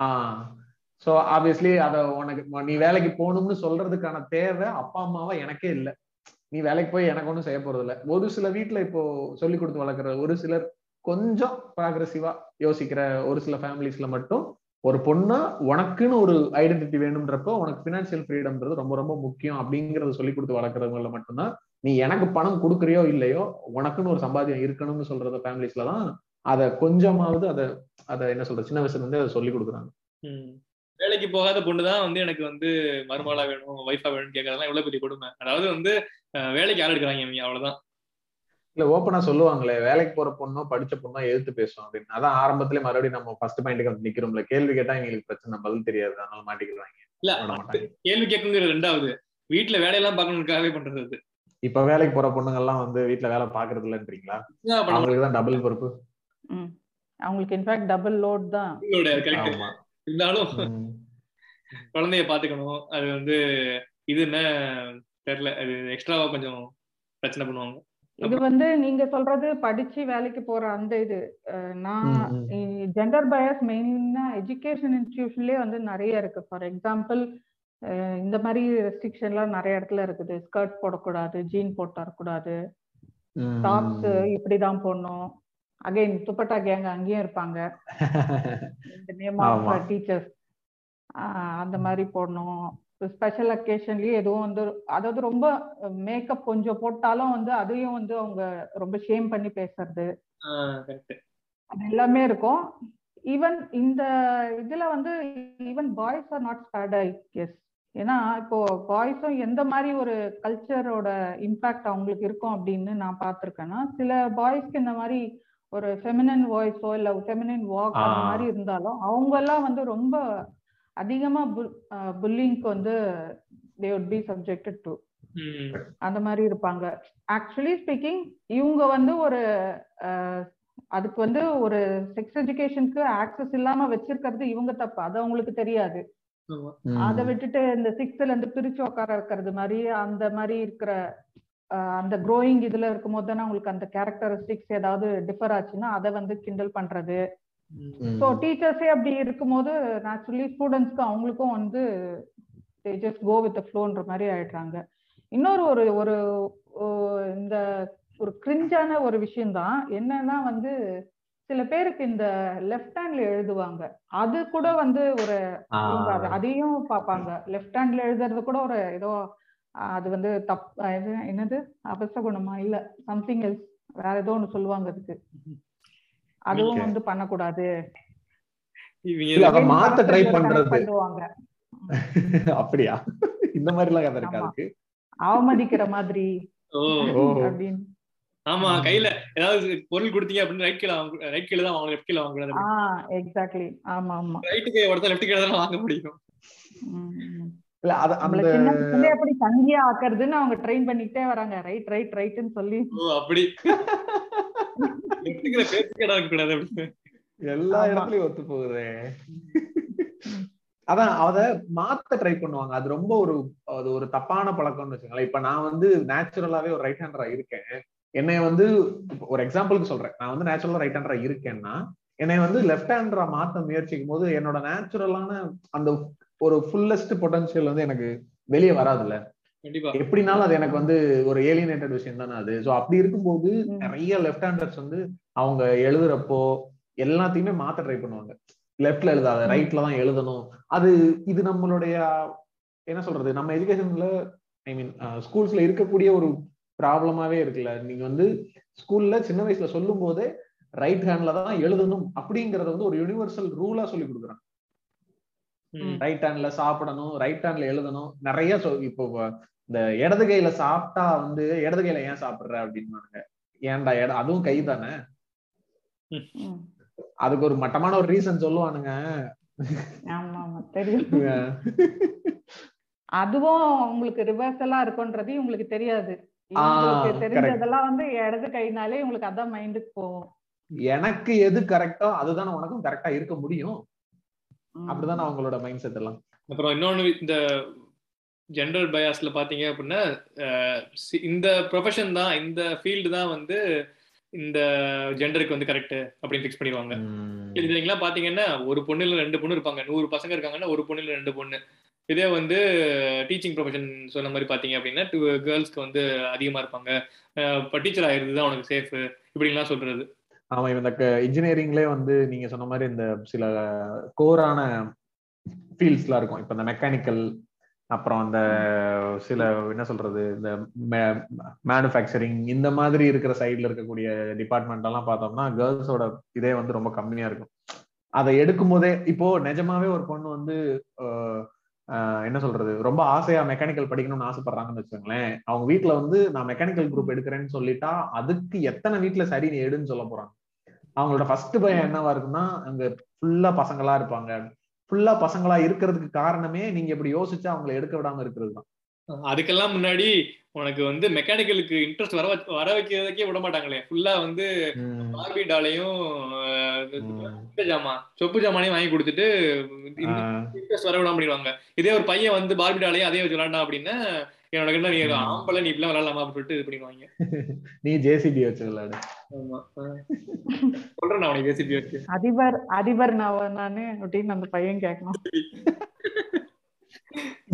ஆஹ் சோ ஆப்வியஸ்லி அத உனக்கு நீ வேலைக்கு போகணும்னு சொல்றதுக்கான தேவை அப்பா அம்மாவா எனக்கே இல்ல. நீ வேலைக்கு போய் எனக்கு ஒன்றும் செய்ய போறது இல்லை ஒரு சில வீட்டுல இப்போ சொல்லி கொடுத்து வளர்க்குற ஒரு சிலர் கொஞ்சம் ப்ராக்ரஸிவா யோசிக்கிற ஒரு சில ஃபேமிலிஸ்ல மட்டும் ஒரு பொண்ணா உனக்குன்னு ஒரு ஐடென்டிட்டி வேணும்ன்றப்போ உனக்கு பினான்சியல் ஃப்ரீடம்ன்றது ரொம்ப ரொம்ப முக்கியம் அப்படிங்கறத சொல்லி கொடுத்து வளர்க்குறவங்கள மட்டும்தான் நீ எனக்கு பணம் கொடுக்குறியோ இல்லையோ உனக்குன்னு ஒரு சம்பாத்தியம் இருக்கணும்னு சொல்றத ஃபேமிலிஸ்ல தான் அதை கொஞ்சமாவது அதை அதை என்ன சொல்ற சின்ன வயசுல இருந்தே அதை சொல்லி கொடுக்குறாங்க. வேலைக்கு போகாத பொண்ணுதான் வந்து எனக்கு வந்து மருமகளா வேணும் ஒய்ஃபா வேணும்னு கேட்கறதெல்லாம் எவ்வளவு பெரிய கொடுமை. அதாவது வந்து வேலைக்கு யார் எடுக்கிறாங்க அவ்வளவுதான். இல்ல ஓப்பனா சொல்லுவாங்களே வேலைக்கு போற பொண்ணோ படிச்ச பொண்ணோ எதிர்த்து பேசும் அப்படின்னு. அதான் ஆரம்பத்திலே மறுபடியும் நம்ம ஃபர்ஸ்ட் பாயிண்ட்டுக்கு வந்து நிக்கிறோம்ல. கேள்வி கேட்டா எங்களுக்கு பிரச்சனை பதில் தெரியாது. அதனால மாட்டிக்கிறாங்க இல்ல கேள்வி கேட்குங்கிற ரெண்டாவது. வீட்டுல வேலையெல்லாம் பார்க்கணுக்காகவே பண்றது அது. இப்ப வேலைக்கு போற பொண்ணுங்க எல்லாம் வந்து வீட்டுல வேலை பாக்குறது இல்லன்றீங்களா அவங்களுக்கு தான் டபுள் பொறுப்பு. அவங்களுக்கு இன்ஃபேக்ட் டபுள் லோட் தான். இருந்தாலும் குழந்தைய பாத்துக்கணும். அது வந்து இது என்ன? தெரியல. அது எக்ஸ்ட்ராவா கொஞ்சம் பிரச்சனை பண்ணுவாங்க. இது வந்து நீங்க சொல்றது படிச்சு வேலைக்கு போற அந்த இது. நான் ஜெண்டர் பயஸ் மெயினா எஜுகேஷன் இன்ஸ்டிடியூஷன்லயே வந்து நிறைய இருக்கு. ஃபார் எக்ஸாம்பிள் இந்த மாதிரி ரெஸ்ட்ரிக்ஷன்லாம் நிறைய இடத்துல இருக்குது. ஸ்கர்ட் போடக்கூடாது ஜீன் போட்டு வரக்கூடாது. டாப்ஸ் இப்படிதான் போடணும். அகைன் துப்பட்டா கேங் அங்கேயும் இருப்பாங்க. இந்த நேம் ஆஃப் டீச்சர்ஸ் அந்த மாதிரி போடணும். ஸ்பெஷல் அக்கேஷன்லயும் எதுவும் வந்து அதாவது ரொம்ப மேக்கப் கொஞ்சம் போட்டாலும் வந்து அதையும் வந்து அவங்க ரொம்ப ஷேம் பண்ணி பேசுறது. அது எல்லாமே இருக்கும். ஈவன் இந்த இதுல வந்து even boys are not spared I guess ஏன்னா இப்போ பாய்ஸும் எந்த மாதிரி ஒரு கல்ச்சரோட இம்பாக்ட் அவங்களுக்கு இருக்கும் அப்படின்னு நான் பார்த்துருக்கேன்னா சில பாய்ஸ்க்கு இந்த மாதிரி ஒரு ஃபெமினன் வாய்ஸோ இல்ல ஃபெமினன் வாக் அந்த மாதிரி இருந்தாலும் அவங்க எல்லாம் வந்து ரொம்ப அதிகமா புல்லிங்க்கு வந்து they would be subjected to அந்த மாதிரி இருப்பாங்க. ஆக்சுவலி ஸ்பீக்கிங் இவங்க வந்து ஒரு அதுக்கு வந்து ஒரு செக்ஸ் எஜுகேஷனுக்கு ஆக்சஸ் இல்லாம வச்சிருக்கிறது இவங்க தப்பு. அது அவங்களுக்கு தெரியாது. அதை விட்டுட்டு இந்த சிக்ஸ்த்ல இருந்து பிரிச்சு உட்கார இருக்கிறது மாதிரி அந்த மாதிரி இருக்கிற அந்த க்ரோயிங் இதுல இருக்கும் போது தானே அவங்களுக்கு அந்த கேரக்டரிஸ்டிக்ஸ் ஏதாவது டிஃபர் ஆச்சுன்னா அதை வந்து கிண்டல் பண்றது. ஸோ டீச்சர்ஸே அப்படி இருக்கும்போது நேச்சுரலி ஸ்டூடெண்ட்ஸ்க்கு அவங்களுக்கும் வந்து ஜஸ்ட் கோ வித் ஃப்ளோன்ற மாதிரி ஆயிடுறாங்க. இன்னொரு ஒரு ஒரு இந்த ஒரு கிரிஞ்சான ஒரு விஷயம்தான் என்னன்னா வந்து சில பேருக்கு இந்த லெஃப்ட் ஹேண்ட்ல எழுதுவாங்க. அது கூட வந்து ஒரு அதையும் பார்ப்பாங்க. லெஃப்ட் ஹேண்ட்ல எழுதுறது கூட ஒரு ஏதோ அது வந்து தப் என்னது? அபசகுணமா? இல்ல சம்திங் எல்ஸ் வேற ஏதோ ஒண்ணு சொல்லுவாங்க அதுக்கு. அதுவும் வந்து பண்ணக்கூடாது. மாத்த ட்ரை பண்றது. அப்படியா? இந்த மாதிரி எல்லாம் கதை இருக்கா அதுக்கு? அவமதிக்கிற மாதிரி அப்படின்னு. ஆமா கையில ஏதாவது பொருள் கொடுத்தீங்க அப்படின்னு ரைட் கீழ ரைட் கீழ தான் வாங்க லெஃப்ட் கீழ வாங்க ஆ எக்ஸாக்ட்லி ஆமா ஆமா. ரைட் கை ஒருத்தர் லெஃப்ட் கீழ தான் வாங்க முடியும். இல்ல அத அந்த சின்ன எப்படி சங்கியா ஆக்குறதுன்னு அவங்க ட்ரெயின் பண்ணிட்டே வராங்க. ரைட் ரைட் ரைட்னு சொல்லி. ஓ அப்படி. எல்லா இடத்துலயும் ஒத்து போகுதே. அதான் அத மாத்த ட்ரை பண்ணுவாங்க. அது ரொம்ப ஒரு அது ஒரு தப்பான பழக்கம்னு வச்சுக்கோங்களேன். இப்ப நான் வந்து நேச்சுரலாவே ஒரு ரைட் ஹேண்டரா இருக்கேன். என்னை வந்து ஒரு எக்ஸாம்பிளுக்கு சொல்றேன். நான் வந்து நேச்சுரலா ரைட் ஹேண்டரா இருக்கேன்னா என்னை வந்து லெஃப்ட் ஹேண்டரா மாத்த முயற்சிக்கும் போது என்னோட நேச்சுரலான அந்த ஒரு ஃபுல்லஸ்ட் பொட்டன்ஷியல் வந்து எனக்கு வெளியே வராதுல்ல. எப்படினாலும் அது எனக்கு வந்து ஒரு ஏலியனேட்டட் விஷயம் தானே அது. ஸோ அப்படி இருக்கும்போது நிறைய லெஃப்ட் ஹேண்டர்ஸ் வந்து அவங்க எழுதுறப்போ எல்லாத்தையுமே மாத்த ட்ரை பண்ணுவாங்க. லெஃப்ட்ல எழுதாத ரைட்ல தான் எழுதணும். அது இது நம்மளுடைய என்ன சொல்றது நம்ம எஜுகேஷன்ல ஐ மீன் ஸ்கூல்ஸ்ல இருக்கக்கூடிய ஒரு ப்ராப்ளமாவே இருக்குல்ல. நீங்க வந்து ஸ்கூல்ல சின்ன வயசுல சொல்லும் போதே ரைட் ஹேண்ட்ல தான் எழுதணும் அப்படிங்கறத வந்து ஒரு யூனிவர்சல் ரூலா சொல்லி கொடுக்குறாங்க. ரைட் ஹேண்ட்ல சாப்பிடணும் ரைட் ஹேண்ட்ல எழுதணும். நிறைய இப்போ இந்த இடது கையில சாப்பிட்டா வந்து இடது கையில ஏன் சாப்பிடுற அப்படின்னு ஏன்டா இட அதுவும் கை தானே? அதுக்கு ஒரு மட்டமான ஒரு ரீசன் சொல்லுவானுங்க. ஆமா ஆமா தெரியும் அதுவும் உங்களுக்கு ரிவர்சலா இருக்கும்ன்றது உங்களுக்கு தெரியாது. உங்களுக்கு தெரிஞ்சதெல்லாம் வந்து இடது கைனாலே உங்களுக்கு அதான் மைண்டுக்கு போகும். எனக்கு எது கரெக்டோ அதுதான் உனக்கும் கரெக்டா இருக்க முடியும். அப்படிதான் அவங்களோட மைண்ட் செட் எல்லாம். அப்புறம் இன்னொன்னு இந்த ஜெண்டர் பயாஸ்ல பாத்தீங்க அப்படின்னா இந்த ப்ரொஃபஷன் தான் இந்த ஃபீல்டு தான் வந்து இந்த ஜெண்டருக்கு வந்து கரெக்ட் அப்படின்னு ஃபிக்ஸ் பண்ணிடுவாங்க. இதுலாம் பாத்தீங்கன்னா ஒரு பொண்ணு இல்ல ரெண்டு பொண்ணு இருப்பாங்க. நூறு பசங்க இருக்காங்கன்னா ஒரு பொண்ணு இல்ல ரெண்டு பொண்ணு. இதே வந்து டீச்சிங் ப்ரொஃபஷன் சொன்ன மாதிரி பாத்தீங்க அப்படின்னா கேர்ள்ஸ்க்கு வந்து அதிகமா இருப்பாங்க. இப்போ டீச்சர் ஆயிருது தான் உனக்கு சேஃப் இப்படின்லாம் சொல்றது. ஆமா இந்த இன்ஜினியரிங்லேயே வந்து நீங்க சொன்ன மாதிரி இந்த சில கோரான ஃபீல்ட்ஸ்லாம் இருக்கும். இப்போ இந்த மெக்கானிக்கல் அப்புறம் அந்த சில என்ன சொல்றது இந்த மேனுஃபேக்சரிங் இந்த மாதிரி இருக்கிற சைட்ல இருக்கக்கூடிய டிபார்ட்மெண்ட் எல்லாம் பார்த்தோம்னா கேர்ள்ஸோட இதே வந்து ரொம்ப கம்மியா இருக்கும். அதை எடுக்கும் போதே இப்போ நிஜமாவே ஒரு பொண்ணு வந்து என்ன சொல்றது ரொம்ப ஆசையா மெக்கானிக்கல் படிக்கணும்னு ஆசைப்படுறாங்கன்னு வச்சுக்கோங்களேன். அவங்க வீட்டுல வந்து நான் மெக்கானிக்கல் குரூப் எடுக்கிறேன்னு சொல்லிட்டா அதுக்கு எத்தனை வீட்டுல சரி நீ எடுன்னு சொல்ல போறாங்க. அவங்களோட ஃபர்ஸ்ட் பயம் என்னவா இருக்குன்னா அங்க ஃபுல்லா பசங்களா இருப்பாங்க. ஃபுல்லா பசங்களா இருக்கிறதுக்கு காரணமே நீங்க இப்படி யோசிச்சா அவங்களை எடுக்க விடாம இருக்கிறது தான் அதுக்கெல்லாம் முன்னாடி உனக்கு வந்து மெக்கானிக்கலுக்கு இன்ட்ரெஸ்ட் வர வர வைக்கிறதுக்கே விட மாட்டாங்களே. ஃபுல்லா வந்து பார்பி டாலையும் ஜாமா சொப்பு ஜாமானையும் வாங்கி கொடுத்துட்டு இன்ட்ரெஸ்ட் வர விடாம பண்ணிடுவாங்க. இதே ஒரு பையன் வந்து பார்பி டாலையும் அதே வச்சு விளாண்டா அப்படின்னா என்னோட என்ன நீ ஆம்பளை நீ இப்பெல்லாம் விளாடலாமா அப்படின்னு சொல்லிட்டு இது பண்ணிடுவாங்க. நீ ஜேசிபி வச்சு விளையாடு. அதிபர் அதிபர் நான் நானு அப்படின்னு அந்த பையன் கேட்கணும்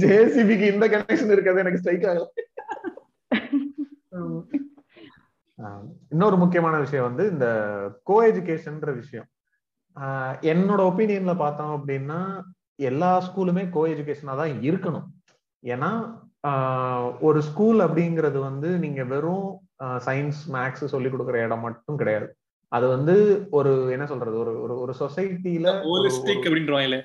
ஜேசிபிக்கு இந்த கனெக்ஷன் இருக்கிறது எனக்கு ஸ்ட்ரைக் ஆகல. இன்னொரு முக்கியமான விஷயம் வந்து இந்த கோ எஜுகேஷன்ற விஷயம் என்னோட ஒப்பீனியன்ல பார்த்தோம் அப்படின்னா எல்லா ஸ்கூலுமே கோ எஜுகேஷனா தான் இருக்கணும். ஏன்னா ஒரு ஸ்கூல் அப்படிங்கிறது வந்து நீங்க வெறும் சயின்ஸ் மேக்ஸ் சொல்லி கொடுக்குற இடம் மட்டும் கிடையாது. அது வந்து ஒரு என்ன சொல்றது ஒரு ஒரு ஒரு சொசைட்டில அப்படின்றவாங்களே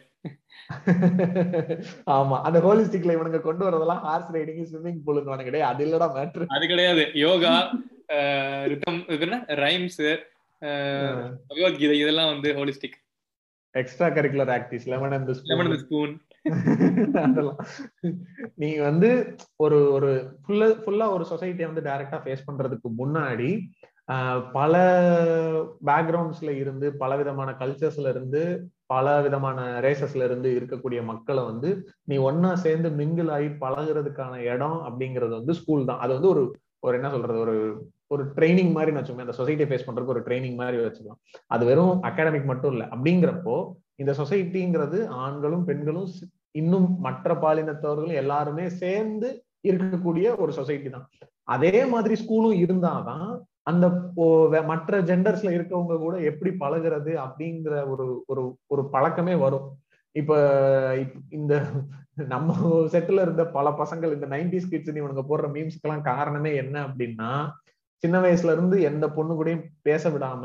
ஆமா அந்த ஹோலிஸ்டிக்ல இவனுங்க கொண்டு வரதெல்லாம் ஹார்ஸ் ரைடிங் ஸ்விம்மிங் பூலுங்க கிடையாது. அது இல்லடா மேட்ரு அது கிடையாது. யோகா ரிதம் ரைம்ஸ் பகவத்கீதை இதெல்லாம் வந்து holistic extra curricular activities lemon and spoon அதெல்லாம். நீ வந்து ஒரு ஒரு ஃபுல்லா ஃபுல்லா ஒரு சொசைட்டியை வந்து டைரக்டா ஃபேஸ் பண்றதுக்கு முன்னாடி பல பேக்ரவுண்ட்ஸ்ல இருந்து பல விதமான கல்ச்சர்ஸ்ல இருந்து பல விதமான ரேசஸ்ல இருந்து இருக்கக்கூடிய மக்களை வந்து நீ ஒன்னா சேர்ந்து மிங்கிள் ஆகி பழகுறதுக்கான இடம் அப்படிங்கிறது வந்து ஸ்கூல் தான். அது வந்து ஒரு ஒரு என்ன சொல்றது ஒரு ஒரு ட்ரைனிங் மாதிரி வச்சுக்கோங்க. அந்த சொசைட்டியை ஃபேஸ் பண்றதுக்கு ஒரு ட்ரைனிங் மாதிரி வச்சுக்கலாம். அது வெறும் அகாடமிக் மட்டும் இல்லை. அப்படிங்கிறப்போ இந்த சொசைட்டிங்கிறது ஆண்களும் பெண்களும் இன்னும் மற்ற பாலினத்தவர்களும் எல்லாருமே சேர்ந்து இருக்கக்கூடிய ஒரு சொசைட்டி தான். அதே மாதிரி ஸ்கூலும் இருந்தாதான் அந்த மற்ற ஜெண்டர்ஸ்ல இருக்கவங்க கூட எப்படி பழகுறது அப்படிங்கிற ஒரு ஒரு ஒரு பழக்கமே வரும். இப்ப இந்த நம்ம செட்டில் இருந்த பல பசங்கள் இந்த நைன்டிஸ் கிட்ஸ் இவனுங்க போடுற மீம்ஸ்க்கெல்லாம் காரணமே என்ன அப்படின்னா சின்ன வயசுல இருந்து எந்த பொண்ணு கூடயும் பேச விடாம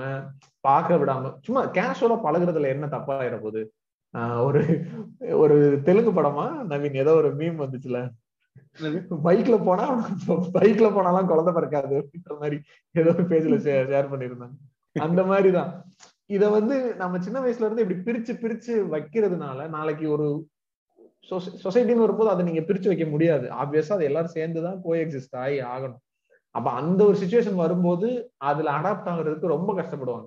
பார்க்க விடாம சும்மா கேஷுவலா பழகுறதுல என்ன தப்பா போகுது? ஒரு ஒரு தெலுங்கு படமா? நவீன் ஏதோ ஒரு மீம் வந்துச்சுல. பைக்ல போனா பைக்ல போனாலாம் குழந்தை பிறக்காது அப்படின்ற மாதிரி ஏதோ ஒரு பேஜ்ல ஷேர் பண்ணிருந்தாங்க அந்த மாதிரிதான். இத வந்து நம்ம சின்ன வயசுல இருந்து இப்படி பிரிச்சு பிரிச்சு வைக்கிறதுனால நாளைக்கு ஒரு சொசைட்டின்னு வரும்போது அதை நீங்க பிரிச்சு வைக்க முடியாது. ஆப்வியஸா அது எல்லாரும் சேர்ந்துதான் கோ எக்ஸிஸ்ட் ஆகி ஆகணும். அப்ப அந்த ஒரு சுச்சுவேஷன் வரும்போது அதுல அடாப்ட் ஆகுறதுக்கு ரொம்ப கஷ்டப்படுவாங்க.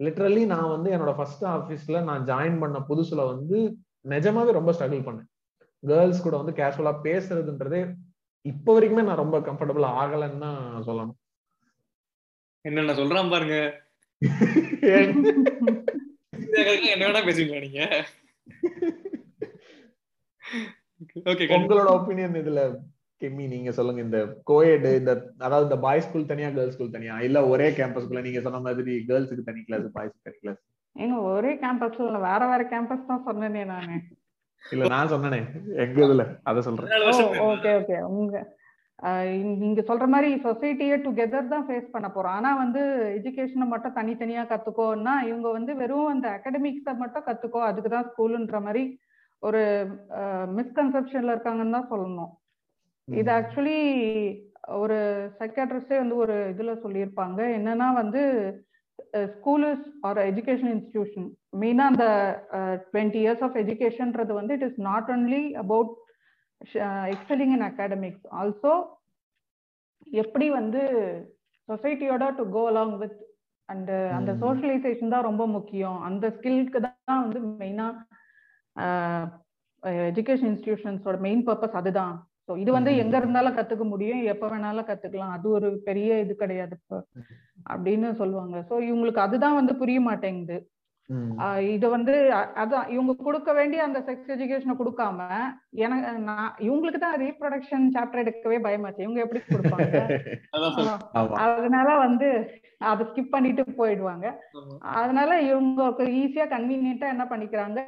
லிட்ரலி நான் வந்து என்னோட ஃபர்ஸ்ட் ஆஃபீஸ்ல நான் ஜாயின் பண்ண புதுசுல வந்து நிஜமாவே ரொம்ப ஸ்ட்ரகிள் பண்ணேன். கேர்ள்ஸ் கூட வந்து கேஷுவலா பேசுறதுன்றதே இப்ப வரைக்குமே நான் ரொம்ப கம்ஃபர்டபுள் ஆகலன்னு தான் சொல்லணும். என்னென்ன சொல்றான் பாருங்க. என்ன வேணா பேசுவீங்களா நீங்க. உங்களோட ஒப்பீனியன் இதுல கெம்மி நீங்க சொல்லுங்க இந்த கோயட் இந்த அதாவது இந்த பாய்ஸ் ஸ்கூல் தனியா கேர்ள்ஸ் ஸ்கூல் தனியா இல்ல ஒரே கேம்பஸ்க்குள்ள நீங்க சொன்ன மாதிரி கேர்ள்ஸுக்கு தனி கிளாஸ் பாய்ஸ்க்கு தனி கிளாஸ் எங்க ஒரே கேம்பஸ்ல வேற வேற கேம்பஸ் தான் சொன்னேனே நானு இல்ல நான் சொன்னனே எங்க இதுல அத சொல்றேன் ஓகே ஓகே உங்க நீங்க சொல்ற மாதிரி சொசைட்டியை டுகெதர் தான் ஃபேஸ் பண்ண போறோம் ஆனா வந்து எஜுகேஷனை மட்டும் தனித்தனியா கத்துக்கோன்னா இவங்க வந்து வெறும் அந்த அகாடமிக்ஸை மட்டும் கத்துக்கோ அதுக்கு தான் ஸ்கூலுன்ற மாதிரி ஒரு மிஸ்கன்செப்ஷன்ல இருக்காங்கன்னு தான் சொல்லணும் இது ஆக்சுவலி ஒரு சைக்காட்ரிஸ்டே வந்து ஒரு இதுல சொல்லியிருப்பாங்க. என்னன்னா வந்து school is or education institution மெயினா அந்த டுவெண்ட்டி இயர்ஸ் ஆஃப் எஜுகேஷன்ன்றது வந்து it is not only about excelling in academics also எப்படி வந்து சொசைட்டியோட to go along with and அந்த சோஷியலைசேஷன் தான் ரொம்ப முக்கியம். அந்த ஸ்கில்க்கு தான் வந்து மெயினா எஜுகேஷன் இன்ஸ்டிடியூஷன்ஸோட மெயின் பர்பஸ் அதுதான். ஸோ இது வந்து எங்க இருந்தாலும் கத்துக்க முடியும். எப்ப வேணாலும் கத்துக்கலாம். அது ஒரு பெரிய இது கிடையாது இப்போ. அப்படின்னு சொல்லுவாங்க. ஸோ இவங்களுக்கு அதுதான் வந்து புரிய மாட்டேங்குது. இது வந்து அதான் இவங்க கொடுக்க வேண்டிய அந்த செக்ஸ் எஜுகேஷனை கொடுக்காம எனக்கு நான் இவங்களுக்கு தான் ரீப்ரொடக்ஷன் சாப்டர் எடுக்கவே பயமாச்சு இவங்க எப்படி கொடுப்பாங்க? அதனால வந்து அதை ஸ்கிப் பண்ணிட்டு போயிடுவாங்க. அதனால இவங்க ஈஸியா கன்வீனியன்ட்டா என்ன பண்ணிக்கிறாங்க?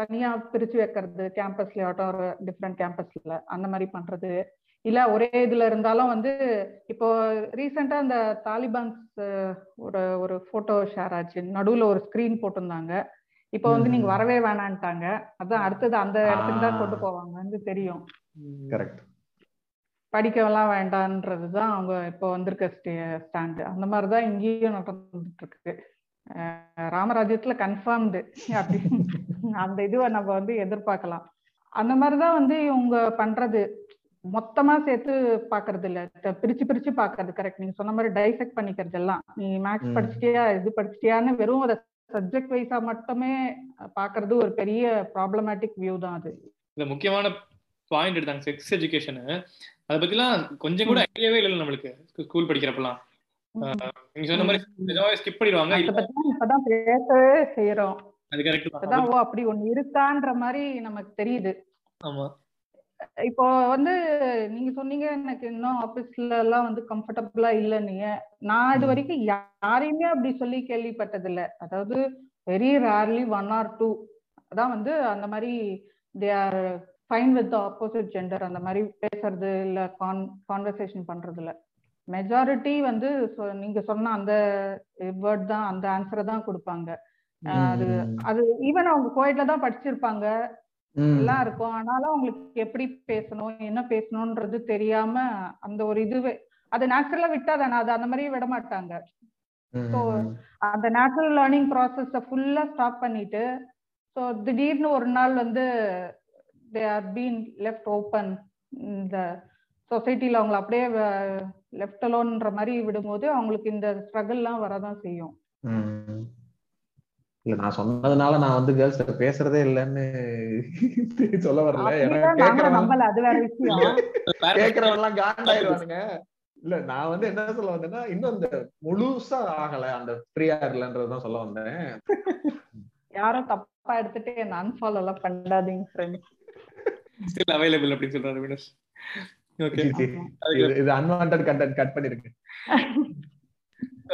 தனியா பிரிச்சு வைக்கிறது கேம்பஸ்ல ஆகட்டும் ஒரு டிஃப்ரெண்ட் கேம்பஸ்ல அந்த மாதிரி பண்றது. இல்ல ஒரே இதுல இருந்தாலும் வந்து இப்போ ரீசெண்டா அந்த தாலிபான்ஸ் ஒரு ஒரு போட்டோ ஷேர் ஆச்சு. நடுவுல ஒரு ஸ்கிரீன் போட்டிருந்தாங்க. இப்போ வந்து நீங்க வரவே வேணான்ட்டாங்க. அதான் அடுத்தது அந்த இடத்துக்கு தான் கொண்டு போவாங்கன்னு தெரியும். கரெக்ட் படிக்கவெல்லாம் வேண்டான்றதுதான் அவங்க இப்போ வந்திருக்க ஸ்டாண்டு. அந்த மாதிரிதான் இங்கேயும் நடந்துட்டு இருக்கு ராமராஜ்யத்துல கன்ஃபார்ம்டு அப்படி. அந்த இதுவை நம்ம வந்து எதிர்பார்க்கலாம். அந்த மாதிரிதான் வந்து இவங்க பண்றது. மொத்தமா சேர்த்து பாக்குறது இல்ல பிரிச்சு பிரிச்சு பாக்குறது கரெக்ட் நீங்க சொன்ன மாதிரி டைசெக்ட் பண்ணிக்கிறது எல்லாம் நீ மேக்ஸ் படிச்சிட்டியா இது படிச்சிட்டியான்னு வெறும் அதை சப்ஜெக்ட் வைஸா மட்டுமே பாக்குறது ஒரு பெரிய ப்ராப்ளமேட்டிக் வியூ தான் அது. இந்த முக்கியமான பாயிண்ட் எடுத்தாங்க செக்ஸ் எஜுகேஷன் அதை பத்திலாம் கொஞ்சம் கூட ஐடியாவே இல்லை நம்மளுக்கு ஸ்கூல் படிக்கிறப்பலாம் நீங்க சொன்ன மாதிரி ஸ்கிப் பண்ணிடுவாங்க இப்பதான் பேசவே செய்யறோம் அது கரெக்ட் அப்படி ஒண்ணு இருக்கான்ற மாதிரி நமக்கு தெரியுது. ஆமா. இப்போ வந்து நீங்க சொன்னீங்க எனக்கு இன்னும் ஆபீஸ்ல எல்லாம் வந்து கம்ஃபர்டபுளா இல்லைன்னு. நான் இது வரைக்கும் யாரையுமே அப்படி சொல்லி கேள்விப்பட்டது இல்ல அதாவது very rarely one or two அதான் வந்து அந்த மாதிரி they are fine with opposite gender அந்த மாதிரி பேசுறது இல்ல கான் கான்வர்சேஷன் பண்றது இல்ல மெஜாரிட்டி வந்து நீங்க சொன்ன அந்த வேர்ட் தான் அந்த ஆன்சரை தான் கொடுப்பாங்க. அது அது ஈவன் அவங்க கோயிட்ல தான் படிச்சிருப்பாங்க. எல்லாம் இருக்கும் ஆனாலும் அவங்களுக்கு எப்படி பேசணும் என்ன பேசணும்ன்றது தெரியாம அந்த ஒரு இதுவே அது நேச்சுரலா விட்டா தானே அது அந்த மாதிரி விட மாட்டாங்க. ஸோ அந்த நேச்சுரல் லேர்னிங் ப்ராசஸ ஃபுல்லா ஸ்டாப் பண்ணிட்டு ஸோ திடீர்னு ஒரு நாள் வந்து they are been left open இந்த சொசைட்டில அவங்களை அப்படியே லெஃப்ட் அலோன்ற மாதிரி விடும்போது அவங்களுக்கு இந்த ஸ்ட்ரகிள்லாம் வரதான் செய்யும். இல்ல நான் சொன்னதுனால நான் வந்து கேர்ள்ஸ் பேசுறதே இல்லைன்னு சொல்ல வரல. நம்பல. அது வேற விஷயம். கேக்குறவங்க எல்லாம் காண்டாயிருவானுங்க இல்ல நான் வந்து என்ன சொல்ல வந்தேன்னா இன்னும் இந்த முழுசா ஆகல. அந்த ஃப்ரீயா இல்லன்றதுதான் சொல்ல வந்தேன். யாரும் தப்பா எடுத்துட்டு என்ன அன்ஃபாலோ எல்லாம் பண்ணாதீங்க ஃப்ரெண்ட்ஸ் ஸ்டில் அவைலபிள் அப்படின்னு சொல்றாரு வினஸ் ஓகே இது அன்வான்டட் கண்டென்ட் கட் பண்ணிருக்கு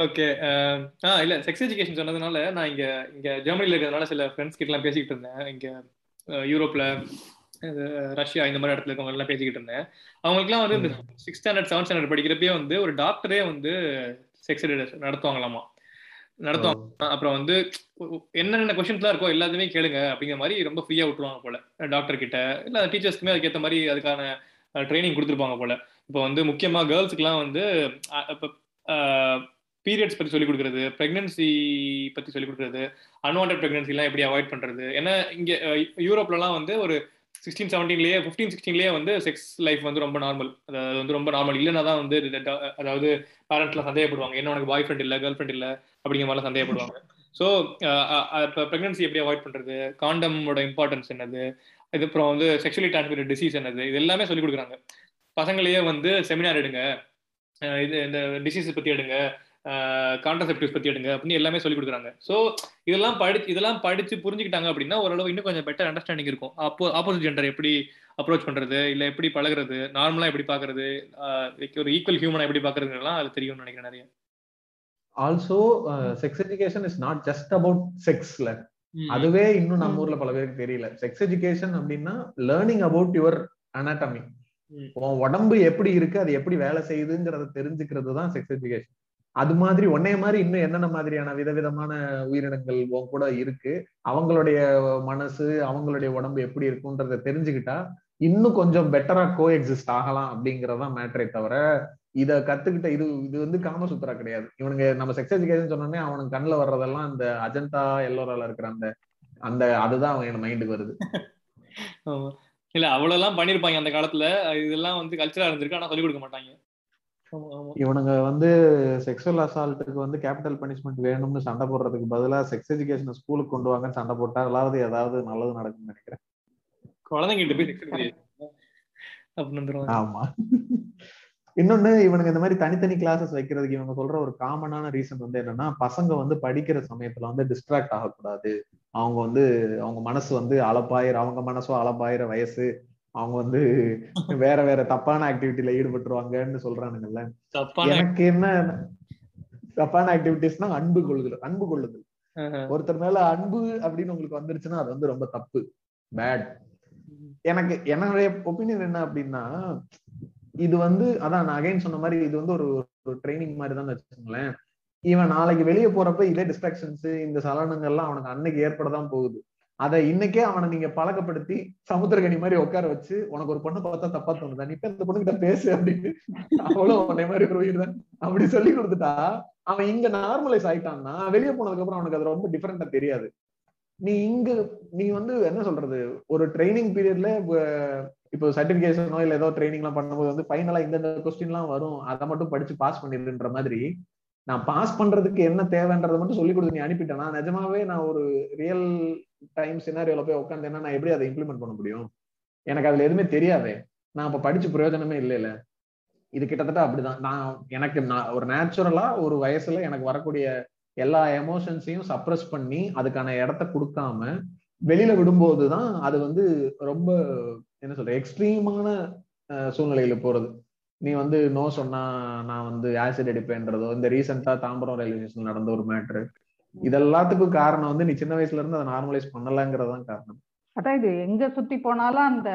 ஓகே ஆ இல்ல செக்ஸ் எஜுகேஷன் சொன்னதுனால நான் இங்க இங்க ஜெர்மனில இருக்கிறதுனால சில ஃப்ரெண்ட்ஸ் கிட்ட எல்லாம் பேசிக்கிட்டு இருந்தேன். இங்க யூரோப்ல ரஷ்யா இந்த மாதிரி இடத்துல இருக்கவங்க எல்லாம் பேசிக்கிட்டு இருந்தேன். அவங்களுக்குலாம் வந்து இந்த சிக்ஸ் ஸ்டாண்டர்ட் செவன்த் ஸ்டாண்டர்ட் படிக்கிறப்பே வந்து ஒரு டாக்டரே வந்து செக்ஸ் நடத்துவாங்களாமா? நடத்துவாங்க அப்புறம் வந்து என்னென்ன கொஸ்டின்ஸ்லாம் இருக்கோ எல்லாத்தையுமே கேளுங்க அப்படிங்கிற மாதிரி ரொம்ப ஃப்ரீயா விட்டுருவாங்க போல டாக்டர் கிட்ட. இல்ல டீச்சர்ஸ்க்குமே அதுக்கேற்ற மாதிரி அதுக்கான ட்ரைனிங் கொடுத்துருப்பாங்க போல. இப்போ வந்து முக்கியமா கேர்ள்ஸுக்குலாம் வந்து இப்போ பீரியட்ஸ் பத்தி சொல்லிக் கொடுக்குறது பிரெக்னன்சி பத்தி சொல்லிக் கொடுக்குறது அன்வான்ட் பிரெக்னன்சி எல்லாம் எப்படி அவாய்ட் பண்றது? ஏன்னா இங்க யூரோப்லலாம் வந்து ஒரு சிக்ஸ்டீன் செவன்டீன்லயே ஃபிஃப்டீன் சிக்ஸ்டீன்லயே வந்து செக்ஸ் லைஃப் வந்து ரொம்ப நார்மல் அதாவது வந்து ரொம்ப நார்மல் இல்லைன்னா தான் வந்து அதாவது பேரண்ட்ஸ்லாம் சந்தேகப்படுவாங்க. என்ன உனக்கு பாய் ஃப்ரெண்ட் இல்லை கேர்ள் ஃப்ரெண்ட் இல்லை அப்படிங்கிற மாதிரிலாம் சந்தேகப்படுவாங்க. ஸோ இப்போ ப்ரெக்னன்சி எப்படி அவாய்ட் பண்றது? காண்டமோட இம்பார்ட்டன்ஸ் என்னது? இது அப்புறம் வந்து செக்ஷுவலி டிரான்ஸ்மிட்டட் டிசீஸ் என்னது? இது எல்லாமே சொல்லிக் கொடுக்குறாங்க. பசங்களையே வந்து செமினார் எடுங்க. இது இந்த டிசீஸ் பத்தி எடுங்க. கான்ட்ரசெப்டிவ்ஸ் பத்தி எடுங்க அப்படின்னு எல்லாமே சொல்லி கொடுக்குறாங்க. ஸோ இதெல்லாம் படிச்சு இதெல்லாம் படிச்சு புரிஞ்சுக்கிட்டாங்க அப்படின்னா ஓரளவு இன்னும் கொஞ்சம் பெட்டர் அண்டர்ஸ்டாண்டிங் இருக்கும். அப்போ ஆப்போசிட் ஜெண்டர் எப்படி அப்ரோச் பண்றது இல்ல எப்படி பழகுறது நார்மலா எப்படி பாக்குறது ஒரு ஈக்குவல் ஹியூமனா எப்படி பாக்குறதுலாம் அது தெரியும்னு நினைக்கிறேன் நிறைய. Also sex education is not just about செக்ஸ்ல அதுவே இன்னும் நம்ம ஊர்ல பல பேருக்கு தெரியல. செக்ஸ் எஜுகேஷன் அப்படின்னா லேர்னிங் அபவுட் யுவர் அனாட்டமி உன் உடம்பு எப்படி இருக்கு அது எப்படி வேலை செய்யுதுங்கிறத தெரிஞ்சுக்கிறது தான் செக்ஸ் எஜுகேஷன் அது மாதிரி ஒன்னே மாதிரி இன்னும் என்னென்ன மாதிரியான விதவிதமான உயிரினங்கள் உன் கூட இருக்கு? அவங்களுடைய மனசு அவங்களுடைய உடம்பு எப்படி இருக்குன்றத தெரிஞ்சுக்கிட்டா இன்னும் கொஞ்சம் பெட்டரா கோ எக்ஸிஸ்ட் ஆகலாம் அப்படிங்கறதான் மேட்டரே தவிர இத கத்துக்கிட்ட இது இது வந்து காமசூத்ரா கிடையாது. இவனுங்க நம்ம செக்ஸ் எஜுகேஷன் சொன்னோடனே அவனுக்கு கண்ணுல வர்றதெல்லாம் அந்த அஜந்தா எல்லோரால இருக்கிற அந்த அந்த அதுதான் அவன் மைண்டுக்கு வருது. இல்ல அவ்வளவு எல்லாம் பண்ணிருப்பாங்க அந்த காலத்துல. இதெல்லாம் வந்து கல்ச்சரா இருந்திருக்கு ஆனா சொல்லிக் கொடுக்க மாட்டாங்க. இவனுங்க வந்து செக்ஷுவல் அசால்ட்டுக்கு வந்து கேபிட்டல் பனிஷ்மெண்ட் வேணும்னு சண்டை போடுறதுக்கு பதிலா செக்ஸ் எஜுகேஷன் ஸ்கூலுக்கு கொண்டு வாங்கன்னு சண்டை போட்டா அதாவது ஏதாவது நல்லது நடக்கும்னு நினைக்கிறேன். குழந்தைங்கிட்ட போய் அப்படின்னு ஆமா. இன்னொன்னு இவனுங்க இந்த மாதிரி தனித்தனி கிளாஸஸ் வைக்கிறதுக்கு இவங்க சொல்ற ஒரு காமனான ரீசன் வந்து என்னன்னா பசங்க வந்து படிக்கிற சமயத்துல வந்து டிஸ்ட்ராக்ட் ஆகக்கூடாது. அவங்க வந்து அவங்க மனசு வந்து அளப்பாயிர அவங்க மனசோ அளப்பாயிர வயசு அவங்க வந்து வேற வேற தப்பான ஆக்டிவிட்டில ஈடுபட்டுருவாங்கன்னு சொல்றானுங்கல்ல. எனக்கு என்ன தப்பான ஆக்டிவிட்டிஸ்னா அன்பு கொள்ளுதல் அன்பு கொள்ளுதல். ஒருத்தர் மேல அன்பு அப்படின்னு உங்களுக்கு வந்துருச்சுன்னா அது வந்து ரொம்ப தப்பு. பேட் எனக்கு என்னுடைய ஒப்பீனியன் என்ன அப்படின்னா இது வந்து அதான் நான் அகைன் சொன்ன மாதிரி இது வந்து ஒரு ட்ரைனிங் மாதிரி தான் வச்சுக்கோங்களேன். இவன் நாளைக்கு வெளியே போறப்ப இதே டிஸ்ட்ராக்ஷன்ஸ் இந்த சலனங்கள்லாம் அவனுக்கு அன்னைக்கு ஏற்படதான் போகுது. அதை இன்னைக்கே அவனை நீங்க பழக்கப்படுத்தி சமுத்திரகனி மாதிரி உட்கார வச்சு உனக்கு ஒரு பொண்ணு பார்த்தா தப்பா தோணுதா? நீ இப்ப இந்த பொண்ணு கிட்ட பேசு அப்படின்னு. அவ்வளவு உன்னை மாதிரி ஒரு உயிர் தான். அப்படி சொல்லி கொடுத்துட்டா அவன் இங்க நார்மலைஸ் ஆயிட்டான்னா வெளியே போனதுக்கு அப்புறம் அவனுக்கு அது ரொம்ப டிஃபரெண்டா தெரியாது. நீ இங்க நீ வந்து என்ன சொல்றது? ஒரு ட்ரைனிங் பீரியட்ல இப்போ சர்டிபிகேஷனோ இல்ல ஏதோ ட்ரைனிங் எல்லாம் பண்ணும்போது வந்து ஃபைனலா இந்த கொஸ்டின் எல்லாம் வரும். அதை மட்டும் படிச்சு பாஸ் பண்ணிடுன்ற மாதிரி நான் பாஸ் பண்றதுக்கு என்ன தேவைன்றதை மட்டும் சொல்லி கொடுத்து நீ அனுப்பிட்டேன்னா நிஜமாவே நான் ஒரு ரியல் டைம் சினாரியோல போய் உட்காந்தேன்னா நான் எப்படி அதை இம்ப்ளிமெண்ட் பண்ண முடியும்? எனக்கு அதுல எதுவுமே தெரியாதே. நான் அப்ப படிச்சு பிரயோஜனமே இல்லைல்ல. இது கிட்டத்தட்ட அப்படிதான். நான் எனக்கு நான் ஒரு நேச்சுரலா ஒரு வயசுல எனக்கு வரக்கூடிய எல்லா எமோஷன்ஸையும் சப்ரஸ் பண்ணி அதுக்கான இடத்த கொடுக்காம வெளியில விடும்போது தான் அது வந்து ரொம்ப என்ன சொல்ற எக்ஸ்ட்ரீமான சூழ்நிலையில போறது. நீ வந்து நோ சொன்னா நான் வந்து ஆசிட் அடிப்பேன்றதோ இந்த ரீசெண்டா தாம்பரம் ரயில்வே ஸ்டேஷன் நடந்த ஒரு மேட்ரு இதெல்லாத்துக்கும் காரணம் வந்து நீ சின்ன வயசுல இருந்து அதை நார்மலைஸ் பண்ணலங்கிறது தான் காரணம். அதான் இது எங்க சுத்தி போனாலும் அந்த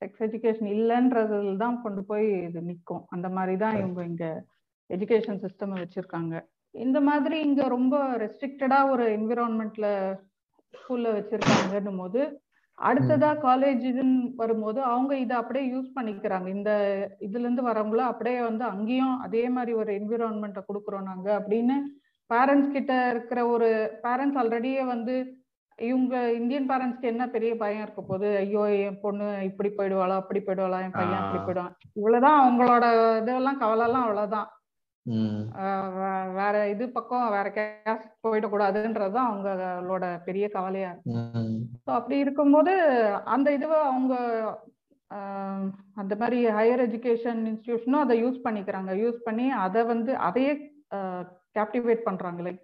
செக்ஸ் எஜுகேஷன் இல்லைன்றதுல தான் கொண்டு போய் இது நிற்கும் அந்த மாதிரி தான் இவங்க இங்க எஜுகேஷன் சிஸ்டம் வச்சிருக்காங்க. இந்த மாதிரி இங்க ரொம்ப ரெஸ்ட்ரிக்டடா ஒரு என்விரான்மெண்ட்ல ஸ்கூல்ல வச்சிருக்காங்கன்னும் போது அடுத்ததா காலேஜ் இதுன்னு வரும்போது அவங்க இதை அப்படியே யூஸ் பண்ணிக்கிறாங்க. இந்த இதுல இருந்து வரவங்களும் அப்படியே வந்து அங்கேயும் அதே மாதிரி ஒரு என்விரான்மெண்ட்டை கொடுக்குறோம் நாங்க அப்படின்னு பேரண்ட்ஸ் கிட்ட இருக்கிற ஒரு பேரண்ட்ஸ் ஆல்ரெடியே வந்து இவங்க இந்தியன் பேரண்ட்ஸ்க்கு என்ன பெரிய பயம் இருக்க போது ஐயோ என் பொண்ணு இப்படி போயிடுவாளா? அப்படி போயிடுவாளா? என் பையன் அப்படி போயிடுவான். இவ்வளவுதான் அவங்களோட இதெல்லாம் கவலை எல்லாம் அவ்வளவுதான். வேற இது பக்கம் வேற கேஸ் போயிடக்கூடாதுன்றதுதான் அவங்களோட பெரிய கவலையா இருக்கு. அப்படி இருக்கும்போது அந்த இதுவை அவங்க அந்த மாதிரி ஹையர் எஜுகேஷன் இன்ஸ்டிடியூஷனும் அதை யூஸ் பண்ணிக்கிறாங்க. யூஸ் பண்ணி அதை வந்து அதையே கேப்டிவேட் பண்றாங்க. லைக்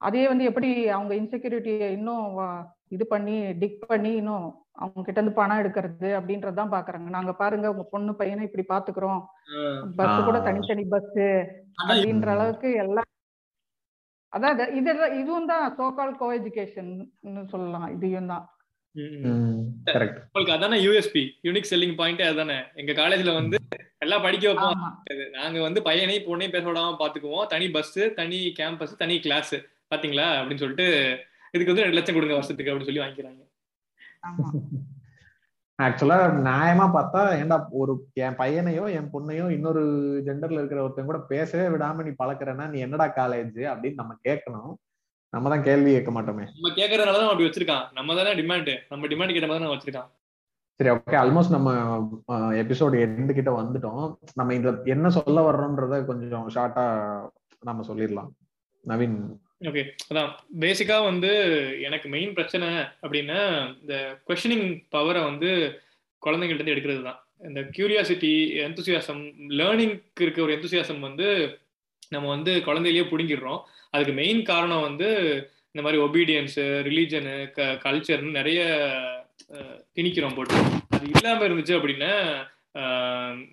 அதையே வந்து எப்படி அவங்க இன்செக்யூரிட்டியை இன்னும் இது பண்ணி டிக் பண்ணி இன்னும் அவங்க கிட்ட இருந்து பணம் எடுக்கிறது அப்படின்றதான் பாக்குறாங்க. நாங்க பாருங்க உங்க பொண்ணு பையனை இப்படி பாத்துக்கிறோம். பஸ் கூட தனித்தனி பஸ் அப்படின்ற அளவுக்கு எல்லாம் அதான் இது இதுவும் தான் சோகால் கோ எஜுகேஷன் சொல்லலாம். இதையும் தான். உங்களுக்கு அதானே யூஎஸ்பி யூனிக் செல்லிங் பாயிண்ட் அதானே. எங்க காலேஜ்ல வந்து எல்லாம் படிக்க வைப்போம். நாங்க வந்து பையனையும் பொண்ணையும் பேச விடாம பாத்துக்குவோம். தனி பஸ் தனி கேம்பஸ் தனி கிளாஸ் பாத்தீங்களா? அப்படின்னு சொல்லிட்டு இதுக்கு வந்து ரெண்டு லட்சம் கொடுங்க வருஷத்துக்கு அப்படின்னு சொல்லி வாங்கிக்கிறாங்க. ஆக்சுவலா நியாயமா பார்த்தா ஏன்டா ஒரு என் பையனையோ என் பொண்ணையோ இன்னொரு ஜெண்டர்ல இருக்கிற ஒருத்தன் கூட பேசவே விடாம நீ பழக்கிறன்னா நீ என்னடா காலேஜ் அப்படின்னு நம்ம கேட்கணும். நம்ம தான் கேள்வி கேட்க மாட்டோமே. நம்ம கேட்கறதுனாலதான் அப்படி வச்சிருக்கான். நம்ம தானே டிமாண்ட் நம்ம டிமாண்ட் கிட்ட மாதிரி வச்சிருக்கான். சரி ஓகே ஆல்மோஸ்ட் நம்ம எபிசோடு எண்டு கிட்ட வந்துட்டோம். நம்ம இந்த என்ன சொல்ல வர்றோம்ன்றத கொஞ்சம் ஷார்ட்டா நம்ம சொல்லிடலாம். நவீன் ஓகே அதான். பேசிக்கா வந்து எனக்கு மெயின் பிரச்சனை அப்படின்னா இந்த கொஷனிங் பவரை வந்து குழந்தைங்கள்ட்ட இருந்து எடுக்கிறது தான் இந்த கியூரியாசிட்டி எந்தூசியாசம் லேர்னிங்க்கு இருக்க ஒரு எந்தூசியாசம் வந்து நம்ம வந்து குழந்தையிலேயே பிடுங்கிடுறோம். அதுக்கு மெயின் காரணம் வந்து இந்த மாதிரி ஒபீடியன்ஸு ரிலீஜனு க கல்ச்சர்னு நிறைய திணிக்கிறோம் போட்டு. அது இல்லாமல் இருந்துச்சு அப்படின்னா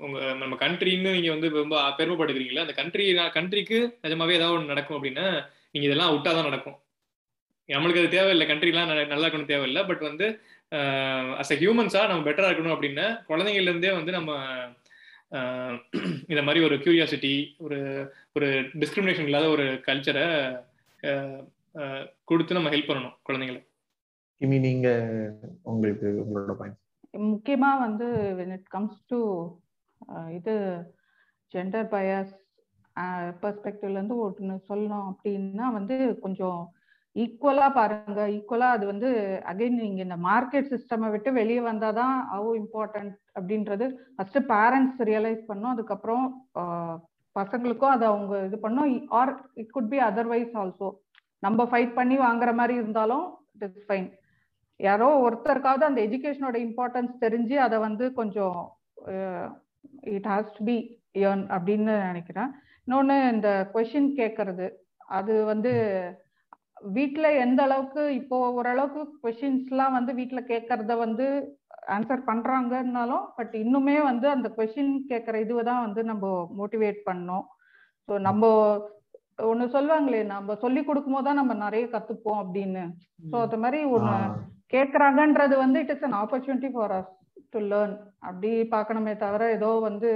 உங்க நம்ம கண்ட்ரின்னு நீங்கள் வந்து ரொம்ப பெருமைப்படுக்கிறீங்களா அந்த கண்ட்ரி கண்ட்ரிக்கு நிஜமாவே ஏதாவது ஒன்று நடக்கும் அப்படின்னா நீங்க இதெல்லாம் விட்டாதான் நடக்கும். நம்மளுக்கு அது தேவையில்லை. கண்ட்ரிலாம் நல்லா இருக்கணும் தேவையில்லை. பட் வந்து அஸ் அ ஹியூமன்ஸா நம்ம பெட்டரா இருக்கணும் அப்படின்னா குழந்தைங்கள்ல இருந்தே வந்து நம்ம இந்த மாதிரி ஒரு கியூரியாசிட்டி ஒரு ஒரு டிஸ்கிரிமினேஷன் இல்லாத ஒரு கல்ச்சரை கொடுத்து நம்ம ஹெல்ப் பண்ணணும் குழந்தைங்களை. கிமி நீங்க உங்களுக்கு உங்களோட பாயிண்ட் முக்கியமா வந்து வென் இட் கம்ஸ் டு இது ஜெண்டர் பயஸ் பெர்ஸ்பெக்டிவ்ல இருந்து ஒன்று சொல்லணும் அப்படின்னா வந்து கொஞ்சம் ஈக்குவலா பாருங்க. ஈக்குவலா அது வந்து அகைன் நீங்க இந்த மார்க்கெட் சிஸ்டம் விட்டு வெளியே வந்தாதான் அவ்வளோ இம்பார்ட்டன்ட் அப்படின்றது ஃபர்ஸ்ட் பேரண்ட்ஸ் ரியலைஸ் பண்ணும். அதுக்கப்புறம் பசங்களுக்கும் அதை அவங்க இது பண்ணும். Or it could be otherwise also நம்ம ஃபைட் பண்ணி வாங்குற மாதிரி இருந்தாலும் இட் இஸ் ஃபைன் யாரோ ஒருத்தருக்காவது அந்த எஜுகேஷனோட இம்பார்ட்டன்ஸ் தெரிஞ்சு அதை வந்து கொஞ்சம் it has to be earn அப்படின்னு நினைக்கிறேன். இன்னொன்று இந்த கொஷின் கேட்கறது அது வந்து வீட்டில் எந்த அளவுக்கு இப்போ ஓரளவுக்கு கொஷின்ஸ்லாம் வந்து வீட்டில் கேட்கறத வந்து ஆன்சர் பண்ணுறாங்கன்னாலும் பட் இன்னுமே வந்து அந்த கொஷின் கேட்குற இதுவை தான் வந்து நம்ம மோட்டிவேட் பண்ணோம். ஸோ நம்ம ஒன்று சொல்லுவாங்களே நம்ம சொல்லி கொடுக்கும் போது தான் நம்ம நிறைய கற்றுப்போம் அப்படின்னு. ஸோ அது மாதிரி ஒன்று கேட்குறாங்கன்றது வந்து it is an opportunity for us to learn அப்படி பார்க்கணுமே தவிர ஏதோ வந்து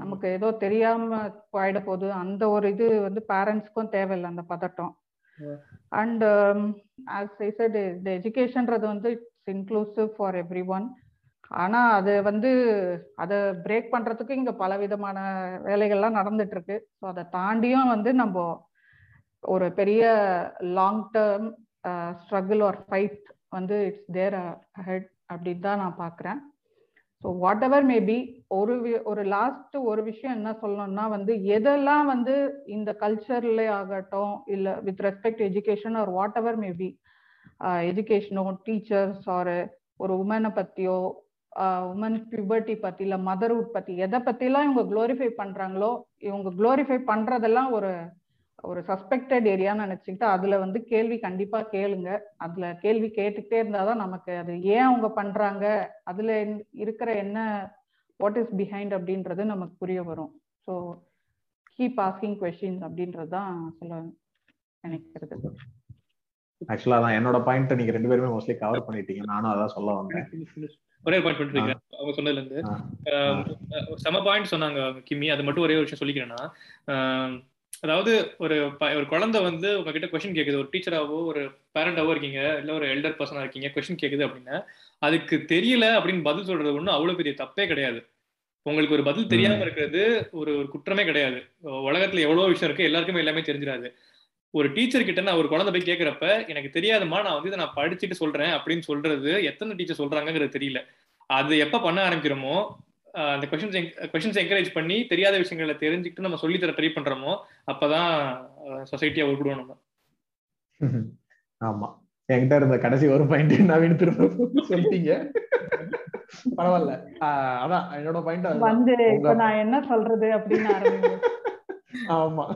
நமக்கு ஏதோ தெரியாம போயிட போகுது அந்த ஒரு இது வந்து பேரண்ட்ஸ்க்கும் தேவையில்லை அந்த பதட்டம். அண்ட் ஆஸ் ஐ செட் இந்த எஜுகேஷன்றது வந்து it's inclusive for everyone ஆனா அது வந்து அதை பிரேக் பண்றதுக்கு இங்க பல விதமான வேலைகள்லாம் நடந்துட்டு இருக்கு ஸோ அதை தாண்டியும் வந்து நம்ம ஒரு பெரிய long term struggle or fight வந்து இட்ஸ் தேர் ஹெட் அப்படின்னு தான் நான் பார்க்குறேன். ஸோ வாட் எவர் மேபி ஒரு ஒரு லாஸ்ட் ஒரு விஷயம் என்ன சொல்லணும்னா வந்து எதெல்லாம் வந்து இந்த கல்ச்சர்ல ஆகட்டும் இல்லை with respect education or whatever maybe எஜுகேஷனோ teachers or ஒரு உமனை பற்றியோ உமன் பியூபர்ட்டி பற்றி இல்லை மதர்ஹுட் பற்றி எதை பற்றிலாம் இவங்க க்ளோரிஃபை பண்ணுறாங்களோ இவங்க க்ளோரிஃபை பண்ணுறதெல்லாம் ஒரு ஒரு சஸ்பெக்டட் ஏரியான்னு நினைச்சுக்கிட்டு அதுல வந்து கேள்வி கண்டிப்பா கேளுங்க. அதுல கேள்வி கேட்டுக்கிட்டே இருந்தாதான் நமக்கு அது ஏன் அவங்க பண்றாங்க? அதுல இருக்கிற என்ன வாட் இஸ் பிஹைண்ட் அப்படின்றது நமக்கு புரிய வரும். ஸோ கீப் ஆஸ்கிங் கொஸ்டின்ஸ் அப்படின்றது தான் சொல்ல நினைக்கிறது. ஆக்சுவலா தான் என்னோட பாயிண்ட் நீங்க ரெண்டு பேருமே மோஸ்ட்லி கவர் பண்ணிட்டீங்க. நானும் அதான் சொல்ல வந்தேன். ஒரே பாயிண்ட் பண்ணிருக்கேன் அவங்க சொன்னதுல இருந்து செம பாயிண்ட் சொன்னாங்க கிம்மி. அது மட்டும் ஒரே ஒரு விஷயம் சொல்லிக்கிறேன்னா அதாவது ஒரு ஒரு குழந்தை வந்து உங்ககிட்ட கொஸ்டின் கேக்குது. ஒரு டீச்சராவோ ஒரு பேரண்டாவோ இருக்கீங்க. இல்ல ஒரு எல்டர் பர்சனா இருக்கீங்க. கொஸ்டின் கேக்குது அப்படின்னா அதுக்கு தெரியல அப்படின்னு பதில் சொல்றது ஒன்றும் அவ்வளவு பெரிய தப்பே கிடையாது. உங்களுக்கு ஒரு பதில் தெரியாம. இருக்கிறது ஒரு ஒரு குற்றமே கிடையாது. உலகத்துல எவ்வளவு விஷயம் இருக்கு. எல்லாருக்குமே எல்லாமே தெரிஞ்சிடாது. ஒரு டீச்சர் கிட்ட நான் ஒரு குழந்தை போய் கேக்குறப்ப எனக்கு தெரியாதுமா நான் வந்து இதை நான் படிச்சுட்டு சொல்றேன் அப்படின்னு சொல்றது எத்தனை டீச்சர் சொல்றாங்கங்கிறது தெரியல. அது எப்ப பண்ண ஆரம்பிக்கிறோமோ அந்த கொஸ்டின்ஸ் கொஸ்டின்ஸ் என்கரேஜ் பண்ணி தெரியாத விஷயங்களை தெரிஞ்சுக்கிட்டு நம்ம சொல்லி தர ட்ரை பண்றோமோ அப்பதான் சொசைட்டியா உருப்பிடுவோம் நம்ம. ஆமா. என்கிட்ட இருந்த கடைசி ஒரு பாயிண்ட் நவீன் திரும்ப சொல்லிட்டீங்க. பரவாயில்ல. ஆஹ் அதான் என்னோட பாயிண்ட் வந்து நான் என்ன சொல்றது அப்படின்னு ஆரம்பிங்க. ஆமா.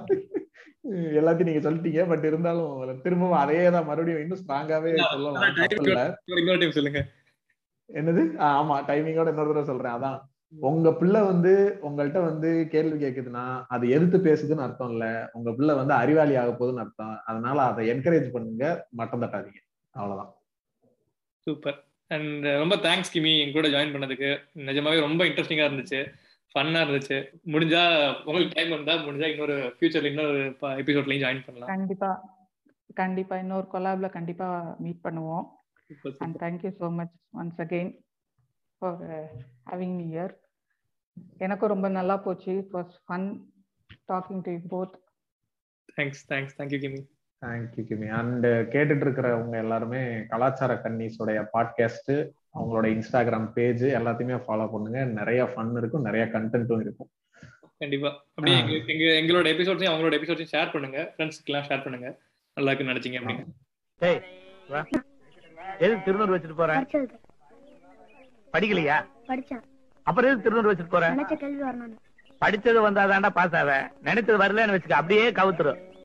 எல்லாத்தையும் நீங்க சொல்லிட்டீங்க. பட் இருந்தாலும் திரும்பவும் அதே தான் மறுபடியும் இன்னும் ஸ்ட்ராங்காவே சொல்லலாம். சொல்லுங்க. என்னது? ஆமா டைமிங்கோட இன்னொரு தடவை சொல்றேன். அதான். உங்க பிள்ளை வந்து உங்கள்ட்ட வந்து கேள்வி கேக்குதுன்னா அது எதிர்த்து பேசுதுன்னு அர்த்தம் இல்ல உங்க பிள்ளை வந்து அறிவாளி ஆக போகுதுன்னு அர்த்தம். அதனால அதை என்கரேஜ் பண்ணுங்க. மட்டம் தட்டாதீங்க. அவ்வளவுதான். சூப்பர். அண்ட் ரொம்ப தேங்க்ஸ் கிமி எங்க கூட ஜாயின் பண்ணதுக்கு. நிஜமாவே ரொம்ப இன்ட்ரெஸ்டிங்கா இருந்துச்சு. ஃபன்னா இருந்துச்சு. முடிஞ்சா உங்களுக்கு டைம் இருந்தா முடிஞ்சா இன்னொரு ஃபியூச்சர்ல இன்னொரு எபிசோட்லயும் ஜாயின் பண்ணலாம். கண்டிப்பா. கண்டிப்பா. இன்னொரு கொலாப்ல கண்டிப்பா மீட் பண்ணுவோம். Super, super. and thank you so having me here. எனக்கும் ரொம்ப நல்லா போச்சு. It was fun talking to you both. Thanks thanks thank you Kimi thank you Kimi and கேட்டுட்டு இருக்கிறவங்க எல்லாருமே கலாச்சார கன்னிஸோடைய பாட்காஸ்ட் அவங்களோட இன்ஸ்டாகிராம் பேஜ் எல்லாத்தையுமே ஃபாலோ பண்ணுங்க. நிறைய ஃபன் இருக்கும். நிறைய கண்டென்ட்டும் இருக்கும். கண்டிப்பா. அப்படியே. எங்க- எங்க எங்களோட எபிசோட்ஸையும் அவங்களோட எபிசோட்ஸையும் ஷேர் பண்ணுங்க. ஃப்ரெண்ட்ஸ்க்குலாம் ஷேர் பண்ணுங்க. நல்லா இருக்குன்னு நினைச்சீங்க அப்படின்னு. டேய் வா. எதுக்கு திருநூறு வச்சுட்டு போற? படிச்சது படிக்கலையா? படிச்சேன். அப்புறம் எதுக்கு திருநூறு வச்சுட்டு போற? நினைச்ச கேள்வி வரணும் படிச்சது வந்தாதான்டா பாஸ் ஆவ. நினைச்சது வரலன்னு வச்சுக்க அப்படியே கவுத்துரும்.